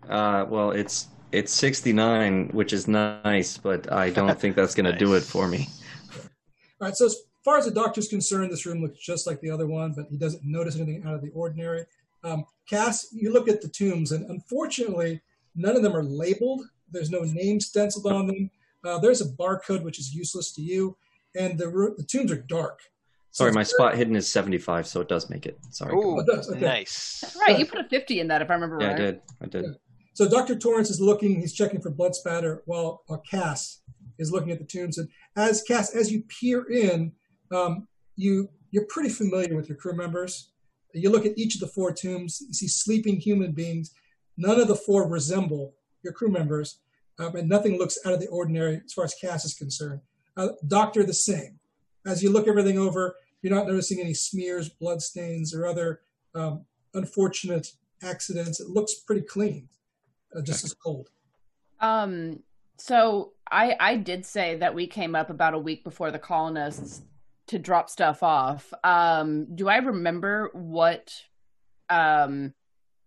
E: Uh, well, it's it's 69, which is nice, but I don't think that's gonna do it for me. [laughs]
C: All right, so as far as the doctor's concerned, this room looks just like the other one, but he doesn't notice anything out of the ordinary. Um, Cass, you look at the tombs, and unfortunately, none of them are labeled. There's no name stenciled on them. Uh, there's a barcode, which is useless to you, and the, the tombs are dark.
E: Sorry, my spot hidden is 75, so it does make it. Sorry.
D: Ooh,
C: it does, okay.
D: nice.
G: Right, you put a fifty in that, if I remember right.
E: Yeah, I did. I did.
C: So Dr. Torrance is looking, he's checking for blood spatter while, while Cass is looking at the tombs. And as Cass, as you peer in, um, you, you're pretty familiar with your crew members. You look at each of the four tombs, you see sleeping human beings. None of the four resemble your crew members, um, and nothing looks out of the ordinary as far as Cass is concerned. Uh, doctor, the same. As you look everything over, you're not noticing any smears, blood stains, or other um, unfortunate accidents. It looks pretty clean. uh, just as cold.
H: Um, so I I did say that we came up about a week before the colonists to drop stuff off. Um, do I remember what um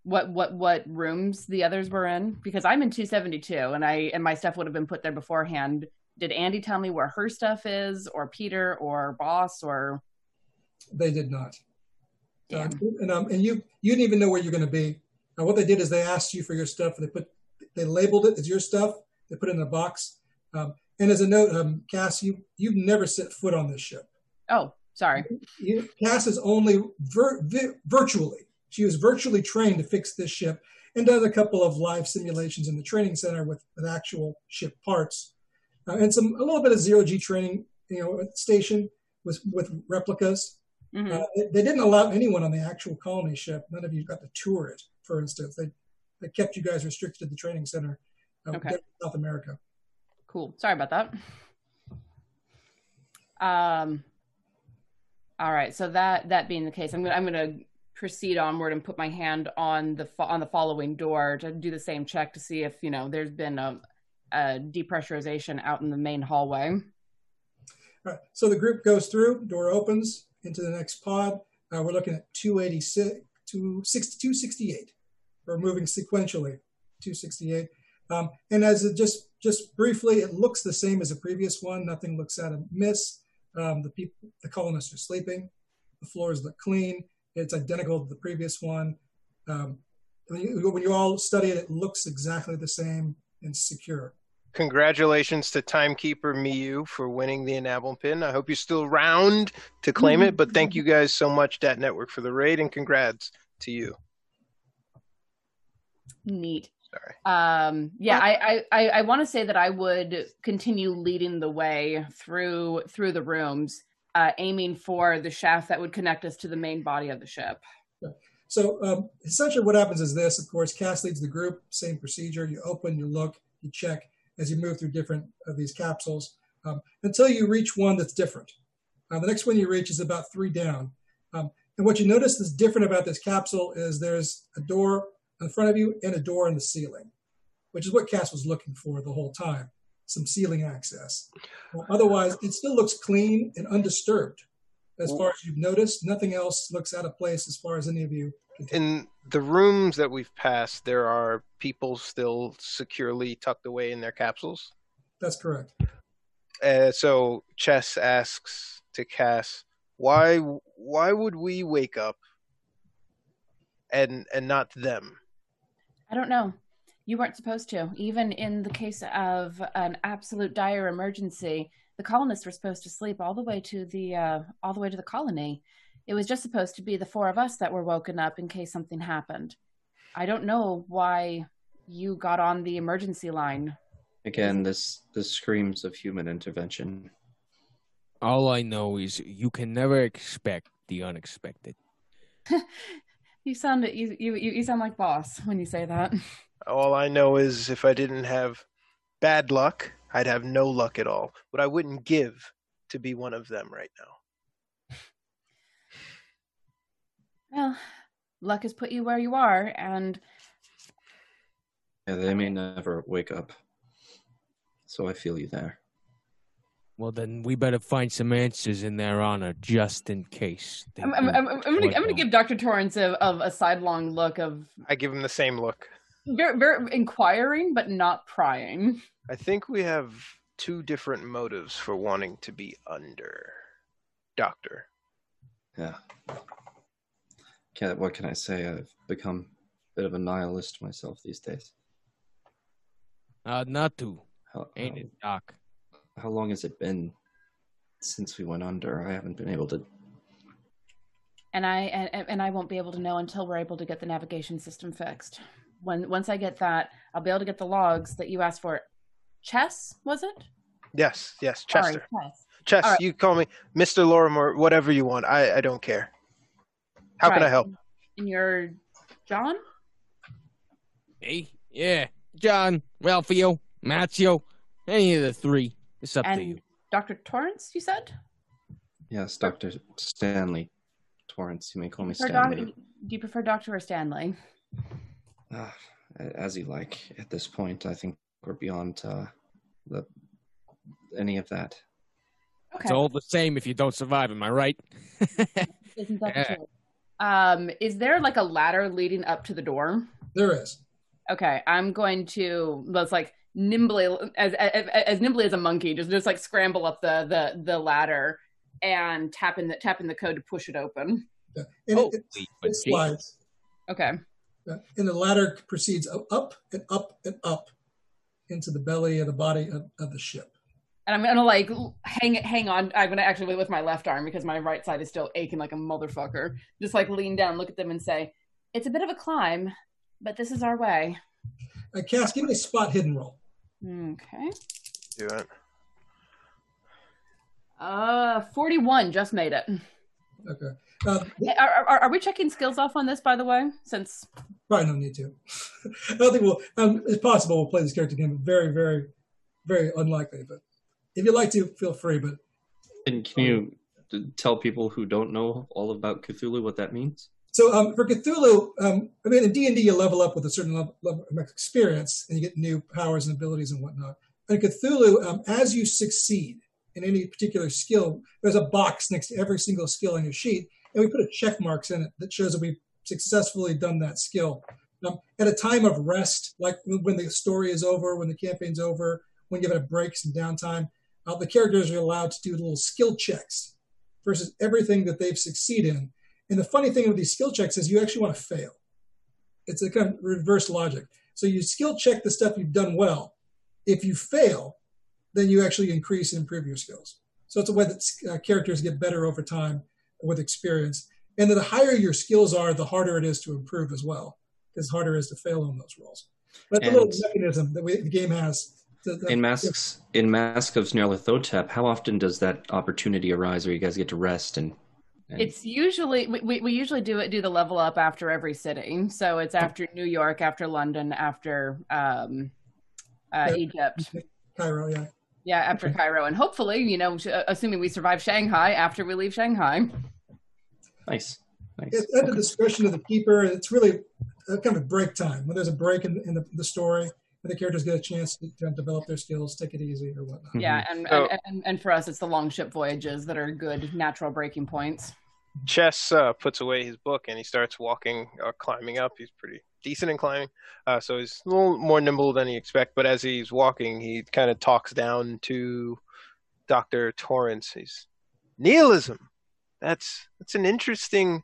H: what what what rooms the others were in? Because I'm in 272 and I and my stuff would have been put there beforehand. Did Andy tell me where her stuff is, or Peter, or Boss, or
C: They did not. Uh, and um, and you you didn't even know where you're going to be. Uh, what they did is they asked you for your stuff. They put they labeled it as your stuff. They put it in a box. Um, and as a note, um, Cass, you you've never set foot on this ship.
H: Oh, sorry.
C: Cass is only vir- vi- virtually. She was virtually trained to fix this ship and done a couple of live simulations in the training center with, with actual ship parts uh, and some a little bit of zero G training, you know, at the station with with replicas.
H: Mhm.
C: Uh, they, they didn't allow anyone on the actual colony ship. None of you got to tour it, for instance. They they kept you guys restricted to the training center, uh,
H: Okay.
C: South America.
H: Cool. Sorry about that. Um. All right. So that that being the case, I'm gonna I'm gonna proceed onward and put my hand on the on the following door to do the same check to see if you know there's been a, a depressurization out in the main hallway.
C: All right, so the group goes through, door opens into the next pod. Uh, we're looking at 286, 260, 268. We're moving sequentially, 268. Um, and as it just just briefly, it looks the same as the previous one. Nothing looks out of miss. Um, the people, the colonists are sleeping. The floors look clean. It's identical to the previous one. Um, when, you, when you all study it, it looks exactly the same and secure.
D: Congratulations to timekeeper Miyu for winning the enamel pin. I hope you're still around to claim it, but thank you guys so much, Dat Network, for the raid, and congrats to you.
H: Neat.
D: Sorry.
H: Um, yeah, I I, I, want to say that I would continue leading the way through through the rooms, uh, aiming for the shaft that would connect us to the main body of the ship.
C: So um, essentially, what happens is this. Of course, Cass leads the group. Same procedure. You open, you look, you check as you move through different of these capsules um, until you reach one that's different. Uh, the next one you reach is about three down. Um, and what you notice is different about this capsule is there's a door in front of you and a door in the ceiling, which is what Cass was looking for the whole time. Some ceiling access. Well, otherwise, it still looks clean and undisturbed. As far as you've noticed, nothing else looks out of place as far as any of you can tell.
D: In the rooms that we've passed, there are people still securely tucked away in their capsules.
C: That's correct.
D: Uh, so Chess asks to Cass, "Why? Why would we wake up and and not them?"
H: I don't know. You weren't supposed to. Even in the case of an absolute dire emergency, the colonists were supposed to sleep all the way to the uh, all the way to the colony. It was just supposed to be the four of us that were woken up in case something happened. I don't know why you got on the emergency line.
E: Again, this this screams of human intervention.
F: All I know is you can never expect the unexpected. [laughs]
H: You sound you you you sound like boss when you say that.
D: All I know is if I didn't have bad luck, I'd have no luck at all. But I wouldn't give to be one of them right now.
H: Well, luck has put you where you are, and
E: Yeah, they may never wake up. So I feel you there.
F: Well, then we better find some answers in their honor, just in case.
H: I'm, I'm, I'm, I'm gonna I'm gonna give. Doctor Torrance a, of a sidelong look of
D: I give him the same look.
H: very, very inquiring but not prying.
D: I think we have two different motives for wanting to be under. Doctor.
E: Yeah. Can't, what can I say? I've become a bit of a nihilist myself these days.
F: Uh, not to,
E: How,
F: ain't
E: how,
F: it, Doc?
E: How long has it been since we went under? I haven't been able to.
H: And I and, and I won't be able to know until we're able to get the navigation system fixed. When once I get that, I'll be able to get the logs that you asked for. Chess was it?
D: Yes, yes,
H: Sorry,
D: Chester.
H: Chess.
D: Chess,
H: All right.
D: you call me Mr. Lorimer, whatever you want. I, I don't care. How can I help?
H: And you're John?
F: Hey, yeah, John, Ralphio, Macchio, any of the three. It's up to you.
H: Doctor Torrance, you said?
E: Yes, Doctor Stanley Torrance. You may call me
H: Prefer doc-
E: Stanley.
H: do you prefer Doctor or Stanley?
E: Ah, as you like. At this point, I think we're beyond uh, the any of that.
H: Okay.
F: It's all the same if you don't survive. Am I right? [laughs]
H: Isn't that
F: Yeah.
H: true? Um, is there like a ladder leading up to the door?
C: There is.
H: Okay, I'm going to let's like nimbly as, as as nimbly as a monkey, just just like scramble up the the the ladder and tap in the tap in the code to push it open.
C: Yeah. And
F: Oh,
C: it, it, it slides.
H: Okay.
C: Uh, and the ladder proceeds up and up and up into the belly of the body of, of the ship.
H: And I'm gonna like hang hang on. I'm gonna actually lift my left arm because my right side is still aching like a motherfucker. Just like lean down, look at them, and say, "It's a bit of a climb, but this is our way."
C: Uh, Cass, give me a spot hidden roll.
H: Okay.
D: Do it.
H: Uh, 41 just made it.
C: Okay. Uh,
H: Are, are, are we checking skills off on this, by the way? Since
C: probably no need to. [laughs] I don't think we'll. Um, it's possible we'll play this character again, but very, very, very unlikely. But if you'd like to, feel free. But
E: And can you tell people who don't know all about Cthulhu what that means?
C: So um, for Cthulhu, um, I mean, in D and D, you level up with a certain level, of experience, and you get new powers and abilities and whatnot. In Cthulhu, um, as you succeed in any particular skill, there's a box next to every single skill on your sheet, and we put a check marks in it that shows that we've successfully done that skill. Um, at a time of rest, like when when the story is over, when the campaign's over, when you have a break, some downtime, uh, the characters are allowed to do little skill checks versus everything that they've succeeded in. And the funny thing with these skill checks is you actually want to fail. It's a kind of reverse logic. So you skill check the stuff you've done well. If you fail, then you actually increase and improve your skills. So it's a way that uh, characters get better over time with experience. And the higher your skills are, the harder it is to improve as well, because harder it is to fail on those rolls. But the little mechanism that we, the game has. To, that-
E: In masks, in Mask of Nyarlathotep, how often does that opportunity arise where you guys get to rest and? And
H: it's usually we, we, we usually do it do the level up after every sitting. So it's after New York, after London, after um, uh, Egypt.
C: Cairo, yeah.
H: Yeah, after Cairo, and hopefully, you know, assuming we survive Shanghai after we leave Shanghai.
E: nice, nice.
C: It's at the discretion of the keeper. It's really kind of a break time when there's a break in, in the, the story, and the characters get a chance to, to develop their skills, take it easy, or whatnot.
H: Yeah, and,
D: So-
H: and, and and for us, it's the long ship voyages that are good natural breaking points.
D: Chess uh, puts away his book and he starts walking or climbing up. He's pretty decent in climbing, uh, so he's a little more nimble than he expect. But as he's walking, he kind of talks down to Doctor Torrance. He's nihilism. That's that's an interesting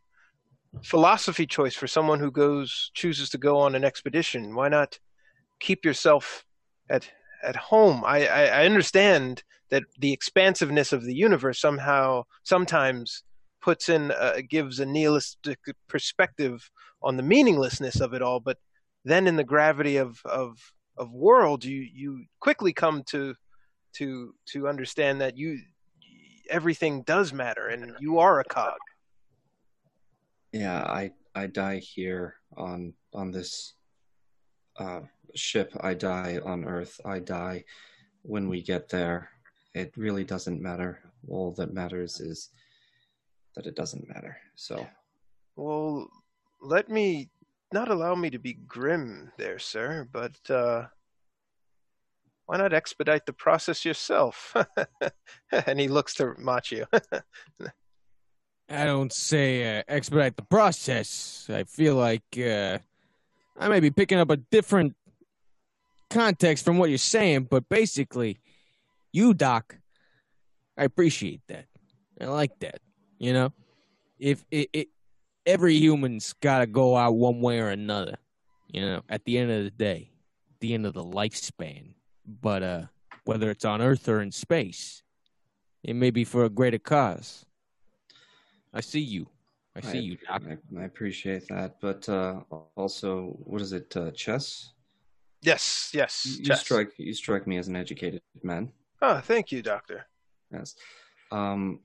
D: philosophy choice for someone who goes chooses to go on an expedition. Why not keep yourself at at home? I, I, I understand that the expansiveness of the universe somehow sometimes puts in uh, gives a nihilistic perspective on the meaninglessness of it all but then in the gravity of of of world you you quickly come to to to understand that you everything does matter and you are a cog
E: Yeah, I I die here on on this uh, ship. I die on Earth. I die when we get there. It really doesn't matter. All that matters is that it doesn't matter. So
D: well let me not allow me to be grim there sir but uh why not expedite the process yourself [laughs] and he looks to Macchio [laughs]
F: I don't say uh, expedite the process. I feel like uh, I may be picking up a different context from what you're saying, but basically, you, Doc, I appreciate that. I like that. You know, if it, it every human's got to go out one way or another. You know, at the end of the day, the end of the lifespan. But uh, whether it's on Earth or in space, it may be for a greater cause. I see you. I see you,
E: I, I appreciate that, but uh, also, what is it? Uh, chess.
D: yes yes
E: You, you strike you strike me as an educated man.
D: oh thank you doctor
E: Yes. Um,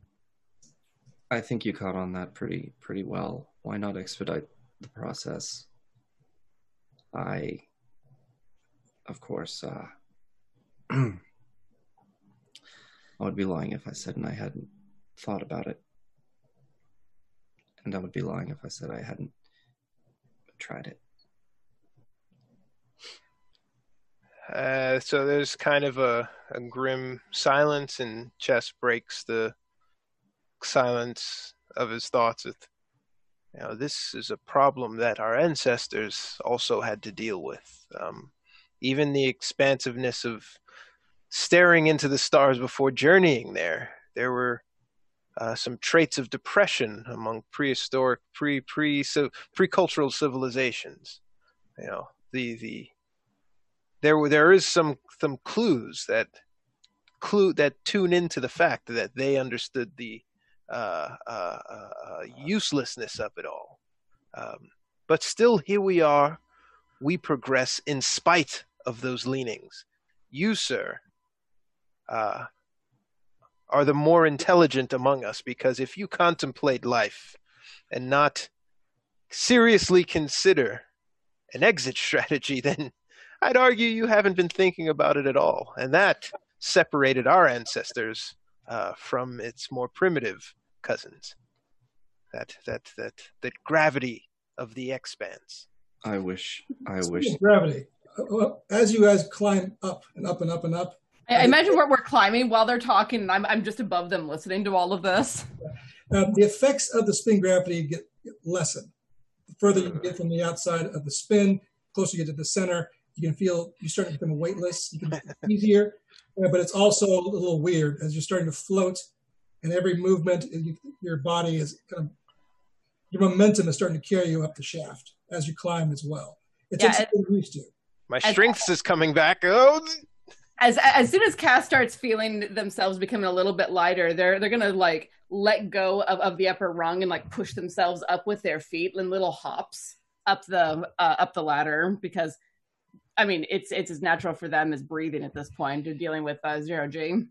E: I think you caught on that pretty pretty well. Why not expedite the process? I, of course, uh, [clears throat] I would be lying if I said and I hadn't thought about it, and I would be lying if I said I hadn't tried it.
D: Uh, so there's kind of a, a grim silence, and Chess breaks the silence of his thoughts with, you know, this is a problem that our ancestors also had to deal with. Um, even the expansiveness of staring into the stars before journeying there, there were uh, some traits of depression among prehistoric, pre pre so pre-cultural civilizations. You know, the the there there is some some clues that clue that tune into the fact that they understood the uh, uh, uh, uselessness of it all. Um, but still, here we are. We progress in spite of those leanings. You, sir, uh, are the more intelligent among us because if you contemplate life and not seriously consider an exit [laughs] strategy, then I'd argue you haven't been thinking about it at all. And that separated our ancestors uh, from its more primitive cousins. That that that that gravity of the expanse.
E: I wish. I
C: Speaking
E: wish.
C: gravity. uh, well, As you guys climb up and up and up and up,
H: I, I imagine we're, we're climbing while they're talking, and I'm, I'm just above them listening to all of this.
C: uh, the effects of the spin gravity get, get lessened. The further you get from the outside of the spin, closer you get to the center, you can feel you start to become weightless. You can it's easier, uh, but it's also a little weird as you're starting to float, and every movement, uh, you, your body is kind of your momentum is starting to carry you up the shaft as you climb as well. It
H: Yeah,
C: takes
H: it-
C: used to.
D: My
H: As-
D: strength is coming back. Oh,
H: As as soon as Cass starts feeling themselves becoming a little bit lighter, they're they're gonna like let go of, of the upper rung and like push themselves up with their feet in little hops up the uh, up the ladder because I mean it's it's as natural for them as breathing at this point. They're dealing with uh, zero G.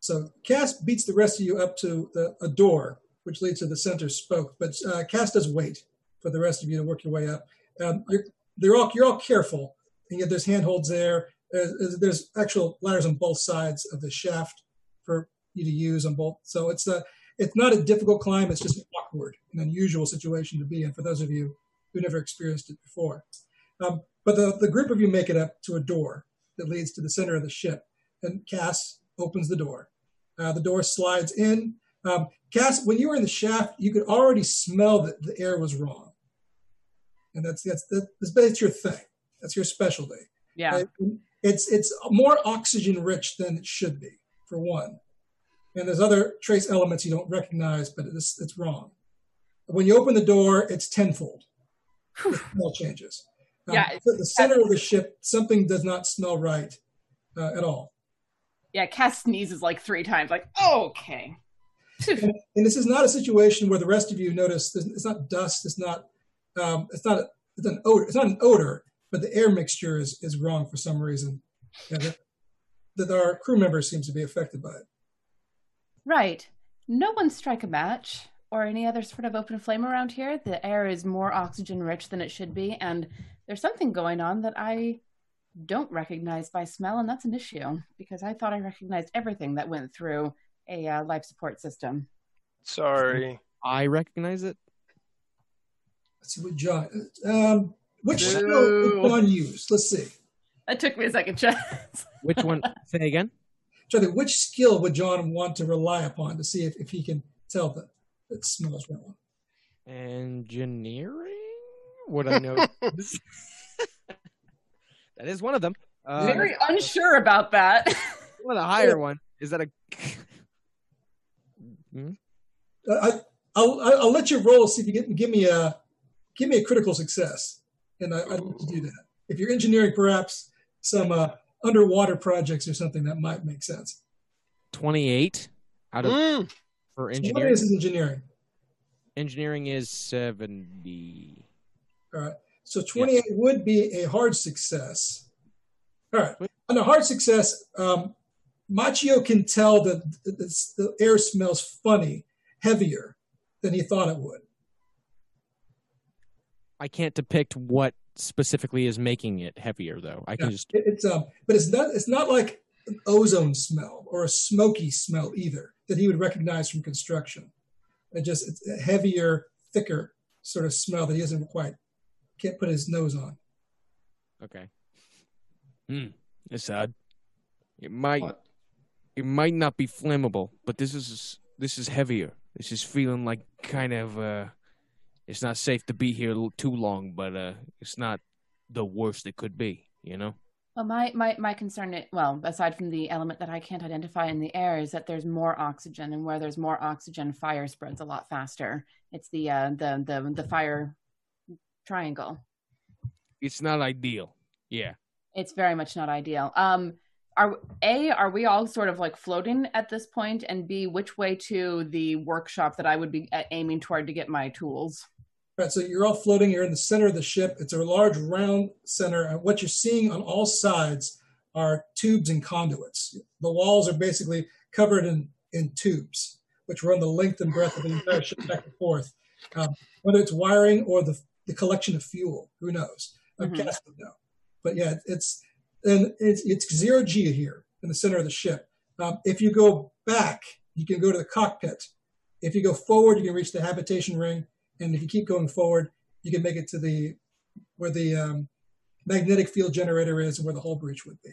C: So Cass beats the rest of you up to the, a door, which leads to the center spoke. But uh, Cass does wait for the rest of you to work your way up. Um, you're, they're all you're all careful, and yet there's handholds there. There's, there's actual ladders on both sides of the shaft for you to use on both. So it's a it's not a difficult climb. It's just an awkward and unusual situation to be in for those of you who never experienced it before. Um, but the, the group of you make it up to a door that leads to the center of the ship, and Cass opens the door. Uh, the door slides in. Um, Cass, when you were in the shaft, you could already smell that the air was wrong, and that's that's that's, that's your thing. That's your specialty.
H: Yeah.
C: Uh, It's it's more oxygen rich than it should be, for one. And there's other trace elements you don't recognize, but it's it's wrong. When you open the door, it's tenfold. The smell changes. Um,
H: Yeah,
C: the center of the ship, something does not smell right uh, at all.
H: Yeah, Cass sneezes like three times, like, oh, okay.
C: and, and this is not a situation where the rest of you notice it's not dust it's not um, it's not it's an odor it's not an odor but the air mixture is is wrong for some reason yeah, that, that our crew members seems to be affected by it
H: Right. No one strike a match or any other sort of open flame around here. The air is more oxygen rich than it should be, and there's something going on that I don't recognize by smell, and that's an issue because I thought I recognized everything that went through a uh, life support system.
D: sorry.
F: I recognize it.
C: let's see what john um, which
D: Boo.
C: skill did john use let's see
H: That took me a second, Chess. [laughs]
F: Which one? Say again.
C: try to which skill would john want to rely upon to see if, if he can tell that it smells wrong
F: Engineering? Would I know? [laughs] that is one of them. Uh,
H: Very unsure about that. [laughs]
F: one of the higher one. Is that a? Hmm?
C: Uh, I, I'll, I'll I'll let you roll see if you get give me a give me a critical success, and I, I'd like to do that. If you're engineering, perhaps some uh, underwater projects or something that might make sense.
F: Twenty-eight out of
D: Mm,
F: for
C: So what
F: engineering.
C: engineering?
F: Engineering is seventy.
C: All right. So 28 would be a hard success. All right. On a hard success, um, Macchio can tell that the, the, the air smells funny, heavier than he thought it would.
F: I can't depict what specifically is making it heavier, though. I can
C: Yeah.
F: just
C: it's um, but it's not it's not like an ozone smell or a smoky smell either that he would recognize from construction. It just it's a heavier, thicker sort of smell that he doesn't quite can't put his nose on.
F: okay. Hmm. It's odd. It might
E: What?
F: it might not be flammable, but this is this is heavier. This is feeling like kind of uh it's not safe to be here too long, but uh it's not the worst it could be, you know?
H: Well, my, my, my concern, well, aside from the element that I can't identify in the air, is that there's more oxygen, and where there's more oxygen, fire spreads a lot faster. It's the uh, the the the fire triangle.
F: It's not ideal. Yeah.
H: It's very much not ideal. Um, are a are we all sort of like floating at this point, and b which way to the workshop that I would be uh, aiming toward to get my tools?
C: Right, so you're all floating. You're in the center of the ship. It's a large round center, and what you're seeing on all sides are tubes and conduits. The walls are basically covered in in tubes, which run the length and breadth of the entire ship back and forth. Um, whether it's wiring or the the collection of fuel, who knows? Would know. But yeah, it's and it's it's zero G here in the center of the ship. Um, if you go back, you can go to the cockpit. If you go forward, you can reach the habitation ring and if you keep going forward, you can make it to the where the um, magnetic field generator is and where the hull breach would be.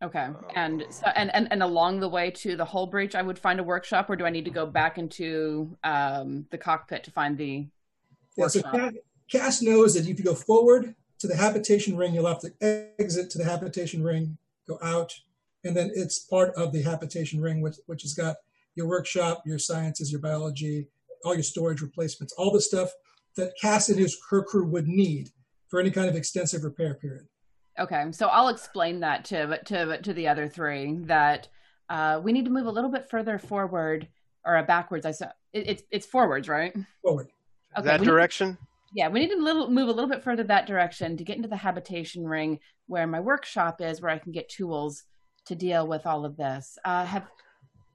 H: Okay, and so and, and and along the way to the hull breach, I would find a workshop, or do I need to go back into um, the cockpit to find the
C: Yeah, so
H: workshop?
C: Cass knows that if you go forward to the habitation ring, you'll have to exit to the habitation ring, go out, and then it's part of the habitation ring, which which has got your workshop, your sciences, your biology, all your storage replacements, all the stuff that Cass and his her crew would need for any kind of extensive repair period.
H: Okay, so I'll explain that to to to the other three that uh, we need to move a little bit further forward or uh, backwards. I saw it, it's it's forwards, right?
C: Forward.
D: that
H: we need-
D: direction?
H: yeah, we need to little, move a little bit further that direction to get into the habitation ring where my workshop is, where I can get tools to deal with all of this. Uh, have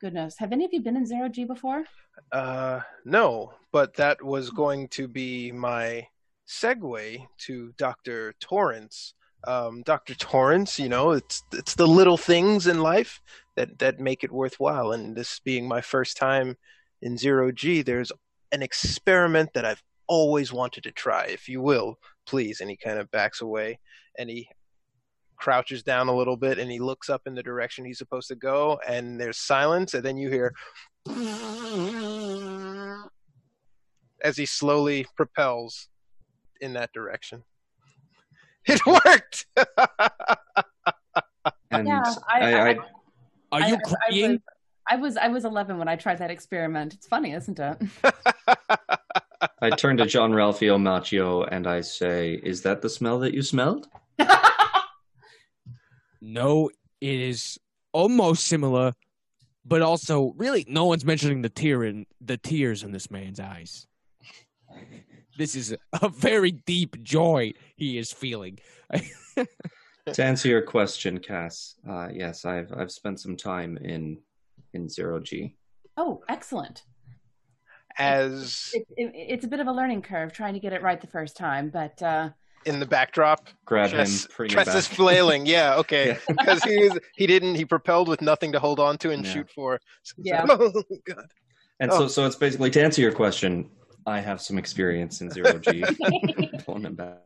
H: goodness, have any of you been in zero G before?
D: Uh, no, but that was going to be my segue to Dr. Torrance. Um, Dr. Torrance, you know, it's it's the little things in life that that make it worthwhile. And this being my first time in zero G, there's an experiment that I've always wanted to try. If you will, please. And he kind of backs away, and he crouches down a little bit, and he looks up in the direction he's supposed to go. And there's silence, and then you hear as he slowly propels in that direction. [laughs] It worked. [laughs]
E: And
H: Yeah,
E: I,
H: I-
E: I,
H: I-
F: Are
H: I-
F: you
H: I
F: crying?
H: was, I was I was 11 when I tried that experiment. It's funny, isn't it? [laughs]
E: I turn to John Ralphio Macchio and I say, "Is that the smell that you smelled?"
F: No, it is almost similar, but also really no one's mentioning the tear in the tears in this man's eyes. This is a very deep joy he is feeling.
E: to answer your question, Cass, uh, yes, I've I've spent some time in in zero G.
H: oh, excellent.
D: As
H: It, it, it's a bit of a learning curve trying to get it right the first time, but uh,
D: in the backdrop,
E: Grab
D: Tress,
E: him, bring him back.
D: is flailing. Yeah, okay. [laughs]
E: Yeah.
D: Because he was, he didn't he propelled with nothing to hold on to and
E: Yeah.
D: shoot for. So
H: Yeah.
D: like, [laughs] oh god.
E: And
D: Oh.
E: so, so it's basically to answer your question. I have some experience in zero G. [laughs] Pulling him back.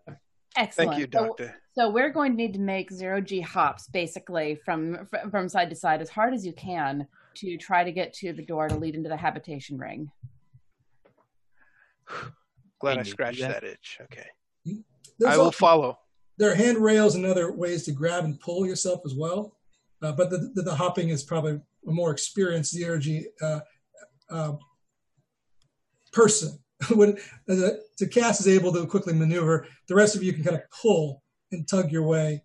H: excellent.
D: Thank you, doctor.
H: So we're going to need to make zero G hops basically from from side to side as hard as you can to try to get to the door to lead into the habitation ring. [sighs]
D: Glad
F: Can
D: I scratched
F: that?
D: that itch. Okay.
C: There's
D: I will
C: also-
D: follow.
C: there are handrails and other ways to grab and pull yourself as well. Uh, but the, the, the hopping is probably a more experienced zero G uh, uh, person. [laughs] when uh, the cast is able to quickly maneuver, the rest of you can kind of pull and tug your way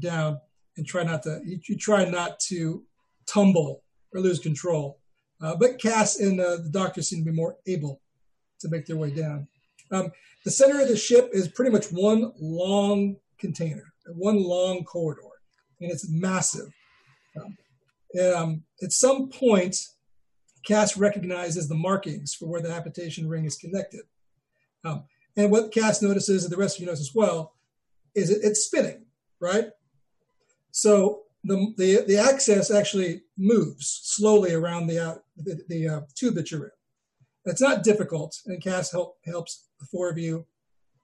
C: down and try not to. You, you try not to tumble or lose control. Uh, but Cass and uh, the doctor seem to be more able to make their way down. Um, the center of the ship is pretty much one long container, one long corridor, and it's massive. Um, um, at some point, Cass recognizes the markings for where the habitation ring is connected. Um, and what Cass notices, and the rest of you notice as well, is it, it's spinning, right? So the, the, the access actually moves slowly around the, uh, the, the uh, tube that you're in. It's not difficult, and Cass help, helps the four of you,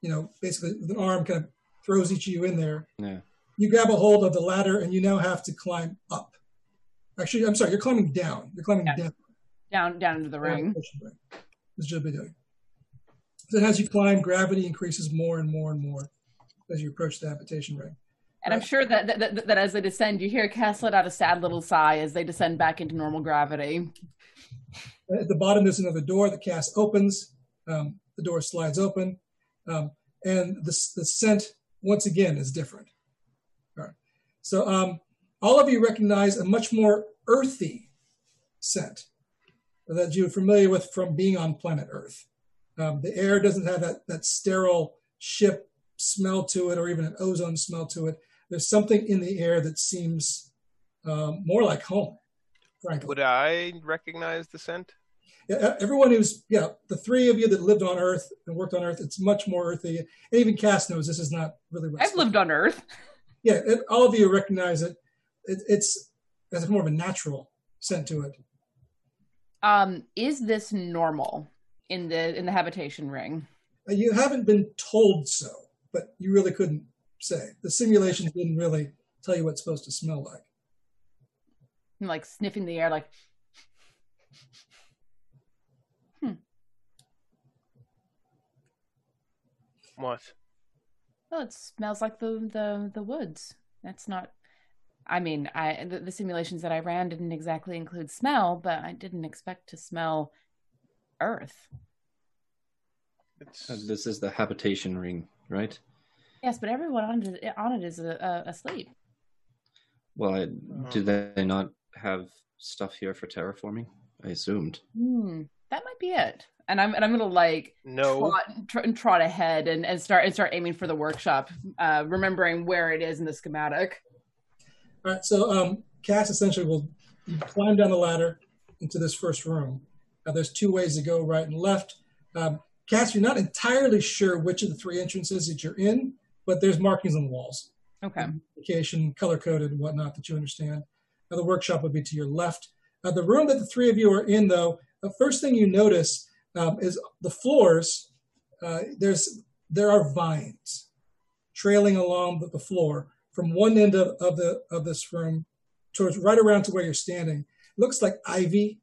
C: you know, basically with an arm kind of throws each of you in there.
E: Yeah.
C: you grab a hold of the ladder and you now have to climb up. Actually, I'm sorry, you're climbing down. You're climbing
H: Yeah.
C: down.
H: Down down into the ring.
C: This is what you'll be doing. So as you climb, gravity increases more and more and more as you approach the habitation ring.
H: And I'm sure that, that, that, that as they descend, you hear Cass let out a sad little sigh as they descend back into normal gravity.
C: At the bottom, there's another door. The cast opens. Um, the door slides open. Um, and the, the scent, once again, is different. All right. So um, all of you recognize a much more earthy scent that you're familiar with from being on planet Earth. Um, the air doesn't have that, that sterile ship smell to it or even an ozone smell to it. There's something in the air that seems um, more like home, frankly.
D: Would I recognize the scent?
C: Yeah, everyone who's yeah, the three of you that lived on Earth and worked on Earth, it's much more earthy. And even Cass knows this is not really. What
H: I've lived on Earth.
C: Yeah, it, all of you recognize it. it it's has more of a natural scent to it.
H: Um, is this normal in the in the habitation ring?
C: Uh, You haven't been told so, but you really couldn't say. The simulations didn't really tell you what it's supposed to smell like.
H: I'm like sniffing the air, like Hmm.
D: What?
H: oh, it smells like the the the woods. That's not. I mean, I the, the simulations that I ran didn't exactly include smell, but I didn't expect to smell earth.
D: It's
E: Uh, This is the habitation ring, right?
H: Yes, but everyone on it, on it is uh, uh, asleep.
E: Well, I,
D: Oh.
E: do they not have stuff here for terraforming? I assumed.
H: Hmm, that might be it. And I'm and I'm gonna like
D: no.
H: trot, tr- trot ahead and, and start and start aiming for the workshop, uh, remembering where it is in the schematic.
C: All right, so um, Cass essentially will climb down the ladder into this first room. Now, there's two ways to go, right and left. Um, Cass, you're not entirely sure which of the three entrances that you're in, but there's markings on the walls,
H: Okay.
C: location, color coded, and whatnot that you understand. Now, the workshop would be to your left. Uh, the room that the three of you are in, though, the first thing you notice um, is the floors. Uh, there's there are vines trailing along the, the floor from one end of, of the of this room towards right around to where you're standing. It looks like ivy,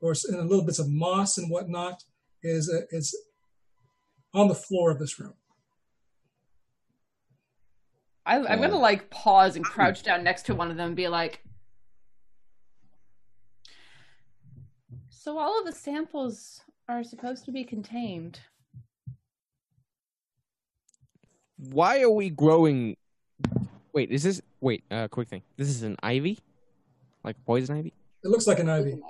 C: or and a little bits of moss and whatnot is uh, is on the floor of this room.
H: I, I'm
E: Yeah.
H: gonna like pause and crouch down next to one of them and be like, "So all of the samples are supposed to be contained."
F: Why are we growing? Wait, is this? Wait, uh, quick thing. This is an ivy, like poison ivy.
C: It looks like an ivy.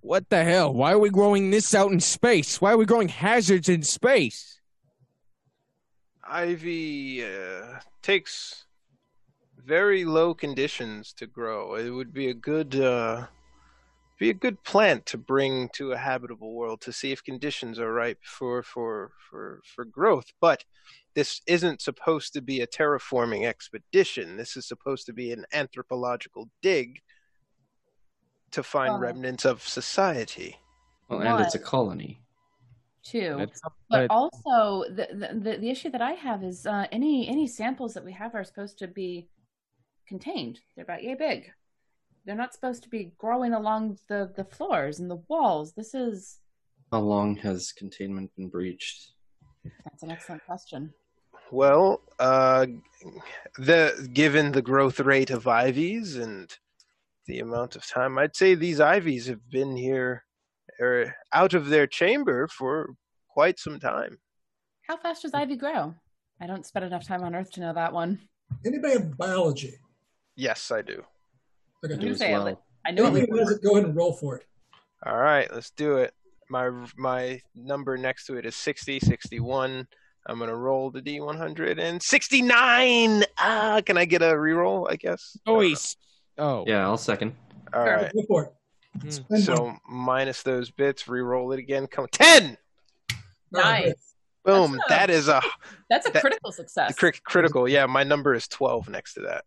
F: What the hell? Why are we growing this out in space? Why are we growing hazards in space?
D: Ivy uh, takes very low conditions to grow. It would be a good uh, be a good plant to bring to a habitable world to see if conditions are ripe for for for for growth. But this isn't supposed to be a terraforming expedition. This is supposed to be an anthropological dig to find
H: Oh.
D: remnants of society.
E: Well, and it's a colony.
H: Too. But
F: but-
H: also the, the the the issue that I have is uh, any any samples that we have are supposed to be contained. They're about yay big. They're not supposed to be growing along the the floors and the walls. This is
E: How long has containment been breached?
H: that's an excellent question.
D: Well, uh, the given the growth rate of ivies and the amount of time, I'd say these ivies have been here, er, out of their chamber for quite some time.
H: How fast does ivy grow? I don't spend enough time on Earth to know that one.
C: Anybody have biology?
D: Yes, I do.
C: Okay.
H: I'm
E: Do
H: gonna say
E: well.
H: like, I know
C: Anybody
H: it
C: who has it, go ahead and roll for it.
D: All right, let's do it. My my number next to it is 60, 61. I'm gonna roll the D100 and 69. Ah, can I get a reroll? I guess.
F: Oh, he's. Oh.
E: Yeah, I'll second.
D: All
H: Sure.
D: right.
C: Go for it. Spend one.
D: So minus those bits, re-roll it again. Come ten.
H: Nice.
D: Boom.
H: That's a-
D: That is a
H: That's a
D: That-
H: critical success.
D: crit- critical. Yeah, my number is twelve next to that.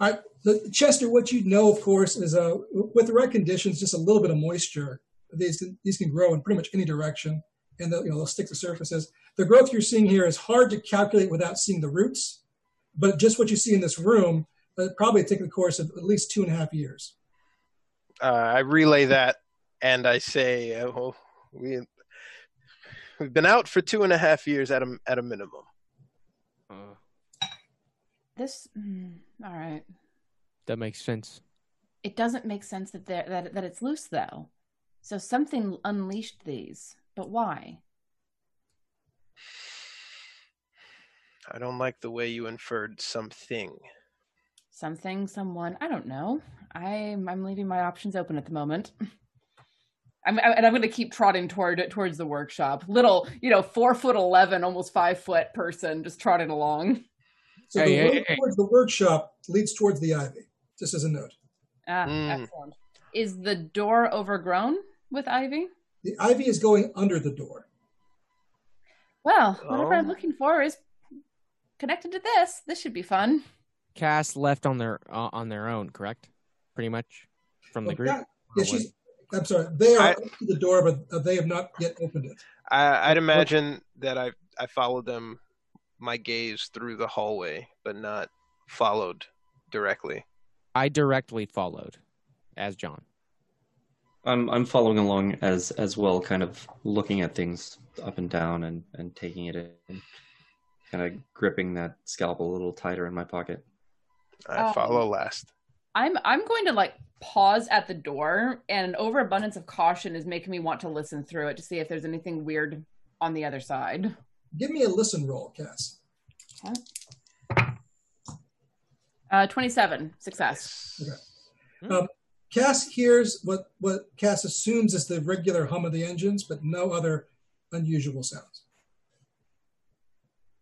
C: All right, the, Chester, what you know, of course, is uh, with the right conditions, just a little bit of moisture. These can, these can grow in pretty much any direction, and they'll, you know they'll stick to surfaces. The growth you're seeing here is hard to calculate without seeing the roots, but just what you see in this room, uh, probably take the course of at least two and a half years.
D: Uh, I relay that, and I say, uh, well, we we've been out for two and a half years at a at a minimum.
H: Uh, This, mm, all right.
F: That makes sense.
H: It doesn't make sense that there that that it's loose though. So something unleashed these, but why?
D: I don't like the way you inferred something.
H: Something, someone, I don't know. I'm I'm leaving my options open at the moment. I'm, and I'm going to keep trotting toward towards the workshop. Little, you know, four foot eleven, almost five foot person, just trotting along.
C: So
F: Hey,
C: the
F: hey,
C: road
F: hey.
C: towards the workshop leads towards the ivy. Just as a note,
H: Ah,
D: Mm.
H: excellent. Is the door overgrown with ivy?
C: the ivy is going under the door.
H: Well, whatever I'm
D: Oh.
H: looking for is connected to this. This should be fun.
F: Cass left on their uh, on their own, correct? Pretty much from the group.
C: that- yeah, she's. I'm sorry. They are
D: I-
C: up to the door, but uh, they have not yet opened it.
D: I, I'd imagine that I I followed them, my gaze through the hallway, but not followed directly.
F: I directly followed as John.
E: I'm I'm following along as as well, kind of looking at things up and down and and taking it in, kind of gripping that scalpel a little tighter in my pocket.
D: I
H: Um,
D: follow last.
H: I'm I'm going to like pause at the door, and an overabundance of caution is making me want to listen through it to see if there's anything weird on the other side.
C: Give me a listen roll, Cass. Okay.
H: Uh, 27 success.
C: Okay. Um, Cass hears what what Cass assumes is the regular hum of the engines, but no other unusual sounds.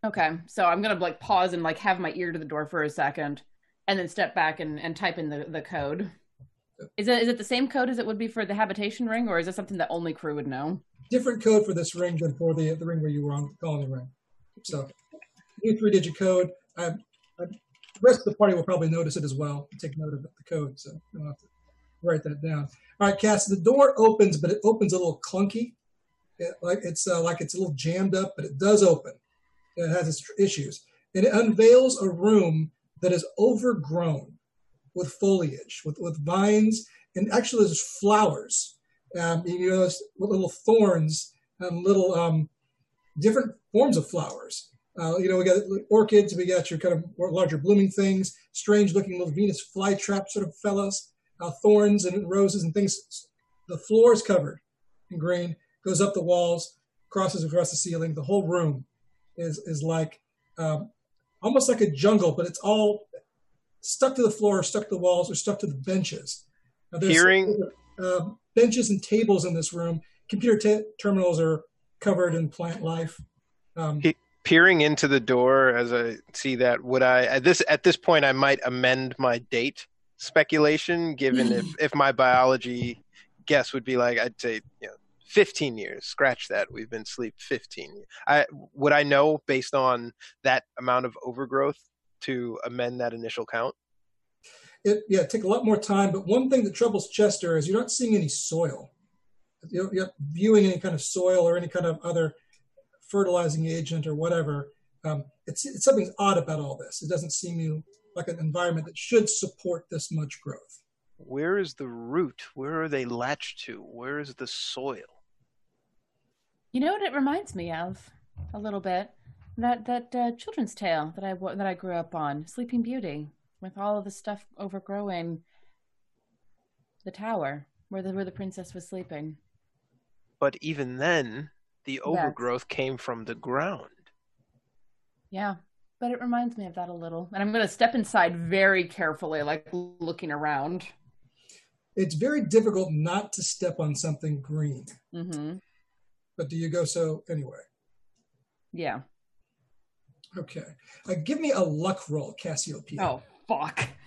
H: Okay, so I'm gonna like pause and like have my ear to the door for a second, and then step back and, and type in the, the code. Is it is it the same code as it would be for the habitation ring, or is it something that only crew would know?
C: Different code for this ring than for the the ring where you were on the colony ring. So, new three digit code. I, I, the rest of the party will probably notice it as well. Take note of the code, so you don't have to write that down. All right, Cass. The door opens, but it opens a little clunky. It, like it's uh, like it's a little jammed up, but it does open. It has its issues, and it unveils a room that is overgrown with foliage, with with vines, and actually there's flowers. Um, you notice little thorns and little um, different forms of flowers. Uh, you know, we got orchids, we got your kind of larger blooming things, strange looking little Venus flytrap sort of fellows, uh, thorns and roses and things. The floor is covered in green, goes up the walls, crosses across the ceiling. The whole room is is like um, almost like a jungle, but it's all stuck to the floor, stuck to the walls, or stuck to the benches. Now, there's-
D: Hearing-
C: uh, benches and tables in this room. Computer t- terminals are covered in plant life. Um,
D: He- Peering into the door as I see that, would I at this at this point I might amend my date speculation, given if [laughs] if my biology guess would be like I'd say you know 15 years. Scratch that. We've been asleep 15. years. I would I know based on that amount of overgrowth to amend that initial count.
C: it, yeah, take a lot more time. But one thing that troubles Chester is you're not seeing any soil. You're, you're not viewing any kind of soil or any kind of other fertilizing agent or whatever. Um, it's, it's something's odd about all this. It doesn't seem you like an environment that should support this much growth.
D: Where is the root? Where are they latched to? Where is the soil?
H: You know what it reminds me of a little bit that that uh, children's tale that I that I grew up on, Sleeping Beauty, with all of the stuff overgrowing the tower where the where the princess was sleeping.
D: But even then, the overgrowth came from the ground.
H: Yeah, but it reminds me of that a little. And I'm going to step inside very carefully, like looking around.
C: It's very difficult not to step on something green,
H: Mm-hmm.
C: But do you go so anyway?
H: Yeah.
C: Okay. Uh, give me a luck roll, Cassiopeia.
H: Oh fuck. [laughs]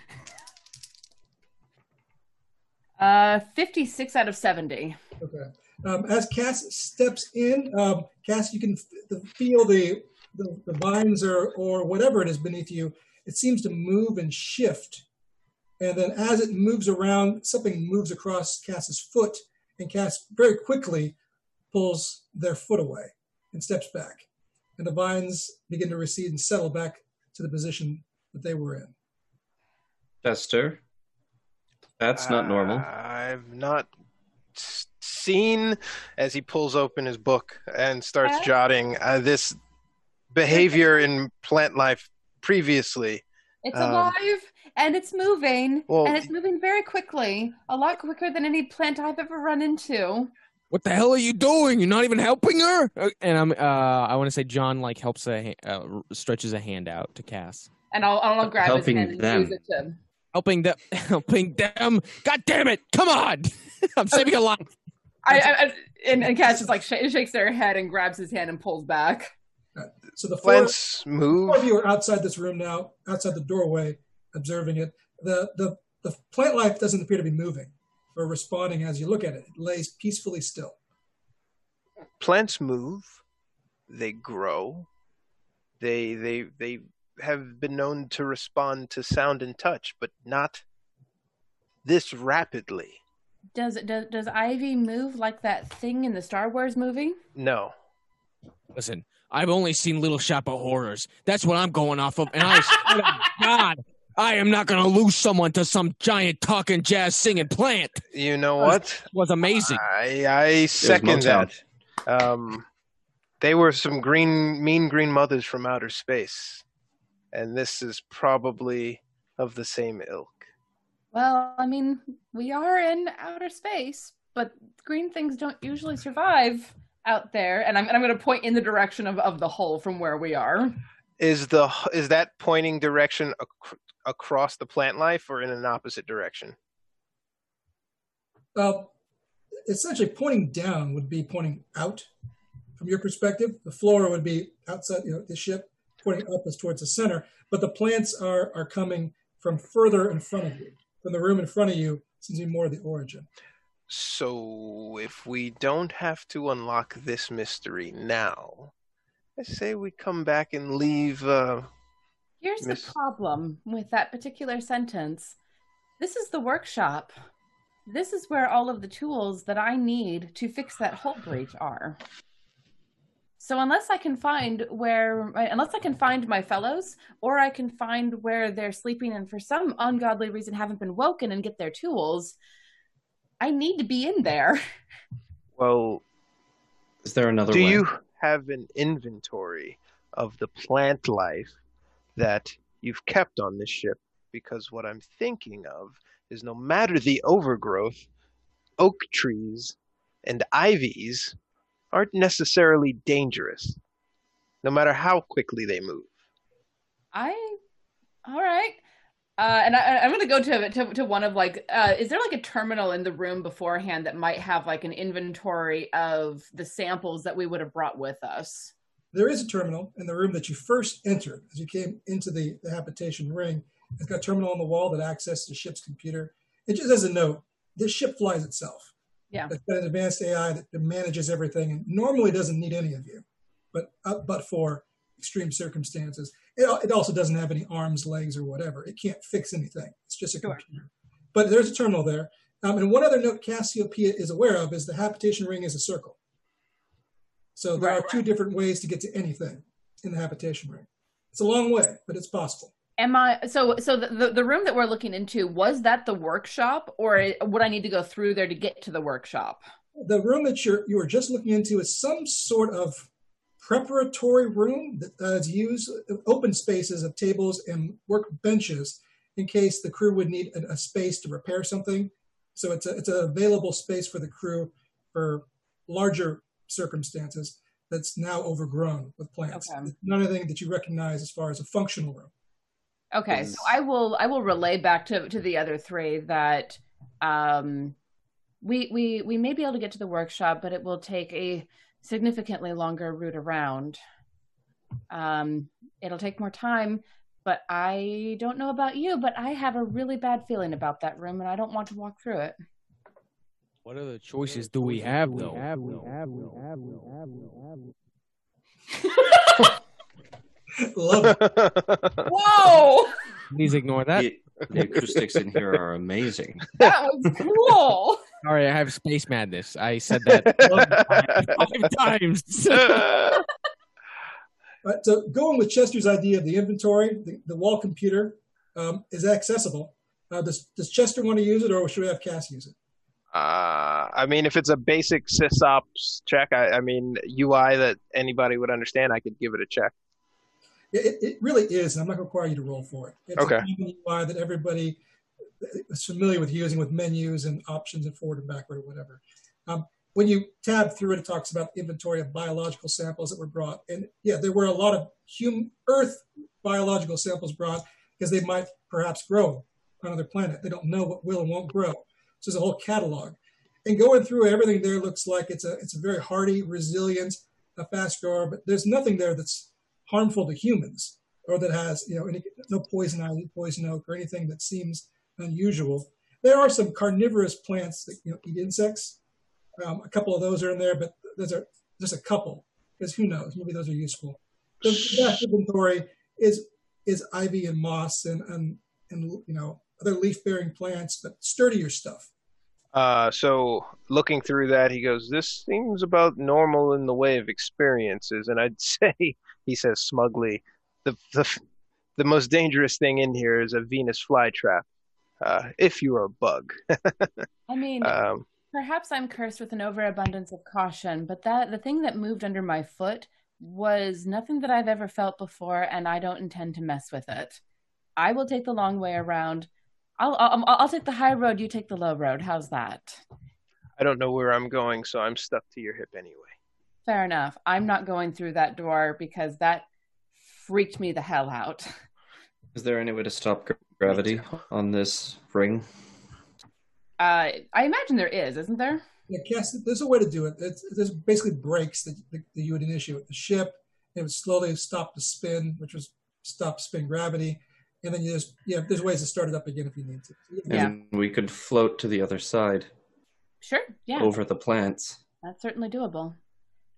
H: Uh, fifty-six out of seventy.
C: Okay. Um, as Cass steps in, um, Cass, you can f- feel the, the the vines or or whatever it is beneath you. It seems to move and shift, and then as it moves around, something moves across Cass's foot, and Cass very quickly pulls their foot away and steps back, and the vines begin to recede and settle back to the position that they were in.
E: Fester. That's not normal.
D: I've not seen as he pulls open his book and starts
H: Yeah.
D: jotting uh, this behavior in plant life previously.
H: It's
D: Um,
H: alive and it's moving,
D: well-
H: and it's moving very quickly, a lot quicker than any plant I've ever run into.
F: What the hell are you doing? You're not even helping her. Uh, And I'm. Uh, I want to say John like helps a uh, stretches a hand out to Cass,
H: And I'll, I'll grab
E: Helping
H: his hand
E: them.
H: and use it to.
F: helping them. [laughs] Helping them. God damn it! Come on! [laughs] I'm saving a life.
H: I, I, I and, and Cass just like sh- shakes their head and grabs his hand and pulls back.
C: So the four,
D: Plants
C: four
D: move.
C: of you are outside this room now, outside the doorway, observing it. The, the, the plant life doesn't appear to be moving or responding as you look at it. It lays peacefully still.
D: Plants move. They grow. They they they have been known to respond to sound and touch, but not this rapidly.
H: Does does does Ivy move like that thing in the Star Wars movie?
D: No.
F: Listen, I've only seen Little Shop of Horrors. That's what I'm going off of, and I swear to God, I am not going to lose someone to some giant talking jazz singing plant.
D: You know what?
F: It was amazing.
D: I I second that. Um, they were some green, mean green mothers from outer space, and this is probably of the same ilk.
H: Well, I mean, we are in outer space, but green things don't usually survive out there. And I'm, and I'm going to point in the direction of, of the hole from where we are.
D: Is the is that pointing direction ac- across the plant life, or in an opposite direction?
C: Well, essentially, pointing down would be pointing out from your perspective. The floor would be outside you know, the ship, pointing up is towards the center. But the plants are are coming from further in front of you. From the room in front of you seems to be more the origin.
D: So, if we don't have to unlock this mystery now, I say we come back and leave. Uh,
H: Here's
D: Miss-
H: the problem with that particular sentence. This is the workshop. This is where all of the tools that I need to fix that hole breach are. So unless I can find where, unless I can find my fellows, or I can find where they're sleeping and for some ungodly reason haven't been woken and get their tools, I need to be in there.
D: well,
E: Is there another
D: Do
E: way?
D: you have an inventory of the plant life that you've kept on this ship? Because what I'm thinking of is no matter the overgrowth, oak trees and ivies aren't necessarily dangerous, no matter how quickly they move.
H: I, all right. Uh, and I, I'm going to go to, to to one of like, uh, is there like a terminal in the room beforehand that might have like an inventory of the samples that we would have brought with us?
C: There is a terminal in the room that you first entered as you came into the, the habitation ring. It's got a terminal on the wall that accesses the ship's computer. It just as a note, this ship flies itself.
H: Yeah.
C: It's got an advanced AI that manages everything and normally doesn't need any of you, but uh, but for extreme circumstances. It, it also doesn't have any arms, legs, or whatever. It can't fix anything. It's just a
H: Sure.
C: computer. But there's a terminal there. Um, and one other note Cassiopeia is aware of is the habitation ring is a circle. So there
H: Right,
C: are two different ways to get to anything in the habitation ring. It's a long way, but it's possible.
H: Am I so so the, the the room that we're looking into was that the workshop or would I need to go through there to get to the workshop?
C: The room that you're you were just looking into is some sort of preparatory room that uh, is used open spaces of tables and work benches in case the crew would need a, a space to repair something. So it's a, it's an available space for the crew for larger circumstances that's now overgrown with plants.
H: Okay.
C: It's not anything that you recognize as far as a functional room.
H: Okay, so I will I will relay back to to the other three that um we we we may be able to get to the workshop, but it will take a significantly longer route around. Um it'll take more time, but I don't know about you, but I have a really bad feeling about that room and I don't want to walk through it.
F: What other choices do we have, though?
C: Love. [laughs]
H: Whoa!
F: Please ignore that.
E: The, the acoustics in here are amazing.
H: That was cool.
F: Sorry, I have space madness. I said that [laughs] five times. [laughs]
C: Uh, so going with Chester's idea of the inventory, the, the wall computer um, is accessible. Uh, does, does Chester want to use it, or should we have Cass use it?
D: Uh, I mean, if it's a basic sysops check, I, I mean UI that anybody would understand, I could give it a check.
C: It, it really is, and I'm not going to require you to roll for it. It's
D: Okay.
C: a UI that everybody familiar with using with menus and options and forward and backward or whatever. Um, when you tab through it, it talks about inventory of biological samples that were brought. And yeah, there were a lot of human Earth biological samples brought because they might perhaps grow on another planet. They don't know what will and won't grow. So there's a whole catalog. And going through everything there looks like it's a it's a very hardy, resilient, a fast grower, but there's nothing there that's harmful to humans or that has you know any, no poison ivy, poison oak, or anything that seems unusual. There are some carnivorous plants that you know eat insects. Um, a couple of those are in there, but those are just a couple because who knows? Maybe those are useful. The vast inventory is is ivy and moss and and and you know other leaf bearing plants, but sturdier stuff.
D: Uh, so looking through that, he goes, "This seems about normal in the way of experiences." And I'd [laughs] say, he says smugly, "the the the most dangerous thing in here is a Venus flytrap. Uh, if you're a bug."
H: I mean, [laughs]
D: um,
H: perhaps I'm cursed with an overabundance of caution, but that the thing that moved under my foot was nothing that I've ever felt before, and I don't intend to mess with it. I will take the long way around. I'll I'll, I'll take the high road. You take the low road. How's that?
D: I don't know where I'm going, so I'm stuck to your hip anyway.
H: Fair enough. I'm not going through that door because that freaked me the hell out.
E: Is there any way to stop gra- gravity on this ring?
H: Uh, I imagine there is, isn't there?
C: Yeah, Cass, there's a way to do it. It's, there's basically brakes that, that you would initiate the ship. It would slowly stop the spin, which was stop spin gravity, and then you just yeah, there's ways to start it up again if you need to.
H: Yeah.
E: And we could float to the other side
H: Sure. Yeah.
E: over the plants.
H: That's certainly doable.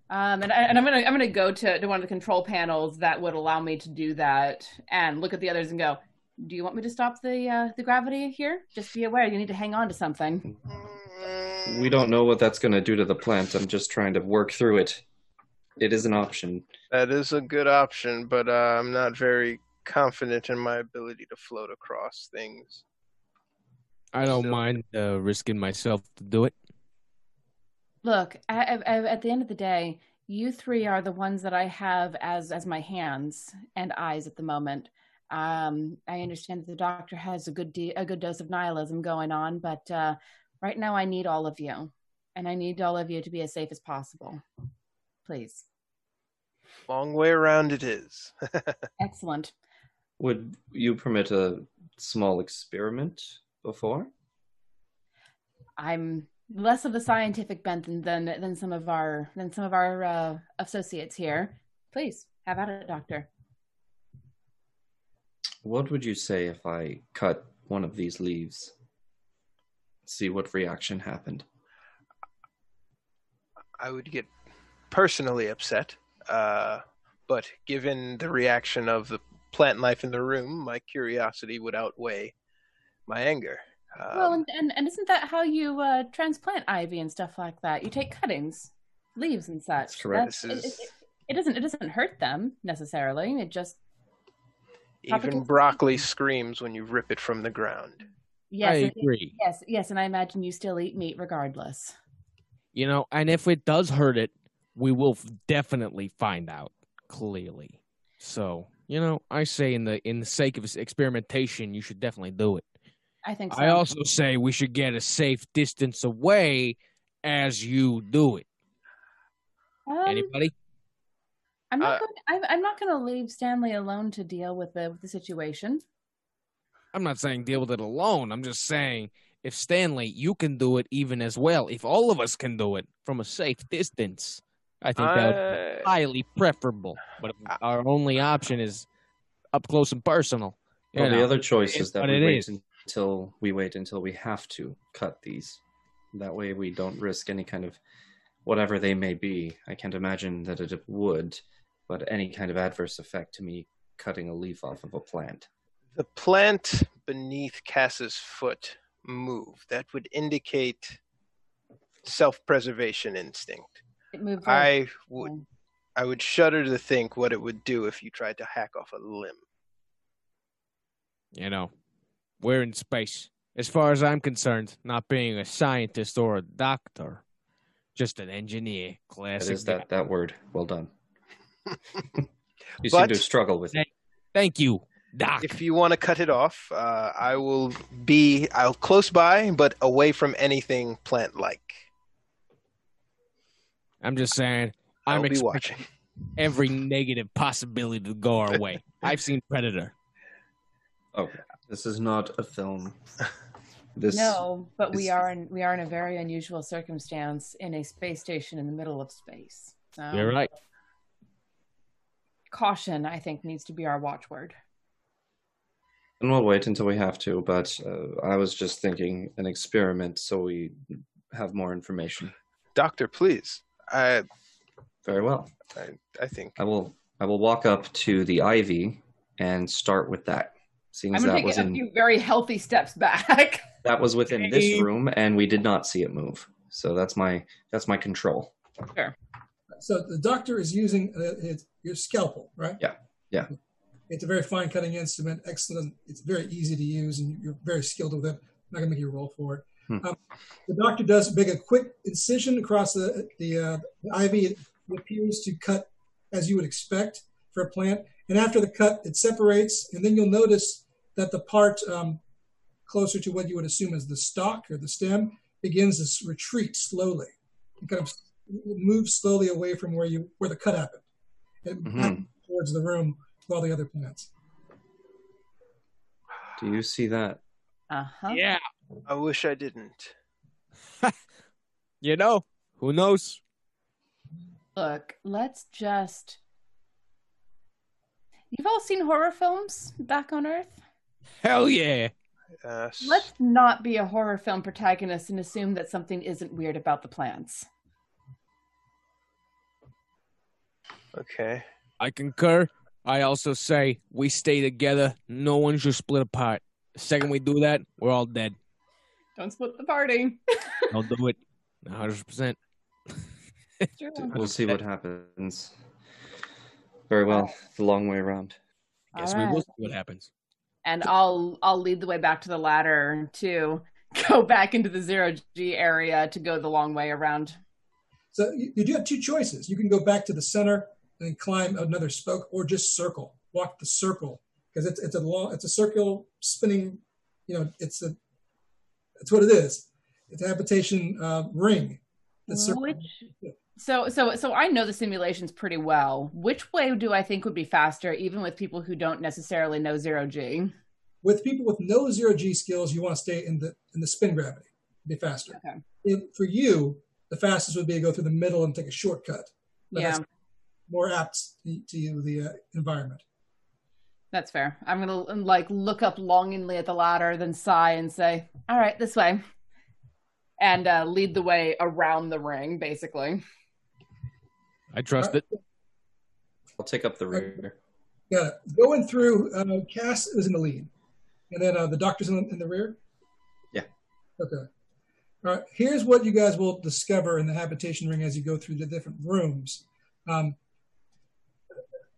H: Um, and, I, and I'm gonna I'm gonna go to, to one of the control panels that would allow me to do that and look at the others and go. Do you want me to stop the uh, the gravity here? Just be aware you need to hang on to something.
E: We don't know what that's going to do to the plant. I'm just trying to work through it. It is an option.
D: That is a good option, but uh, I'm not very confident in my ability to float across things.
F: I don't
D: So-
F: mind uh, risking myself to do it.
H: Look, I, I, I- at the end of the day, you three are the ones that I have as as my hands and eyes at the moment. Um, I understand that the doctor has a good de- a good dose of nihilism going on, but uh, right now I need all of you, and I need all of you to be as safe as possible. Please,
D: Long way around it is. [laughs]
H: excellent.
E: Would you permit a small experiment before?
H: I'm less of a scientific bent than than, than some of our than some of our uh, associates here. Please have at it, doctor.
E: What would you say if I cut one of these leaves? See what reaction happened.
D: I would get personally upset, uh, but given the reaction of the plant life in the room, my curiosity would outweigh my anger. Um,
H: Well, and, and, and isn't that how you uh, transplant ivy and stuff like that? You take cuttings, leaves, and such.
E: That's correct.
H: That's-
D: This
H: it,
D: is-
H: it, it doesn't it doesn't hurt them necessarily. It just
D: even
H: topical-
D: broccoli screams when you rip it from the ground.
H: yes,
F: I agree.
H: yes, yes, and I imagine you still eat meat regardless.
F: You know, and if it does hurt it, we will definitely find out clearly. So, you know, I say in the in the sake of s- experimentation, you should definitely do it.
H: I think so.
F: I also say we should get a safe distance away as you do it.
H: um,
F: Anybody?
H: I'm not
D: Uh,
H: going, I'm, I'm not going to leave Stanley alone to deal with the with the situation.
F: I'm not saying deal with it alone. I'm just saying if Stanley, you can do it even as well. If all of us can do it from a safe distance, I think that would be highly preferable. But if our only option is up close and personal. you
E: Well, the other choice
F: it
E: is that we
F: it
E: wait
F: is.
E: until we wait until we have to cut these. That way, we don't risk any kind of whatever they may be. I can't imagine that it would, but any kind of adverse effect to me cutting a leaf off of a plant.
D: The plant beneath Cass's foot moved. That would indicate self-preservation instinct.
H: It moved. very
D: I would. I would shudder to think what it would do if you tried to hack off a limb.
F: You know, we're in space. As far as I'm concerned, not being a scientist or a doctor, just an engineer.
E: That
F: Classic.
E: is that that word. Well done. [laughs] you
D: But-
E: seem to struggle with it.
F: Thank you, Doc.
D: If you want to cut it off, uh, I will be I'll close by, but away from anything plant-like.
F: I'm just saying,
D: I'll
F: I'm
D: be watching.
F: every negative possibility to go our way. [laughs] I've seen Predator.
E: Okay, this is not a film. [laughs] This
H: No, but we are in we are in a very unusual circumstance in a space station in the middle of space. So
F: You're right.
H: Caution, I think, needs to be our watchword.
E: And we'll wait until we have to. But uh, I was just thinking an experiment, so we have more information.
D: Doctor, please. I
E: Very well.
D: I, I think
E: I will. I will walk up to the ivy and start with that. Seeing
H: I'm
E: as that
H: take
E: was
H: a
E: in
H: few very healthy steps back. [laughs]
E: that was within this room, and we did not see it move. So that's my that's my control.
C: So the doctor is using uh, his, your scalpel, right?
E: Yeah, yeah.
C: It's a very fine cutting instrument. Excellent. It's very easy to use, and you're very skilled with it. I'm not gonna make you roll for it.
E: Hmm.
C: Um, the doctor does make a quick incision across the the, uh, the ivy. It appears to cut as you would expect for a plant. And after the cut, it separates, and then you'll notice that the part um, closer to what you would assume as the stalk or the stem begins to retreat slowly. It kind of s- moves slowly away from where you where the cut happened, and
E: Mhm.
C: towards the room with all the other plants.
E: Do you see that?
H: Uh huh.
F: Yeah.
D: I wish I didn't. [laughs]
F: You know, who knows?
H: Look, let's just. You've all seen horror films back on Earth?
F: Hell yeah.
D: Uh, s-
H: Let's not be a horror film protagonist and assume that something isn't weird about the plants.
D: Okay.
F: I concur. I also say we stay together. No one should split apart. The second we do that, we're all dead.
H: Don't split the party. [laughs]
F: I'll do it. 100%.
H: True.
E: We'll see what happens. Very well. The long way around.
F: Guess
H: All
F: we will see what happens.
H: and I'll I'll lead the way back to the ladder to [laughs] go back into the zero G area to go the long way around.
C: So you, you do have two choices. You can go back to the center and climb another spoke, or just circle, walk the circle, because it's it's a long, it's a circle spinning. You know, it's a, it's what it is. It's a habitation uh, ring. That's
H: Which so so so I know the simulations pretty well. Which way do I think would be faster, even with people who don't necessarily know zero G?
C: with people with no zero G skills, you want to stay in the in the spin gravity, be faster.
H: Okay.
C: If, for you, the fastest would be to go through the middle and take a shortcut. But
H: Yeah.
C: That's more apt to, to the uh, environment.
H: That's fair. I'm gonna like look up longingly at the ladder, then sigh and say, "All right, this way," and uh, lead the way around the ring, basically.
F: I trust it.
E: I'll take up the rear.
C: Got it. Going through, uh, Cass is in the lead, and then uh, the doctor's in the, in the rear.
E: Yeah.
C: Okay. All right. Here's what you guys will discover in the habitation ring as you go through the different rooms. Um,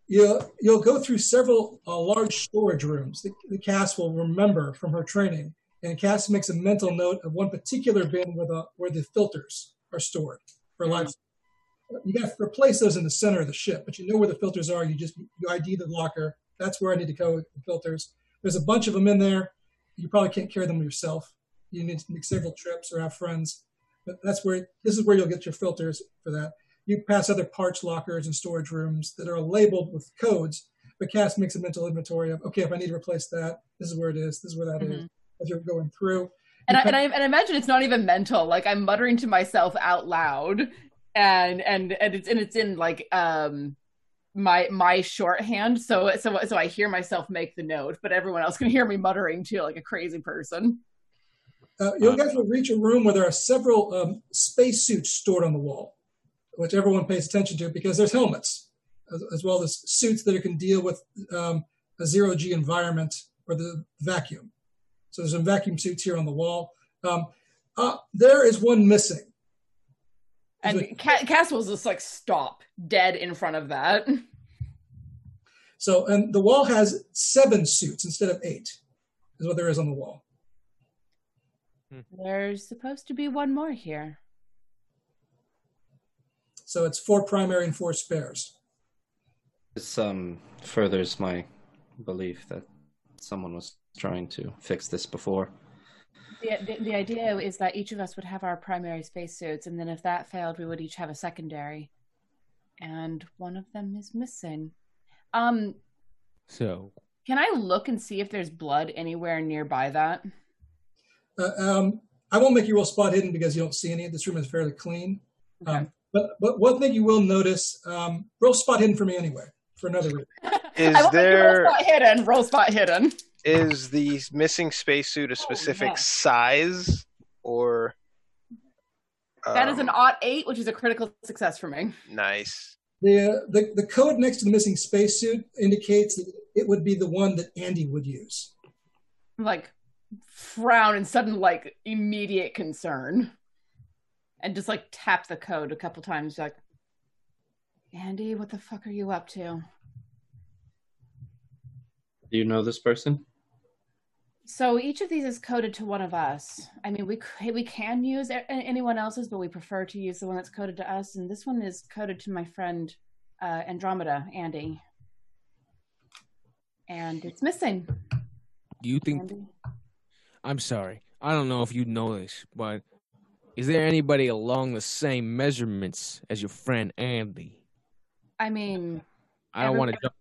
C: you'll you'll go through several uh, large storage rooms. The, the Cass will remember from her training, and Cass makes a mental note of one particular bin where the where the filters are stored for life. You got to replace those in the center of the ship, but you know where the filters are. You just you ID the locker. That's where I need to go with the filters. There's a bunch of them in there. You probably can't carry them yourself. You need to make several trips or have friends. But that's where this is where you'll get your filters for that. You pass other parts lockers and storage rooms that are labeled with codes. But Cass makes a mental inventory of okay, if I need to replace that, this is where it is. This is where that is.
H: Mhm.
C: As you're going through,
H: And I, and I and I imagine it's not even mental. Like I'm muttering to myself out loud, and and and it's and it's in like um my my shorthand. So so so I hear myself make the note, but everyone else can hear me muttering too, like a crazy person.
C: Uh, you guys will reach a room where there are several um, space suits stored on the wall, which everyone pays attention to because there's helmets, as, as well as suits that can deal with um, a zero G environment or the vacuum. So there's some vacuum suits here on the wall. Um, uh, there is one missing.
H: And Ca- Caswell's just like stop dead in front of that. [laughs]
C: So, and the wall has seven suits instead of eight, is what there is on the wall.
H: There's supposed to be one more here.
C: So it's four primary and four spares.
E: This um furthers my belief that someone was trying to fix this before.
H: The, the, the idea is that each of us would have our primary spacesuits, and then if that failed, we would each have a secondary. And one of them is missing. Um,
F: So
H: can I look and see if there's blood anywhere nearby that?
C: Uh, um, I won't make you roll spot hidden because you don't see any. This room is fairly clean.
H: Okay.
C: Um, but but one thing you will notice, um, roll spot hidden for me anyway, for another reason. [laughs]
D: Is
G: Oh,
H: I won't make you
D: there
H: roll spot hidden? Roll spot hidden.
D: is the missing spacesuit a specific
H: yeah.
D: size or?
H: That is an
D: um,
H: odd eight, which is a critical success for me.
D: nice.
C: The, the the code next to the missing spacesuit indicates that it would be the one that Andy would use.
H: Like frown and sudden like immediate concern, and just like tap the code a couple times. Like, Andy, what the fuck are you up to?
E: Do you know this person?
H: So each of these is coded to one of us. I mean, we we can use anyone else's, but we prefer to use the one that's coded to us. And this one is coded to my friend uh, Andromeda, Andy. And it's missing.
F: do you think?
H: Andy.
F: I'm sorry. I don't know if you know this, but is there anybody along the same measurements as your friend Andy?
H: I mean,
F: I don't want to.
H: Everybody-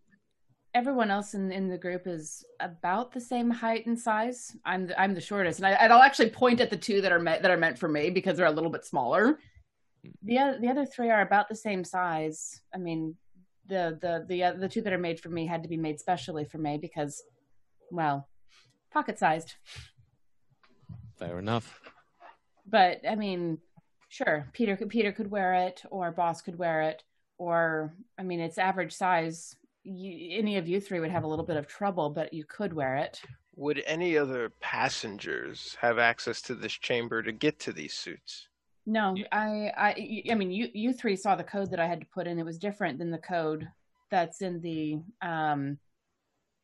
H: everyone else in, in the group is about the same height and size. I'm the, I'm the shortest, and I, I'll actually point at the two that are meant that are meant for me because they're a little bit smaller. The other, the other three are about the same size. I mean, the the the uh, the two that are made for me had to be made specially for me because, well, pocket sized.
F: Fair enough.
H: But I mean, sure, Peter could Peter could wear it, or Boss could wear it, or I mean, it's average size. You, any of you three would have a little bit of trouble, but you could wear it.
D: Would any other passengers have access to this chamber to get to these suits?
H: No, I, I, I mean, you, you three saw the code that I had to put in. It was different than the code that's in the, um,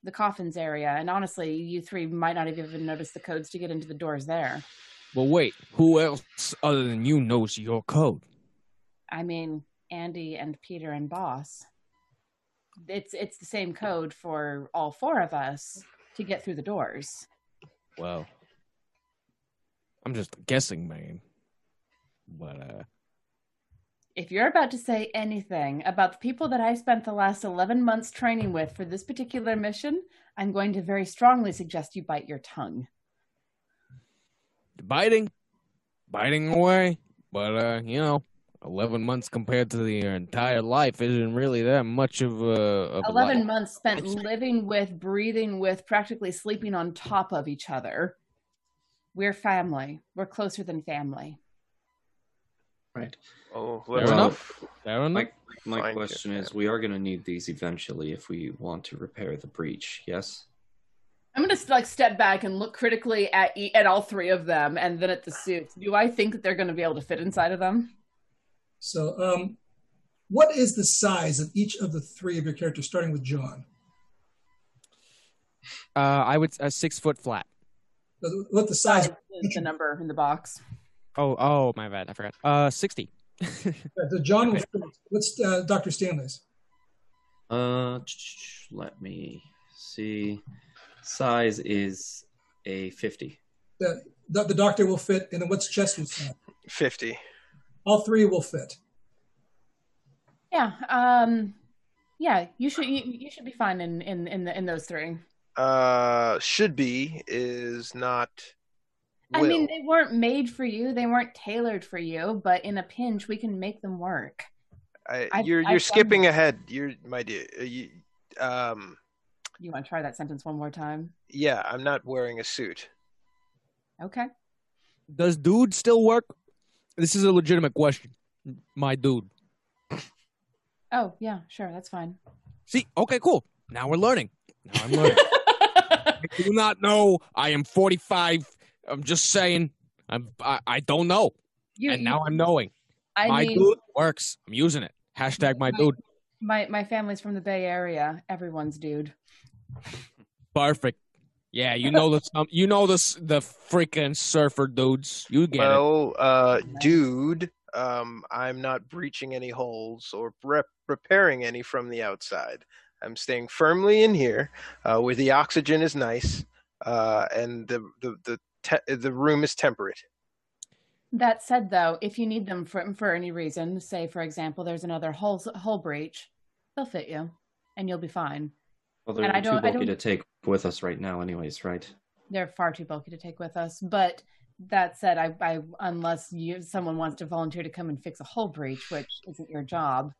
H: the coffins area. And honestly, you three might not have even noticed the codes to get into the doors there.
F: But wait, who else other than you knows your code?
H: I mean, Andy and Peter and Boss. It's it's the same code for all four of us to get through the doors.
F: Well, I'm just guessing man. But uh,
H: If you're about to say anything about the people that I spent the last 11 months training with for this particular mission, I'm going to very strongly suggest you bite your tongue.
F: Biting, biting away. But uh, you know, eleven months compared to the entire life isn't really that much of a. Of
H: 11
F: life.
H: months spent living with, breathing with, practically sleeping on top of each other. We're family. We're closer than family.
E: Right.
D: Oh,
F: Fair enough. Fair enough.
E: My, my
D: Fine,
E: question is we are going to need these eventually if we want to repair the breach, yes?
H: I'm gonna like step back and look critically at e- at all three of them, and then at the suits. Do I think that they're going to be able to fit inside of them?
C: So, um, what is the size of each of the three of your characters, starting with John?
F: Uh, I would uh, six foot flat.
C: What the size?
H: Is the number in the box.
F: Oh, oh, my bad. I forgot. Uh, sixty. [laughs]
C: So John will. What's uh, Dr. Stanley's?
E: Uh, let me see. Size is a 50.
C: The, the, the doctor will fit, and then what's Chester's size?
D: 50.
C: All three will fit.
H: Yeah. Um. Yeah. You should. You, you should be fine in in in, the, in those three.
D: Uh, should be is not.
H: I mean, they weren't made for you. They weren't tailored for you. But in a pinch, we can make them work.
D: I, you're
H: I've
D: you're
H: done
D: skipping ahead. You're my dear. uh, You, um,
H: You want to try that sentence one more time?
D: yeah, I'm not wearing a suit.
H: Okay.
F: Does dude still work? This is a legitimate question. My dude.
H: Oh yeah, sure, that's fine.
F: See, okay, cool. Now we're learning. Now I'm learning. [laughs] I do not know. I am 45. I'm just saying. I'm. I, I don't know,
H: You,
F: and now I'm knowing.
H: I
F: my
H: mean,
F: dude works. I'm using it. Hashtag my dude.
H: my my family's from the Bay Area. Everyone's dude.
F: Perfect. Yeah, you know the um, you know the the freaking surfer dudes. You get it.
D: Well, uh, dude, um, I'm not breaching any holes or rep- repairing any from the outside. I'm staying firmly in here, uh, where the oxygen is nice, uh, and the the the te- the room is temperate.
H: That said, though, if you need them for for any reason, say for example, there's another hole hole breach, they'll fit you, and you'll be fine.
E: Well, they're
H: I
E: too
H: don't- I
E: bulky
H: don't-
E: to take with us right now, anyways, right?
H: They're far too bulky to take with us. But that said, I, I unless you someone wants to volunteer to come and fix a hull breach, which isn't your job,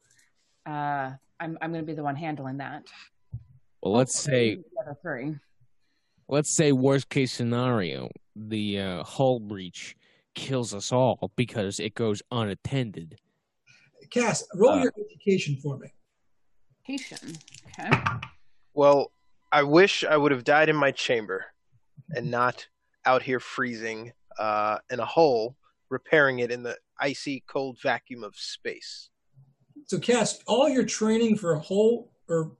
H: uh, I'm I'm going to be the one handling that.
F: Well, let's say
H: three.
F: let's say worst case scenario, the uh, hull breach kills us all because it goes unattended.
C: Cass, roll
E: Uh,
C: your education for me.
H: Education, Okay.
D: Well, I wish I would have died in my chamber, and not out here freezing uh, in a hole, repairing it in the icy cold vacuum of space.
C: So, Cass, all your training for a whole or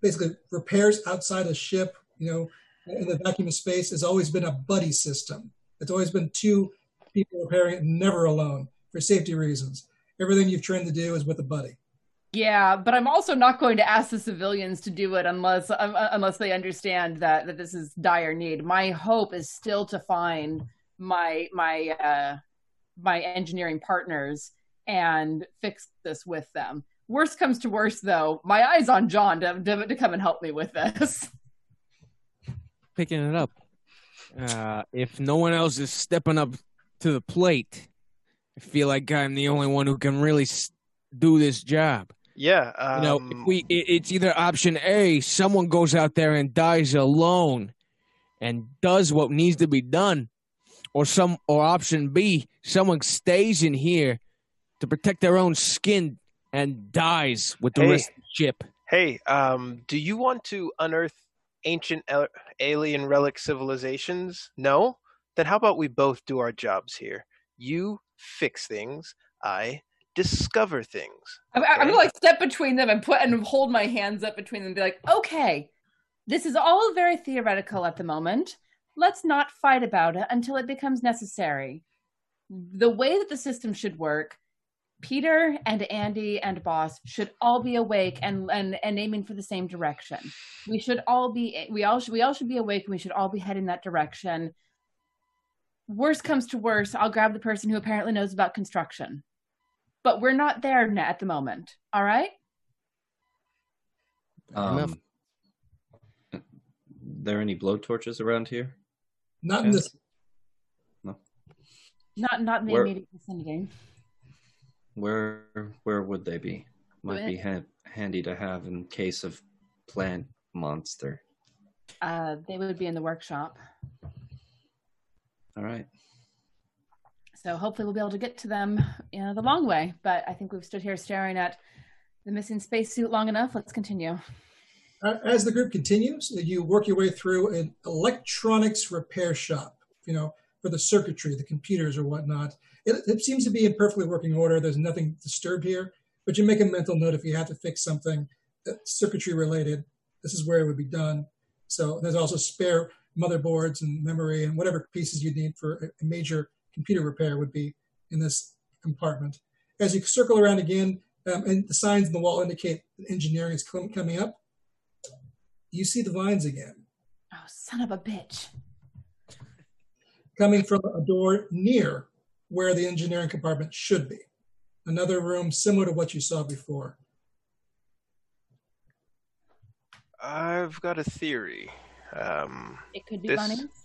C: basically repairs outside a ship, you know, in the vacuum of space has always been a buddy system. It's always been two people repairing it, never alone for safety reasons. Everything you've trained to do is with a buddy.
H: Yeah, but I'm also not going to ask the civilians to do it unless um, uh, unless they understand that that this is dire need. My hope is still to find my my uh, my engineering partners and fix this with them. Worst comes to worst, though, my eyes on John to, to, to come and help me with this. [laughs]
F: Picking it up. Uh, if no one else is stepping up to the plate, I feel like I'm the only one who can really do this job.
D: Yeah, um,
F: You know, if we it, it's either option A, someone goes out there and dies alone and does what needs to be done, or some or option B, someone stays in here to protect their own skin and dies with the
D: Hey.
F: rest of the ship.
D: Hey, um, do you want to unearth ancient alien relic civilizations? No? Then how about we both do our jobs here? You fix things, I discover things.
H: I'm, I'm gonna like step between them and put and hold my hands up between them and be like, okay, this is all very theoretical at the moment. Let's not fight about it until it becomes necessary. The way that the system should work, Peter and Andy and Boss should all be awake and and, and aiming for the same direction. We should all be we all should we all should be awake and we should all be heading that direction. Worst comes to worst, I'll grab the person who apparently knows about construction but we're not there at the moment. All right?
F: Enough.
E: Um, there any blowtorches around here?
C: Not in this. No.
H: Not not in the
E: Where-
H: immediate vicinity.
E: Where where would they be? Might be ha- handy to have in case of plant monster.
H: Uh, they would be in the workshop.
E: All right.
H: So hopefully we'll be able to get to them you know, the long way. But I think we've stood here staring at the missing spacesuit long enough. Let's continue.
C: Uh, As the group continues, you work your way through an electronics repair shop, you know, for the circuitry, the computers or whatnot. It, it seems to be in perfectly working order. There's nothing disturbed here, but you make a mental note if you have to fix something circuitry related, this is where it would be done. So there's also spare motherboards and memory and whatever pieces you need for a major computer repair would be in this compartment. As you circle around again, um, and the signs on the wall indicate that engineering is com- coming up, you see the vines again,
H: Oh, son of a bitch.
C: coming from a door near where the engineering compartment should be. Another room similar to what you saw before.
D: I've got a theory. Um,
H: It could be
D: This-
H: bunnies.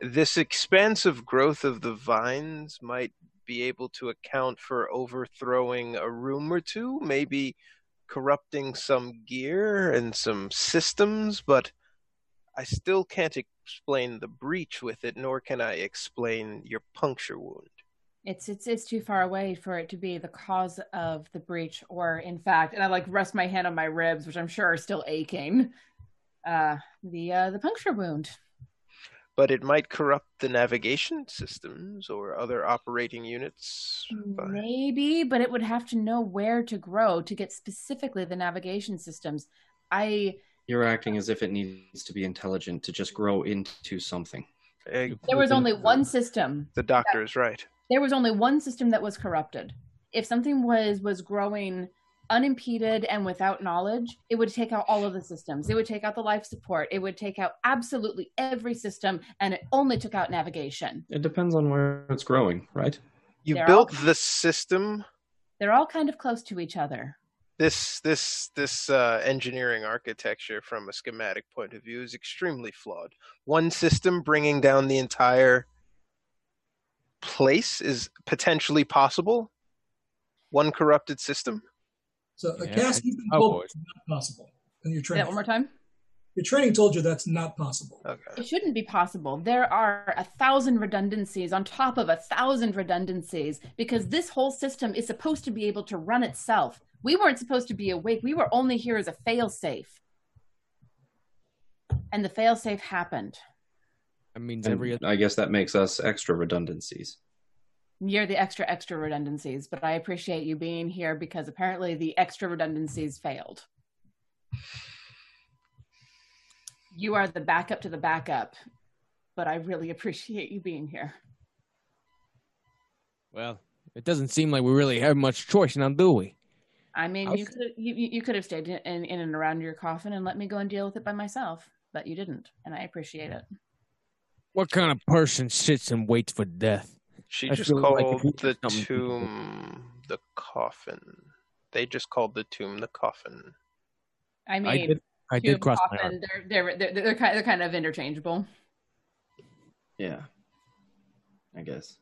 D: This expansive growth of the vines might be able to account for overthrowing a room or two, maybe corrupting some gear and some systems, but I still can't explain the breach with it, nor can I explain your puncture wound.
H: It's it's it's too far away for it to be the cause of the breach, or in fact, and I like rest my hand on my ribs, which I'm sure are still aching. Uh, the uh, the puncture wound.
D: But it might corrupt the navigation systems or other operating units.
H: Maybe, but it would have to know where to grow to get specifically the navigation systems. I
E: You're acting as if it needs to be intelligent to just grow into something.
H: There was only one system.
D: the doctor is right.
H: There was only one system that was corrupted. If something was was growing unimpeded and without knowledge, it would take out all of the systems. It would take out the life support. It would take out absolutely every system, and it only took out navigation.
E: It depends on where it's growing, right?
D: You
H: They're
D: built
H: all-
D: the system.
H: They're all kind of close to each other.
D: This this this uh, engineering architecture, from a schematic point of view, is extremely flawed. One system bringing down the entire place is potentially possible. One corrupted system.
C: So a
F: Yeah,
C: Cass you've been
F: oh,
C: told
F: boy.
C: it's not possible. And your
H: Say that
C: training,
H: one more time.
C: your training told you that's not possible.
D: Okay.
H: It shouldn't be possible. There are a thousand redundancies on top of a thousand redundancies because this whole system is supposed to be able to run itself. We weren't supposed to be awake. We were only here as a failsafe. And the failsafe happened.
F: That means every
E: I guess that makes us extra redundancies.
H: You're the extra, extra redundancies, but I appreciate you being here because apparently the extra redundancies failed. You are the backup to the backup, but I really appreciate you being here.
F: well, it doesn't seem like we really have much choice now, do we?
H: I mean,
F: I'll
H: you could you you could have stayed in, in and around your coffin and let me go and deal with it by myself, but you didn't, and I appreciate it.
F: What kind of person sits and waits for death?
D: She
F: I
D: just
F: feel like
D: called the
F: did something to people.
D: tomb the coffin. They just called the tomb the coffin.
H: I mean,
F: I did. I did cross my heart.
H: coffin, they're, they're they're they're kind they're kind of interchangeable.
E: Yeah. I guess.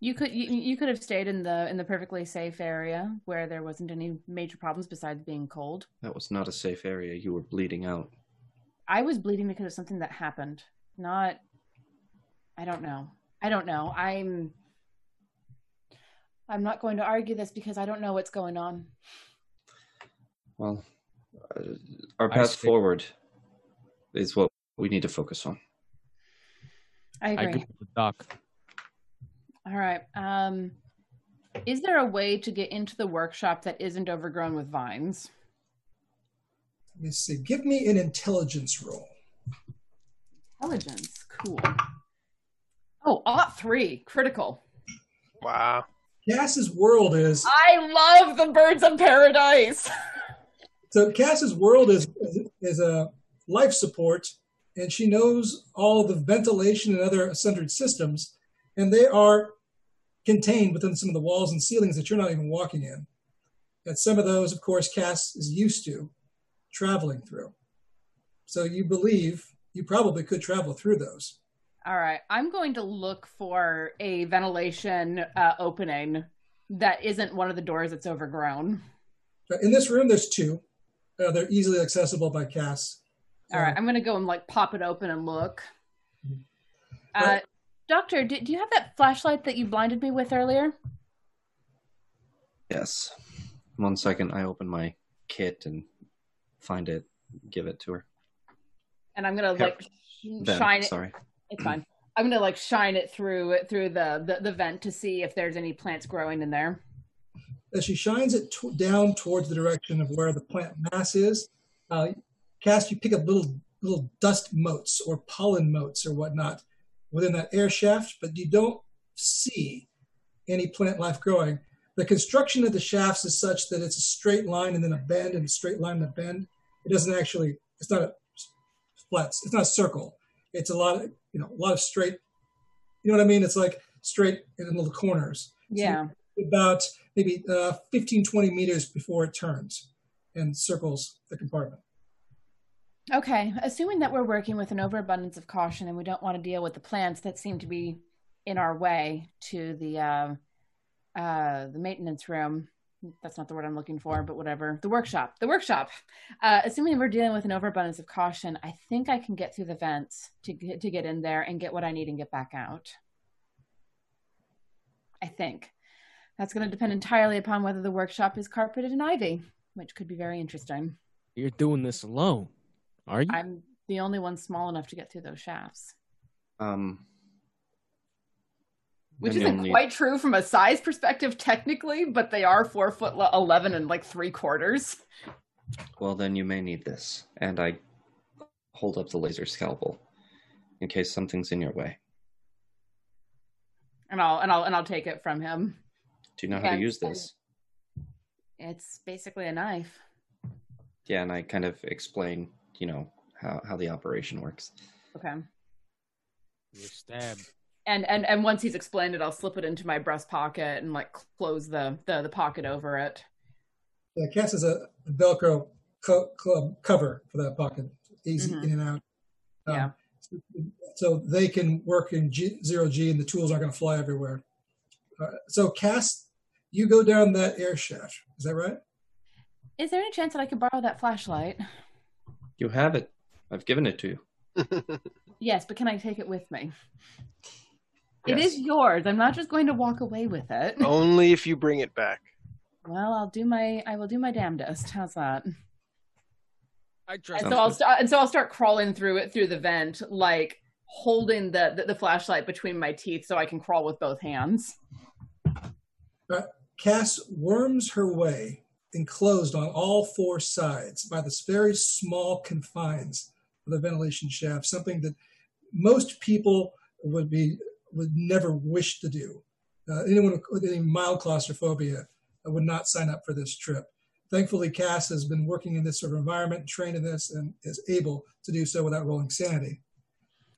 H: You could you, you could have stayed in the in the perfectly safe area where there wasn't any major problems besides being cold.
E: That was not a safe area. You were bleeding out.
H: I was bleeding because of something that happened. Not I don't know. I don't know. I'm I'm not going to argue this because I don't know what's going on.
E: Well, uh, our path forward is what we need to focus on.
H: I
F: I
H: agree.
F: agree with doc.
H: All right. Um is there a way to get into the workshop that isn't overgrown with vines?
C: Let me see. Give me an intelligence roll.
H: Intelligence. Cool. Oh, aught three. Critical.
D: Wow.
C: Cass's world is
H: I love the birds of paradise. [laughs]
C: so Cass's world is is a life support, and she knows all the ventilation and other centered systems, and they are contained within some of the walls and ceilings that you're not even walking in. And some of those, of course, Cass is used to traveling through. So you believe you probably could travel through those.
H: All right, I'm going to look for a ventilation uh, opening that isn't one of the doors that's overgrown.
C: In this room, there's two. Uh, they're easily accessible by Cass.
H: All right, I'm going to go and like pop it open and look. Uh,
C: Right.
H: Doctor, do, do you have that flashlight that you blinded me with earlier?
E: Yes. One second, I open my kit and find it, give it to her.
H: And I'm going to
E: Here.
H: like sh-
E: Then,
H: shine it.
E: sorry.
H: It's fine. I'm to like shine it through through the, the the vent to see if there's any plants growing in there.
C: as she shines it t- down towards the direction of where the plant mass is, uh, Cass, you pick up little little dust motes or pollen motes or whatnot within that air shaft, but you don't see any plant life growing. The construction of the shafts is such that it's a straight line and then a bend and a straight line and a bend. It doesn't actually. It's not a flat. It's not a circle. It's a lot of you know a lot of straight. You know what I mean? It's like straight in the little corners
H: Yeah.
C: about maybe uh, 15, 20 meters before it turns and circles the compartment.
H: Okay, assuming that we're working with an overabundance of caution and we don't want to deal with the plants that seem to be in our way to the uh, uh, the maintenance room. That's not the word I'm looking for, but whatever. The workshop. The workshop. Uh, assuming we're dealing with an overabundance of caution, I think I can get through the vents to get, to get in there and get what I need and get back out. I think that's going to depend entirely upon whether the workshop is carpeted in ivy, which could be very interesting.
F: You're doing this alone, are you?
H: I'm The only one small enough to get through those shafts.
E: Um,
H: Which isn't
E: need-
H: quite true from a size perspective, technically, but they are four foot eleven and like three quarters.
E: Well, then you may need this. And I hold up the laser scalpel in case something's in your way.
H: And I'll and I'll and I'll take it from him.
E: Do you know how
H: Yeah,
E: to use this?
H: It's basically a knife.
E: Yeah, and I kind of explain, you know, how, how the operation works.
H: Okay.
F: You're stabbed.
H: And and and once he's explained it, I'll slip it into my breast pocket and like close the the, the pocket over it.
C: Yeah, Cass has a Velcro co- club cover for that pocket, easy
H: Mhm.
C: in and out. Um,
H: Yeah.
C: So they can work in G, zero G, and the tools aren't going to fly everywhere. Uh, so Cass, you go down that air shaft. Is that right?
H: Is there any chance that I could borrow that flashlight?
E: You have it. I've given it to you. [laughs]
H: Yes, but can I take it with me? It
E: Yes.
H: is yours. I'm not just going to walk away with it. [laughs]
D: Only if you bring it back.
H: Well, I'll do my I will do my damnedest. How's that?
F: I trust
H: And so I'll
E: good.
H: start and so I'll start crawling through it through the vent, like holding the, the the flashlight between my teeth so I can crawl with both hands.
C: Uh, Cass worms her way, enclosed on all four sides by this very small confines of the ventilation shaft, something that most people would be would never wish to do. Uh, anyone with any mild claustrophobia would not sign up for this trip. Thankfully, Cass has been working in this sort of environment, trained in this, and is able to do so without rolling sanity.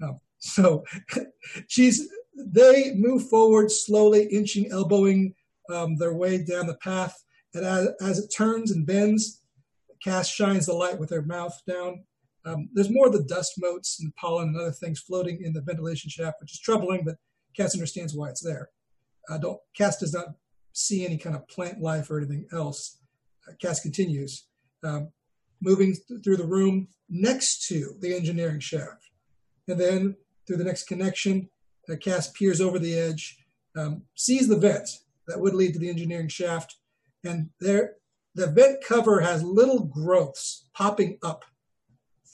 C: Um, [laughs] so [laughs] she's they move forward slowly, inching, elbowing um, their way down the path. And as, as it turns and bends, Cass shines the light with her mouth down. Um, there's more of the dust motes and pollen and other things floating in the ventilation shaft, which is troubling, but Cass understands why it's there. Uh, don't Cass does not see any kind of plant life or anything else. Uh, Cass continues, um, moving th- through the room next to the engineering shaft, and then through the next connection, uh, Cass peers over the edge, um, sees the vent that would lead to the engineering shaft, and there the vent cover has little growths popping up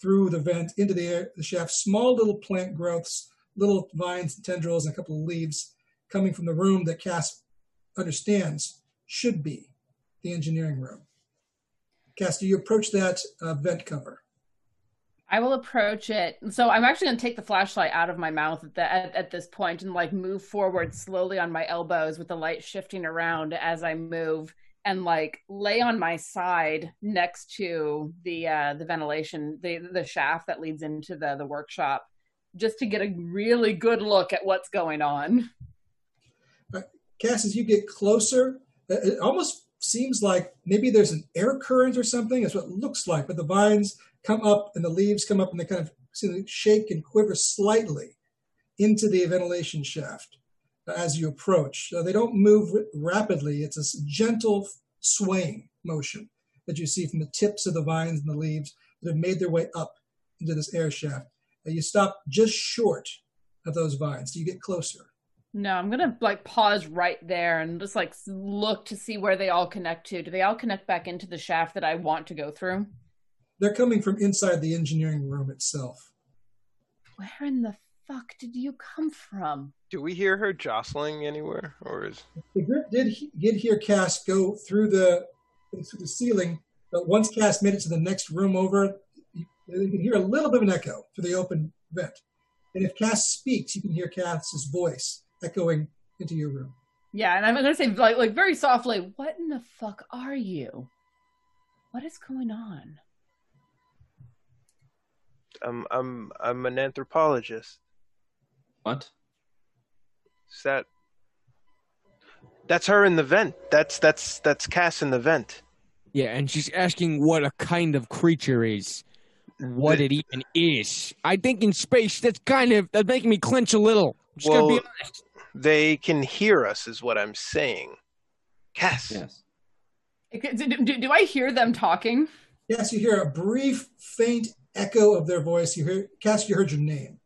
C: through the vent into the air, the shaft, small little plant growths, little vines and tendrils, and a couple of leaves coming from the room that Cass understands should be the engineering room. Cass, do you approach that uh, vent cover?
H: I will approach it. So I'm actually going to take the flashlight out of my mouth at, the, at, at this point and like move forward slowly on my elbows with the light shifting around as I move and like lay on my side next to the uh, the ventilation the the shaft that leads into the the workshop just to get a really good look at what's going on.
C: Cass, as you get closer, it it almost seems like maybe there's an air current or something. That's what it looks like. But the vines come up and the leaves come up and they kind of seem to shake and quiver slightly into the ventilation shaft as you approach. So they don't move rapidly. It's a gentle swaying motion that you see from the tips of the vines and the leaves that have made their way up into this air shaft. Uh, You stop just short of those vines. Do you get closer?
H: No, I'm gonna like pause right there and just like look to see where they all connect to. Do they all connect back into the shaft that I want to go through?
C: They're coming from inside the engineering room itself.
H: Where in the fuck did you come from?
D: Do we hear her jostling anywhere, or is
C: The group did he- did hear Cass go through the through the ceiling, but once Cass made it to the next room over, you, you can hear a little bit of an echo through the open vent. And if Cass speaks, you can hear Cass's voice echoing into your room.
H: Yeah, and I'm gonna say like like very softly, what in the fuck are you? What is going on?
D: I'm I'm I'm an anthropologist.
E: What?
D: Is that that's her in the vent. That's that's that's Cass in the vent.
F: Yeah, and she's asking what a kind of creature is. What
D: The-
F: it even is. I think in space that's kind of that's making me clench a little. I'm just gonna be
D: Well, they can hear us, is what I'm saying. Cass,
E: Yes.
H: Do, do, do I hear them talking?
C: Yes, you hear a brief, faint echo of their voice. You hear Cass, you heard your name.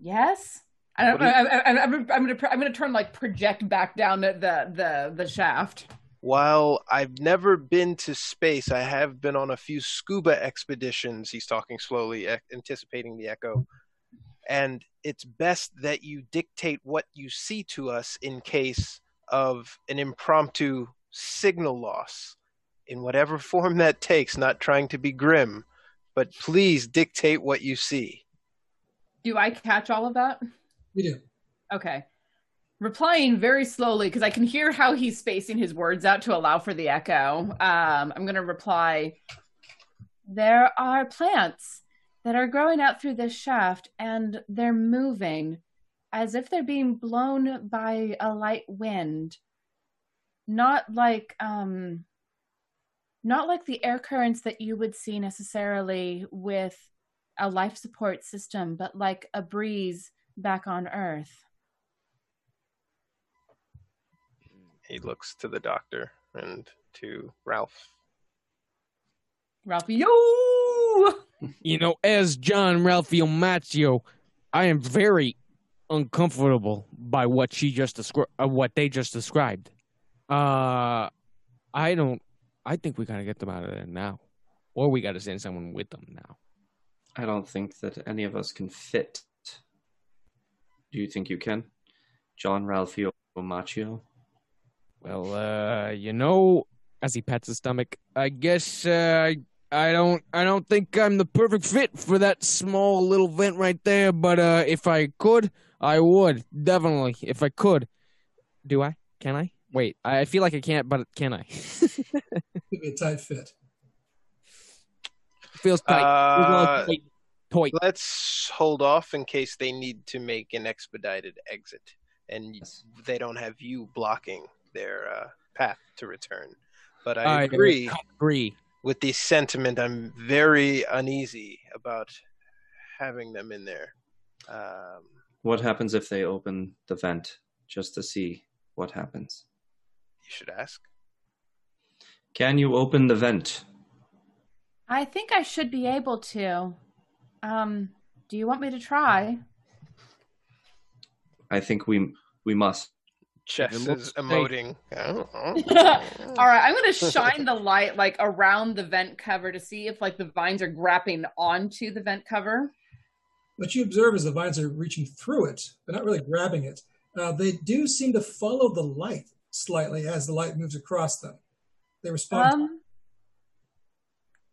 H: Yes. I don't,
D: What do you-
H: I, I, I'm, I'm gonna I'm gonna turn like project back down the the the, the shaft.
D: while I've never been to space, I have been on a few scuba expeditions. He's talking slowly, anticipating the echo. And it's best that you dictate what you see to us in case of an impromptu signal loss, in whatever form that takes, not trying to be grim, but please dictate what you see.
H: Do I catch all of that?
C: You do.
H: Okay. Replying very slowly because I can hear how he's spacing his words out to allow for the echo. Um, I'm going to reply There are plants that are growing out through this shaft and they're moving as if they're being blown by a light wind. Not like, um, not like the air currents that you would see necessarily with a life support system, but like a breeze back on Earth.
D: He looks to the doctor and to Ralph.
H: Ralph, yo! [laughs]
F: You know, as John Ralphio Macchio, I am very uncomfortable by what she just described, uh, what they just described. Uh, I don't. I think we gotta get them out of there now, or we gotta send someone with them now.
E: I don't think that any of us can fit. Do you think you can? John Ralphio Macchio?
F: Well, uh, you know, as he pats his stomach, I guess uh, I I don't I don't think I'm the perfect fit for that small little vent right there. But uh, if I could, I would definitely. If I could, do I? Can I? Wait, I feel like I can't, but can I? [laughs]
C: Give me a tight fit.
F: Feels tight. Feels a little
D: Uh,
F: tight. Toy.
D: Let's hold off in case they need to make an expedited exit, and
E: Yes.
D: they don't have you blocking their uh, path to return. But I,
F: I
D: agree
F: agree.
D: with the sentiment. I'm very uneasy about having them in there. Um,
E: What happens if they open the vent just to see what happens?
D: you should ask.
E: Can you open the vent?
H: I think I should be able to. Um, do you want me to try?
E: I think we we must.
D: Chess
F: It
D: is
F: fake.
D: emoting. [laughs]
H: All right, I'm going to shine the light like around the vent cover to see if like the vines are grabbing onto the vent cover.
C: What you observe is the vines are reaching through it, but not really grabbing it. Uh, they do seem to follow the light slightly as the light moves across them. They respond.
H: Um,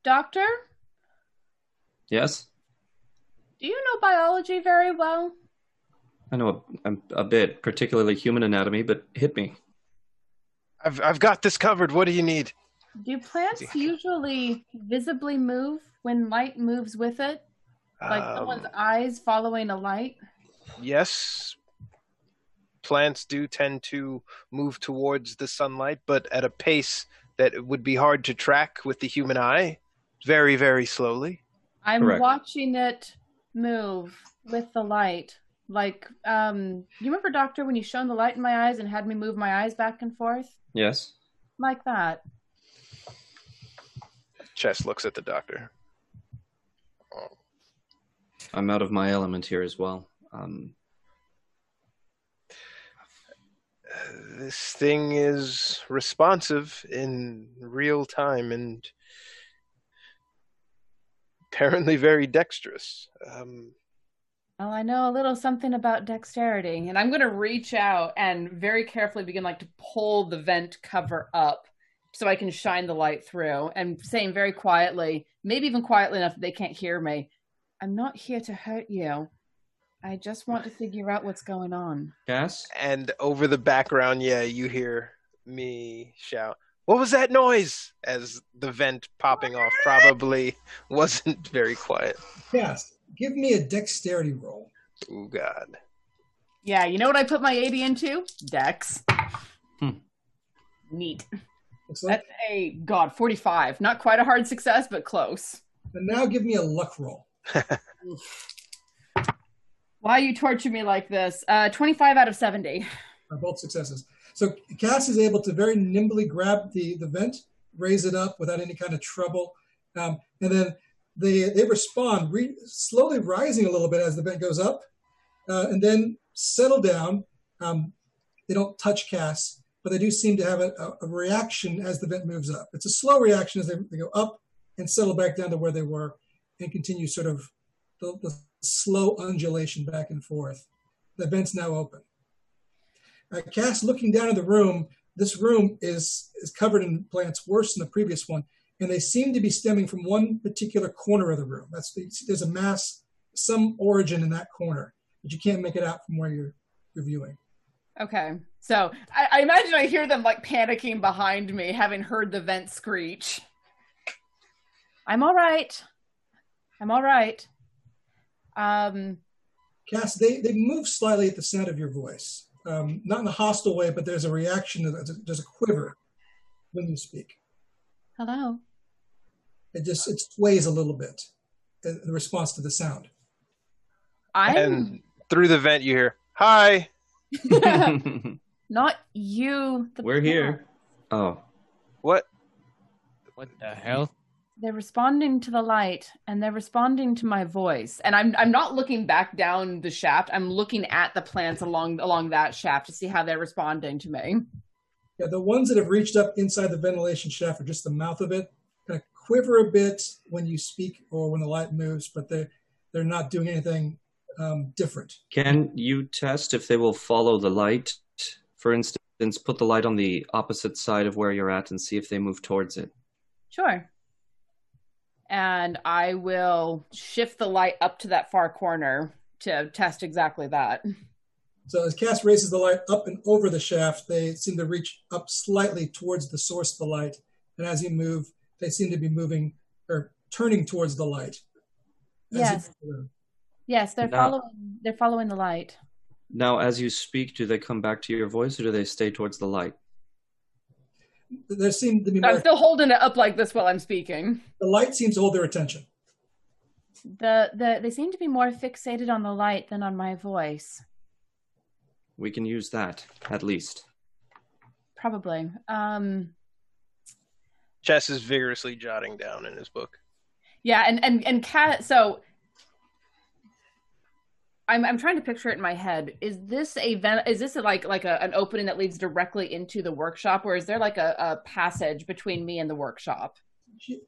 H: doctor,
E: Yes,
H: do you know biology very well?
E: I know a, a, a bit, particularly human anatomy, but hit me.
D: I've I've got this covered. What do you need?
H: Do plants usually visibly move when light moves with it? Like
D: Um,
H: someone's eyes following a light?
D: yes, plants do tend to move towards the sunlight, but at a pace that would be hard to track with the human eye. Very, very slowly.
H: I'm
E: Correct.
H: watching it move with the light. Like, um, you remember, Doctor, when you shone the light in my eyes and had me move my eyes back and forth?
E: Yes.
H: Like that.
D: Chess looks at the doctor.
E: I'm out of my element here as well. Um,
D: This thing is responsive in real time and apparently very dexterous. Um,
H: Well, I know a little something about dexterity, and I'm going to reach out and very carefully begin like to pull the vent cover up so I can shine the light through and saying very quietly, maybe even quietly enough that they can't hear me, I'm not here to hurt you. I just want to figure out what's going on.
E: Yes.
D: and over the background, yeah, you hear me shout, What was that noise? As the vent popping off probably [laughs] wasn't very quiet.
C: Yes. Give me a dexterity roll.
D: Oh, God.
H: Yeah, you know what I put my 80 into? Dex.
E: Hmm.
H: Neat.
C: Looks like.
H: That's a god 45. Not quite a hard success, but close.
C: And now give me a luck roll. [laughs]
H: Why you torture me like this? Uh, 25 out of 70.
C: are both successes. So Cass is able to very nimbly grab the, the vent, raise it up without any kind of trouble, um, and then they they respond, re- slowly rising a little bit as the vent goes up, uh, and then settle down. Um, they don't touch Cass, but they do seem to have a, a reaction as the vent moves up. It's a slow reaction as they, they go up and settle back down to where they were and continue sort of the, the slow undulation back and forth. The vent's now open. Uh, Cass, looking down at the room, this room is, is covered in plants worse than the previous one, and they seem to be stemming from one particular corner of the room. That's there's a mass, some origin in that corner, but you can't make it out from where you're, you're viewing.
H: Okay. So I, I, imagine I hear them like panicking behind me, having heard the vent screech. I'm all right. I'm all right. Um,
C: Cass, they, they move slightly at the sound of your voice. Um, not in a hostile way, but there's a reaction, there's a quiver when you speak.
H: Hello.
C: It just it sways a little bit in response to the sound.
H: I'm
D: And through the vent, you hear, Hi. [laughs] [laughs]
H: not you. the
E: We're here. Oh,
D: What?
F: What the hell?
H: They're responding to the light and they're responding to my voice. And I'm I'm not looking back down the shaft. I'm looking at the plants along along that shaft to see how they're responding to me.
C: Yeah, the ones that have reached up inside the ventilation shaft or just the mouth of it, kind of quiver a bit when you speak or when the light moves, but they're they're not doing anything um, different.
E: can you test if they will follow the light? For instance, put the light on the opposite side of where you're at and see if they move towards it.
H: Sure. And I will shift the light up to that far corner to test exactly that.
C: So as Cass raises the light up and over the shaft, they seem to reach up slightly towards the source of the light. And as you move, they seem to be moving or turning towards the light.
H: Yes. Yes, they're
E: Now-
H: following they're following the light.
E: Now, as you speak, do they come back to your voice or do they stay towards the light?
C: There seem to be
H: I'm
C: more,
H: still holding it up like this while I'm speaking.
C: the light seems to hold their attention.
H: The the they seem to be more fixated on the light than on my voice.
E: We can use that, at least.
H: Probably. Um
D: Chess is vigorously jotting down in his book.
H: yeah, and and and cat so I'm I'm trying to picture it in my head. Is this a ven- is this like like a, an opening that leads directly into the workshop or is there like a, a passage between me and the workshop?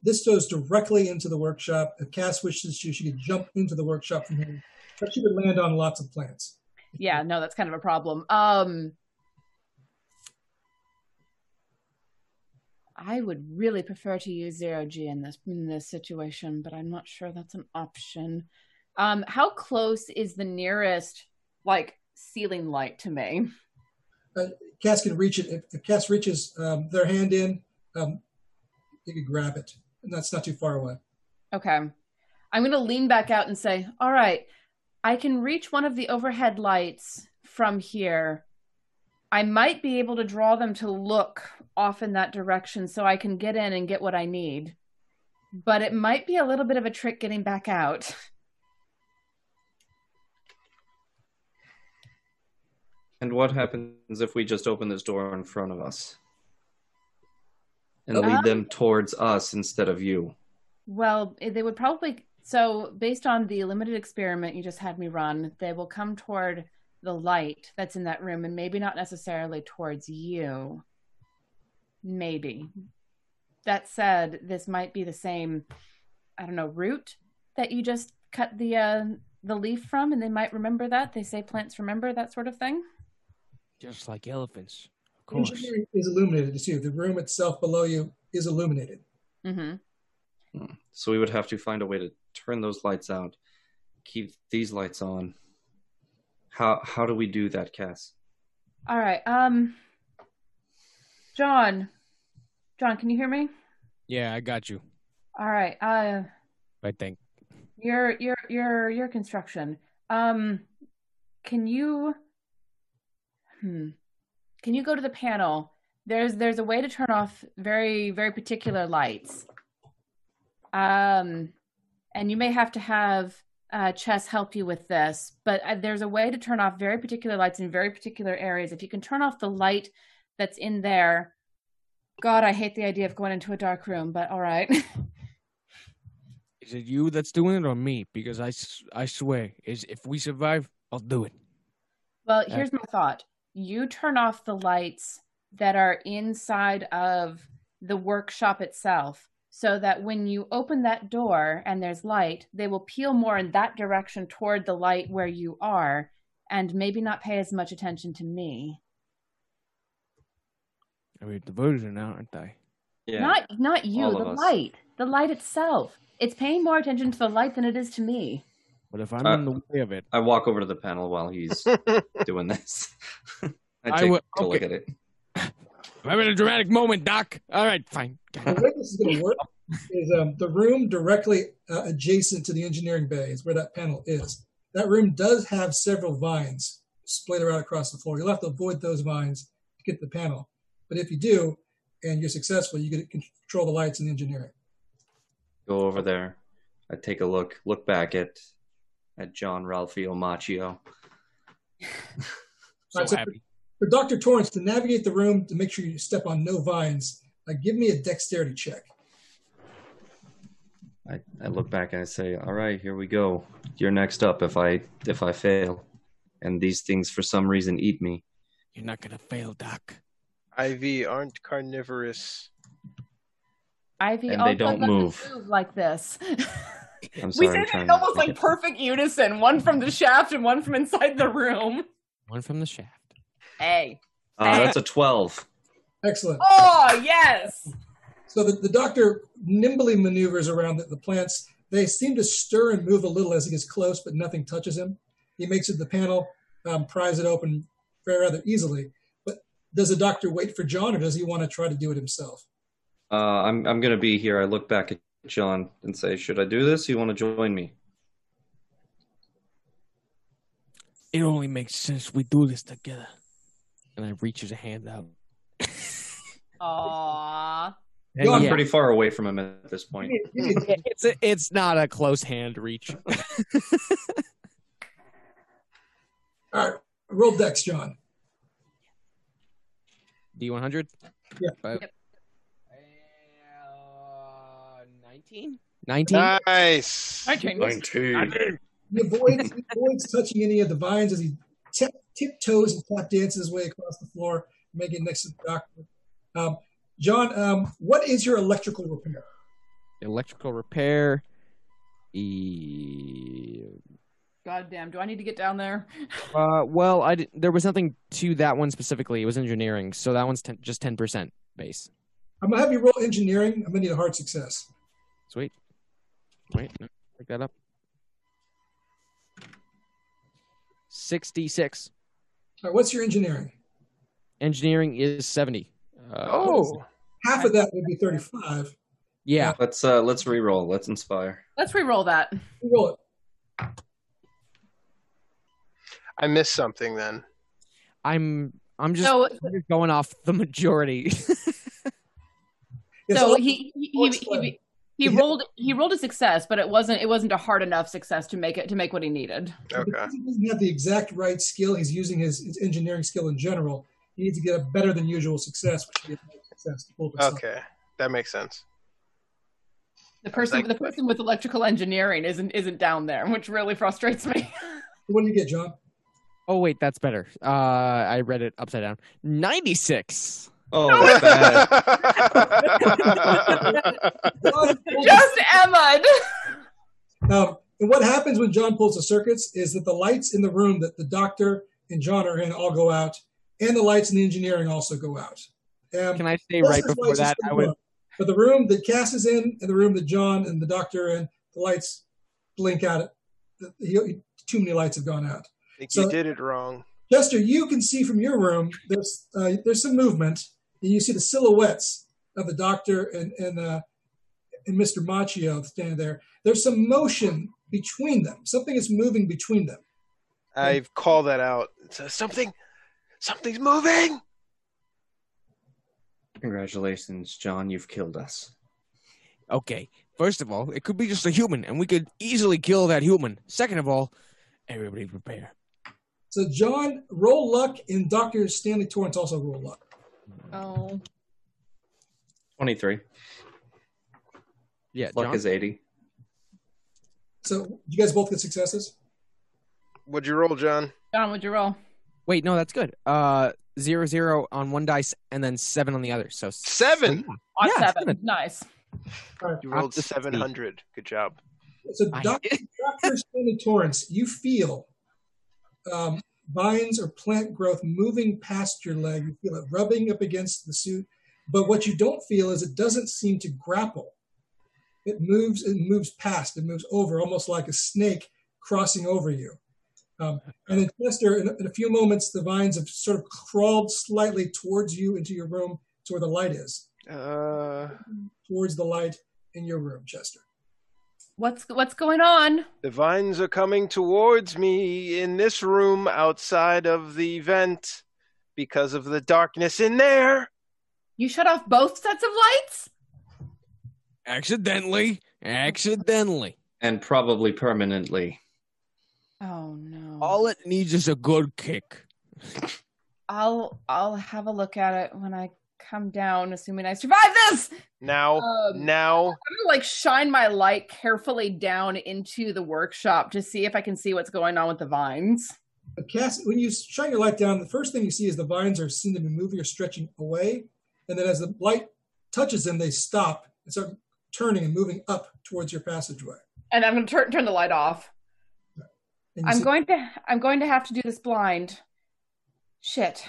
C: This goes directly into the workshop. If Cass wishes to, she could jump into the workshop from here, but she would land on lots of plants.
H: Yeah, no, that's kind of a problem. Um I would really prefer to use zero G in this in this situation, but I'm not sure that's an option. Um, how close is the nearest like ceiling light to me?
C: Cass can reach it. If, if Cass reaches um, their hand in, um, you could grab it, and that's not too far away.
H: Okay. I'm going to lean back out and say, All right, I can reach one of the overhead lights from here. I might be able to draw them to look off in that direction so I can get in and get what I need. But it might be a little bit of a trick getting back out. [laughs]
E: And what happens if we just open this door in front of us? And
H: Um,
E: lead them towards us instead of you?
H: Well, eh, they would probably. So, based on the limited experiment you just had me run, they will come toward the light that's in that room and maybe not necessarily towards you. Maybe. That said, this might be the same, I don't know, root that you just cut the uh, the leaf from, and they might remember that. They say plants remember that sort of thing.
F: Just like elephants. Of course.
C: Engineering is illuminated too. The room itself below you is illuminated.
H: hmm
E: So we would have to find a way to turn those lights out, keep these lights on. How how do we do that, Cass?
H: All right. Um, John, John, can you hear me?
F: Yeah, I got you.
H: All right. Uh.
F: I think.
H: your your your your construction um can you hmm can you go to the panel there's there's a way to turn off very very particular lights um and you may have to have uh chess help you with this but uh, there's a way to turn off very particular lights in very particular areas if you can turn off the light that's in there god i hate the idea of going into a dark room but all right [laughs]
F: Is it you that's doing it or me? Because I, I swear, is if we survive, I'll do it.
H: Well,
F: Yeah.
H: here's my thought. You turn off the lights that are inside of the workshop itself so that when you open that door and there's light, they will peel more in that direction toward the light where you are and maybe not pay as much attention to me.
F: I mean, diversion, are now, aren't they?
E: Yeah.
H: Not not you,
E: all
H: the
E: us.
H: light. The light itself. It's paying more attention to the light than it is to me.
F: But if I'm
E: Uh,
F: in the way of it,
E: I walk over to the panel while he's [laughs] doing this. [laughs] I
F: I
E: take
F: would-
E: a look at it. [laughs]
F: I'm having a dramatic moment, Doc. All right, fine.
C: The way this is going to work is um, the room directly uh, adjacent to the engineering bay is where that panel is. That room does have several vines splayed out across the floor. You'll have to avoid those vines to get to the panel. But if you do, and you're successful, you get to control the lights and the engineering.
E: Go over there. I take a look, look back at at John Ralphio Macchio. [laughs]
F: So
C: All right, so
F: happy.
C: For Dr. Torrance to navigate the room to make sure you step on no vines, uh, give me a dexterity check.
E: I, I look back and I say, "All right, here we go. You're next up. If I if I fail, and these things for some reason eat me,
F: You're not gonna fail, Doc.
D: IV aren't carnivorous.
H: Ivy,
E: And they don't move.
H: move like this. [laughs]
E: I'm
H: we
E: sorry. I'm
H: said it in almost like perfect [laughs] unison, one from the shaft and one from inside the room.
F: One from the shaft.
H: Hey.
E: Uh, that's a twelve.
C: Excellent.
H: Oh yes.
C: So the, the doctor nimbly maneuvers around the, the plants. They seem to stir and move a little as he gets close, but nothing touches him. He makes it the panel, um, pries it open very rather easily. But does the doctor wait for John, or does he want to try to do it himself?
E: Uh, I'm I'm gonna be here. I look back at John and say, "Should I do this? You want to join me?"
F: It only makes sense we do this together. And I reaches a hand out. [laughs]
H: Aww.
F: And
E: I'm
F: yeah,
E: pretty far away from him at this point.
C: Give me- give me-
F: it's a, it's not a close hand reach. [laughs]
C: all right, roll dex, John.
F: D one hundred.
C: Yeah.
H: Yep.
F: Nineteen. Nineteen.
D: Nice.
E: Nineteen.
C: He avoids, he avoids touching any of the vines as he tip, tiptoes and tap dances his way across the floor, making it next to the doctor. Um, John, um, what is your electrical repair?
F: Electrical repair. E-
H: God damn, do I need to get down there? [laughs]
F: Uh, well, I did, there was nothing to that one specifically. It was engineering, so that one's ten, just ten percent base.
C: I'm gonna have you roll engineering. I'm gonna need a hard success.
F: Sweet. Wait, no, pick that up. Sixty-six.
C: All right, what's your engineering?
F: Engineering is seventy. Uh,
D: Oh,
C: Half of that would be 35.
F: yeah.
E: Let's uh let's re-roll. Let's inspire.
H: Let's re-roll that.
C: You roll it.
D: I missed something then.
F: I'm I'm just,
H: So-
F: I'm just going off the majority. [laughs]
H: So
C: all-
H: he he he, he, he
C: Yeah.
H: rolled he rolled a success, but it wasn't it wasn't a hard enough success to make it to make what he needed.
D: Okay.
C: He doesn't have the exact right skill. He's using his, his engineering skill in general. He needs to get a better than usual success, which would success to pull this off.
D: Okay. That makes sense.
H: The person
D: like-
H: the person with electrical engineering isn't isn't down there, which really frustrates me. [laughs]
C: What do you get, John?
F: oh wait, that's better. Uh, I read it upside down. Ninety-six.
E: Oh, [laughs] that's bad. [laughs]
C: John pulls [laughs]
H: Just Emma. [laughs]
C: Um, and what happens when John pulls the circuits is that the lights in the room that the doctor and John are in all go out, and the lights in the engineering also go out. Um,
F: Can I say right before that? I would.
C: on. But the room that Cass is in, and the room that John and the doctor are in, the lights blink out. The- he- Too many lights have gone out.
D: I think
C: So-
D: you did it wrong.
C: Chester, you can see from your room there's uh, there's some movement, and you see the silhouettes of the doctor and and uh, and Mr. Macchio standing there. There's some motion between them. Something is moving between them.
D: I've called that out. It says something, something's moving.
E: Congratulations, John. You've killed us.
F: Okay. First of all, it could be just a human, and we could easily kill that human. Second of all, everybody prepare.
C: So John, roll luck, and Doctor Stanley Torrance also roll luck.
H: Oh.
E: Twenty-three.
F: Yeah,
E: Luck
F: John?
E: is eighty.
C: So you guys both get successes.
D: What'd you roll, John?
H: John, what'd you roll?
F: Wait, no, that's good. Uh, zero zero on one dice and then seven on the other. So
D: Seven.
H: On
F: Yeah,
H: seven.
F: seven.
H: Nice.
D: You rolled
F: Up to 16.
D: 700. Good job.
C: So, Dr. Dr. Stanley Torrance, you feel um, vines or plant growth moving past your leg. You feel it rubbing up against the suit. But what you don't feel is it doesn't seem to grapple. It moves, it moves past, it moves over, almost like a snake crossing over you. Um, and then Chester, in, in a few moments, the vines have sort of crawled slightly towards you into your room to where the light is,
D: Uh,
C: towards the light in your room, Chester.
H: What's what's going on?
D: the vines are coming towards me in this room outside of the vent because of the darkness in there.
H: You shut off both sets of lights?
F: Accidentally, accidentally.
E: And probably permanently.
H: Oh no.
F: All it needs is a good kick.
H: I'll I'll have a look at it when I come down, assuming I survive this.
D: Now,
H: Um,
D: now,
H: I'm gonna like shine my light carefully down into the workshop to see if I can see what's going on with the vines.
C: But Cass, when you shine your light down, the first thing you see is the vines are seen to be moving or stretching away, and then as the light touches them, they stop and start turning and moving up towards your passageway.
H: And I'm gonna turn turn the light off. I'm
C: see-
H: going to I'm going to have to do this blind. Shit.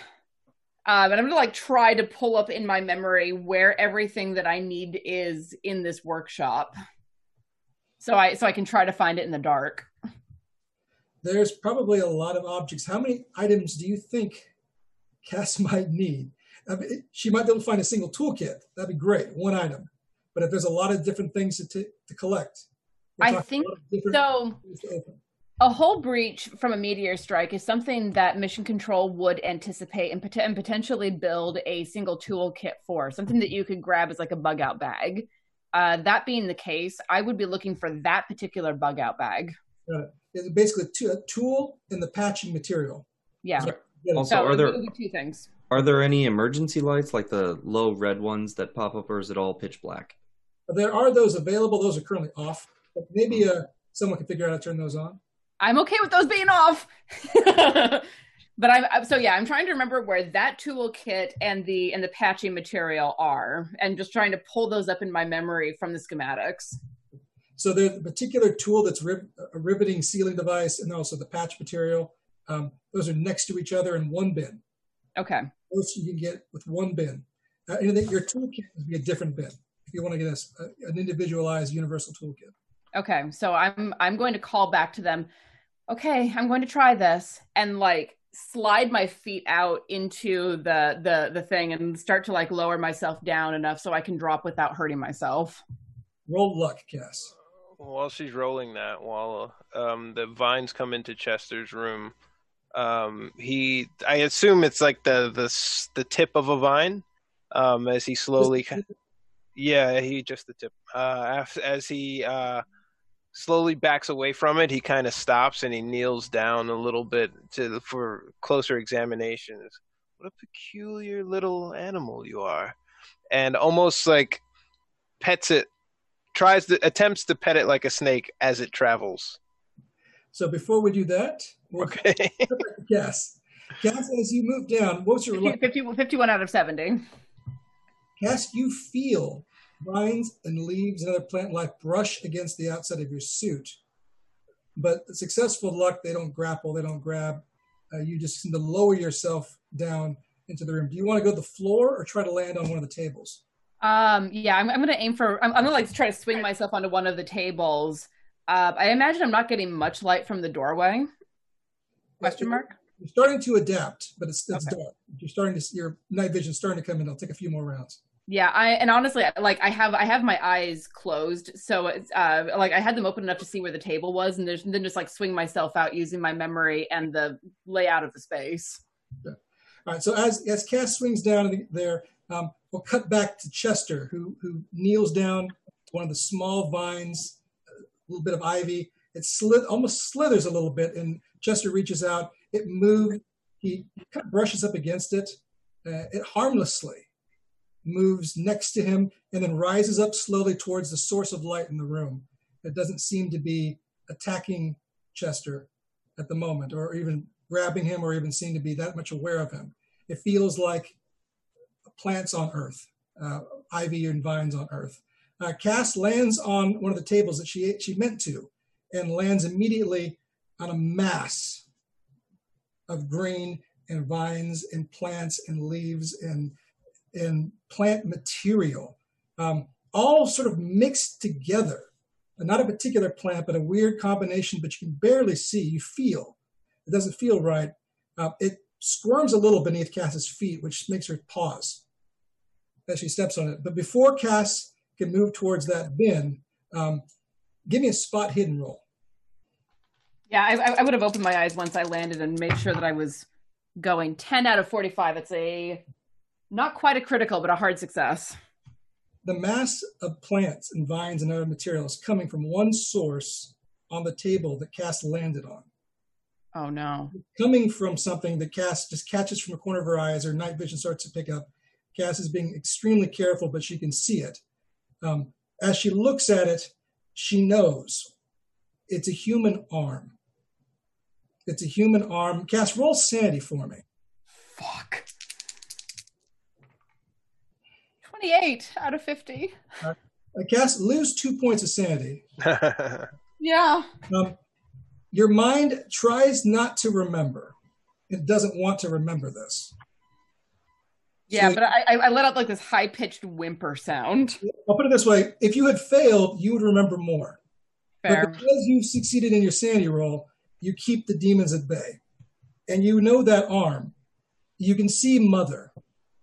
H: Um, and I'm gonna like try to pull up in my memory where everything that I need is in this workshop. So I so I can try to find it in the dark.
C: There's probably a lot of objects. How many items do you think Cass [laughs] might need? I mean, she might be able to find a single toolkit. That'd be great, one item. But if there's a lot of different things to, t- to collect,
H: I think
C: a lot of different
H: So
C: things to open.
H: a whole breach from a meteor strike is something that mission control would anticipate and, pot- and potentially build a single toolkit for something that you could grab as like a bug out bag uh, that being the case i would be looking for that particular bug out bag
C: It's basically a, t- a tool and the patching material.
H: yeah
C: Get it.
E: Also,
H: so
E: are there
H: two things
E: are there any emergency lights like the low red ones that pop up, or is it all pitch black?
C: There are those available. Those are currently off. But maybe uh, someone can figure out how to turn those on.
H: i'm okay with those being off [laughs] but I'm so yeah i'm trying to remember where that toolkit and the and the patching material are and just trying to pull those up in my memory from the schematics
C: So there's a particular tool that's riv- a riveting sealing device and also the patch material. Um, those are next to each other in one bin.
H: okay
C: Those you can get with one bin. Uh, anything, your toolkit would be a different bin if you want to get a, an individualized universal toolkit.
H: Okay, so I'm I'm going to call back to them. Okay, I'm going to try this and like slide my feet out into the the the thing and start to like lower myself down enough so I can drop without hurting myself.
C: Roll luck, Cass.
D: while she's rolling that, while um, the vines come into Chester's room, um, he, I assume it's like the the the tip of a vine, um, as he slowly, yeah, he just the tip. Uh, as, as he uh, slowly backs away from it, he kind of stops and he kneels down a little bit to for closer examination. What a peculiar little animal you are, and almost like pets it tries to attempts to pet it like a snake as it travels.
C: So before we do that, we'll
D: Okay. [laughs]
C: yes. Cass, as you move down, what's your luck?
H: 50, 51 out of 70.
C: Cass, you feel vines and leaves and other plant life brush against the outside of your suit. But successful luck, they don't grapple, they don't grab. Uh, you just seem to lower yourself down into the room. Do you want to go to the floor or try to land on one of the tables?
H: Um, yeah, I'm, I'm going to aim for, I'm, I'm going to like try to swing myself onto one of the tables. Uh, I imagine I'm not getting much light from the doorway. Question mark?
C: You're starting to adapt, but it's, it's
H: Okay.
C: dark. You're starting to see your night vision starting to come in. It'll take a few more rounds.
H: Yeah, I and honestly, like I have I have my eyes closed, so it's uh like I had them open enough to see where the table was, and then just like swing myself out using my memory and the layout of the space.
C: All right. So as as Cass swings down there, um, we'll cut back to Chester, who who kneels down one of the small vines, a little bit of ivy. It slid almost slithers a little bit, and Chester reaches out. It moves. He kind of brushes up against it. Uh, it harmlessly moves next to him and then rises up slowly towards the source of light in the room. It doesn't seem to be attacking Chester at the moment, or even grabbing him, or even seem to be that much aware of him It feels like plants on Earth, uh, ivy and vines on Earth. Uh, Cass lands on one of the tables that she she meant to, and lands immediately on a mass of green and vines and plants and leaves and and plant material, um, all sort of mixed together. Not a particular plant, but a weird combination. But you can barely see. You feel it doesn't feel right. Uh, it squirms a little beneath Cass's feet, which makes her pause as she steps on it. But before Cass can move towards that bin, um, give me a spot hidden roll.
H: Yeah, I, I would have opened my eyes once I landed and made sure that I was going 10 out of 45. It's a not quite a critical, but a hard success.
C: The mass of plants and vines and other materials coming from one source on the table that Cass landed on.
H: Oh no.
C: Coming from something that Cass just catches from the corner of her eyes or night vision starts to pick up. Cass is being extremely careful, but she can see it. Um, as she looks at it, she knows it's a human arm. It's a human arm. Cass, roll sanity for me.
H: Fuck. 28 out of 50.
C: Uh, guess lose two points of sanity. [laughs]
H: Yeah.
C: Um, your mind tries not to remember. It doesn't want to remember this.
H: Yeah,
C: So-
H: but I, I let out like this high pitched whimper sound.
C: I'll put it this way: if you had failed, you would remember more.
H: Fair.
C: But because you've succeeded in your sanity roll, you keep the demons at bay, and you know that arm. You can see mother,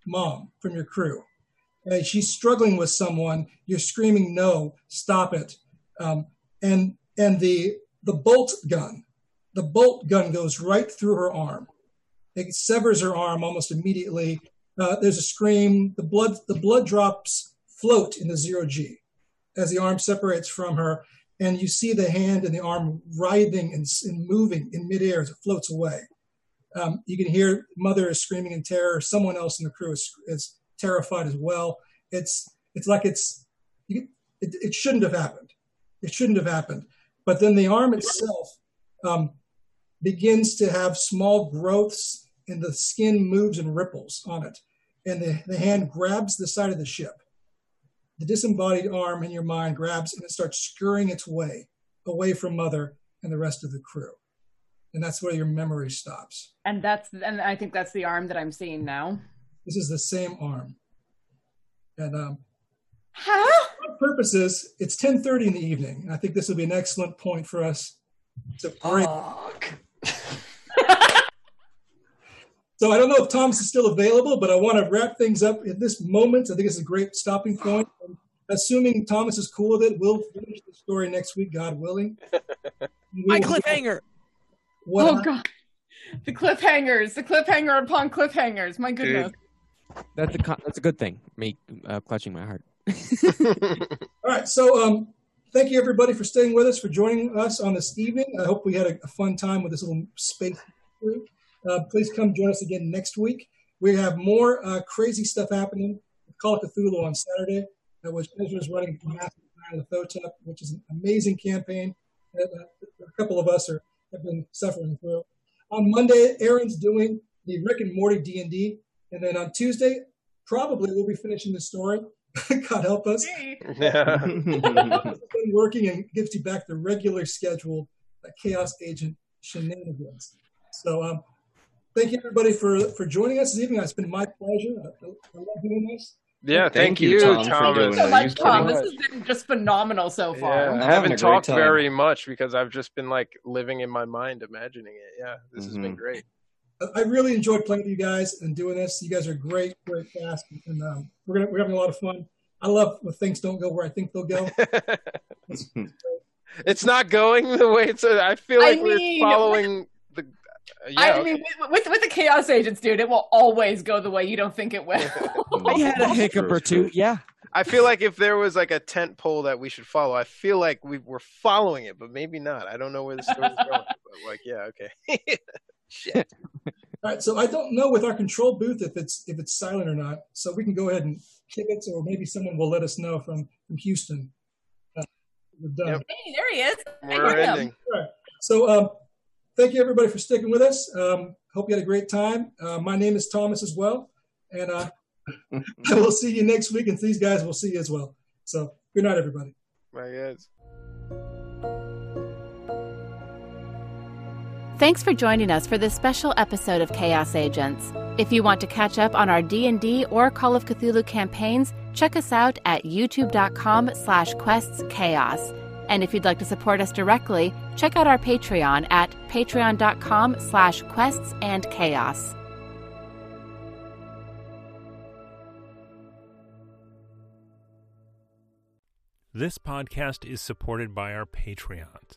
C: mom from your crew, she's struggling with someone. You're screaming, "No! Stop it!" Um, and and the the bolt gun, the bolt gun goes right through her arm. It severs her arm almost immediately. Uh, there's a scream. The blood the blood drops float in the zero G as the arm separates from her, and you see the hand and the arm writhing and, and moving in midair as it floats away. Um, you can hear mother is screaming in terror. Someone else in the crew is, is terrified as well. It's it's like it's it, it shouldn't have happened. It shouldn't have happened. But then the arm itself um, begins to have small growths, and the skin moves and ripples on it. And the, the hand grabs the side of the ship the disembodied arm in your mind grabs and it starts scurrying its way away from mother and the rest of the crew and that's where your memory stops
H: And that's and I think that's the arm that I'm seeing now.
C: This is the same arm and um,
H: Huh?
C: for purposes it's 10.30 in the evening and i think this will be an excellent point for us to break so i don't know if thomas is still available but i want to wrap things up at this moment i think it's a great stopping point and assuming thomas is cool with it we'll finish the story next week god willing [laughs]
F: My cliffhanger.
C: what
H: oh
C: hap-
H: god. The cliffhangers, the cliffhanger upon cliffhangers. My goodness.
F: That's a that's a good thing. Me uh, clutching my heart. [laughs]
C: All right. So, um, thank you everybody for staying with us, for joining us on this evening. I hope we had a, a fun time with this little space. crew. Uh, please come join us again next week. We have more uh, crazy stuff happening. Call of Cthulhu on Saturday, uh, which Ezra is running the Nyarlathotep, which is an amazing campaign that uh, a couple of us are have been suffering through. On Monday, Aaron's doing the Rick and Morty D and then on Tuesday, probably we'll be finishing the story. [laughs] God help us
D: yeah. [laughs]
C: been working and gives you back the regular schedule chaos agent shenanigans. So, um, thank you everybody for for joining us this evening. It's been my pleasure. I, I love doing this.
D: Yeah, thank,
E: Thank you,
D: you,
E: Tom, for
D: Thomas.
E: doing
H: So much
E: You
H: Tom. This has been just phenomenal so far.
D: Yeah,
H: far.
D: I haven't talked
E: time.
D: very much because I've just been like living in my mind, imagining it. Yeah, this has been
E: Mhm.
D: great.
C: I- I really enjoyed playing with you guys and doing this. You guys are great, great cast, and um, we're gonna we're having a lot of fun. I love when things don't go where I think they'll go. [laughs]
D: it's not going the way it's. I feel
H: I
D: like
H: mean,
D: we're following the. uh, yeah,
H: I
D: okay.
H: mean, with, with with the chaos agents, dude, it will always go the way you don't think it will. [laughs]
F: I had a hiccup or two. Yeah.
D: I feel like if there was like a tent pole that we should follow, I feel like we were following it, but maybe not. I don't know where the story's going. But like, yeah, okay. [laughs] Shit. [laughs]
C: All right, so I don't know with our control booth if it's if it's silent or not. So we can go ahead and kick it, or maybe someone will let us know from from Houston. Uh, we're done.
D: Yep.
H: hey, there he is.
D: We're
H: heard him.
D: ending.
C: So um, thank you everybody for sticking with us. Um, hope you had a great time. Uh, my name is Thomas as well. And uh, [laughs] I will see you next week, and these guys will see you as well. So good night, everybody.
D: My guys.
H: Thanks for joining us for this special episode of Chaos Agents. If you want to catch up on our D&D or Call of Cthulhu campaigns, check us out at youtube.com slash questschaos. And if you'd like to support us directly, check out our Patreon at patreon.com slash quests and chaos.
A: This podcast is supported by our Patreons,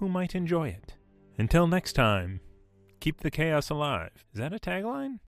A: who might enjoy it. Until next time, keep the chaos alive. Is that a tagline?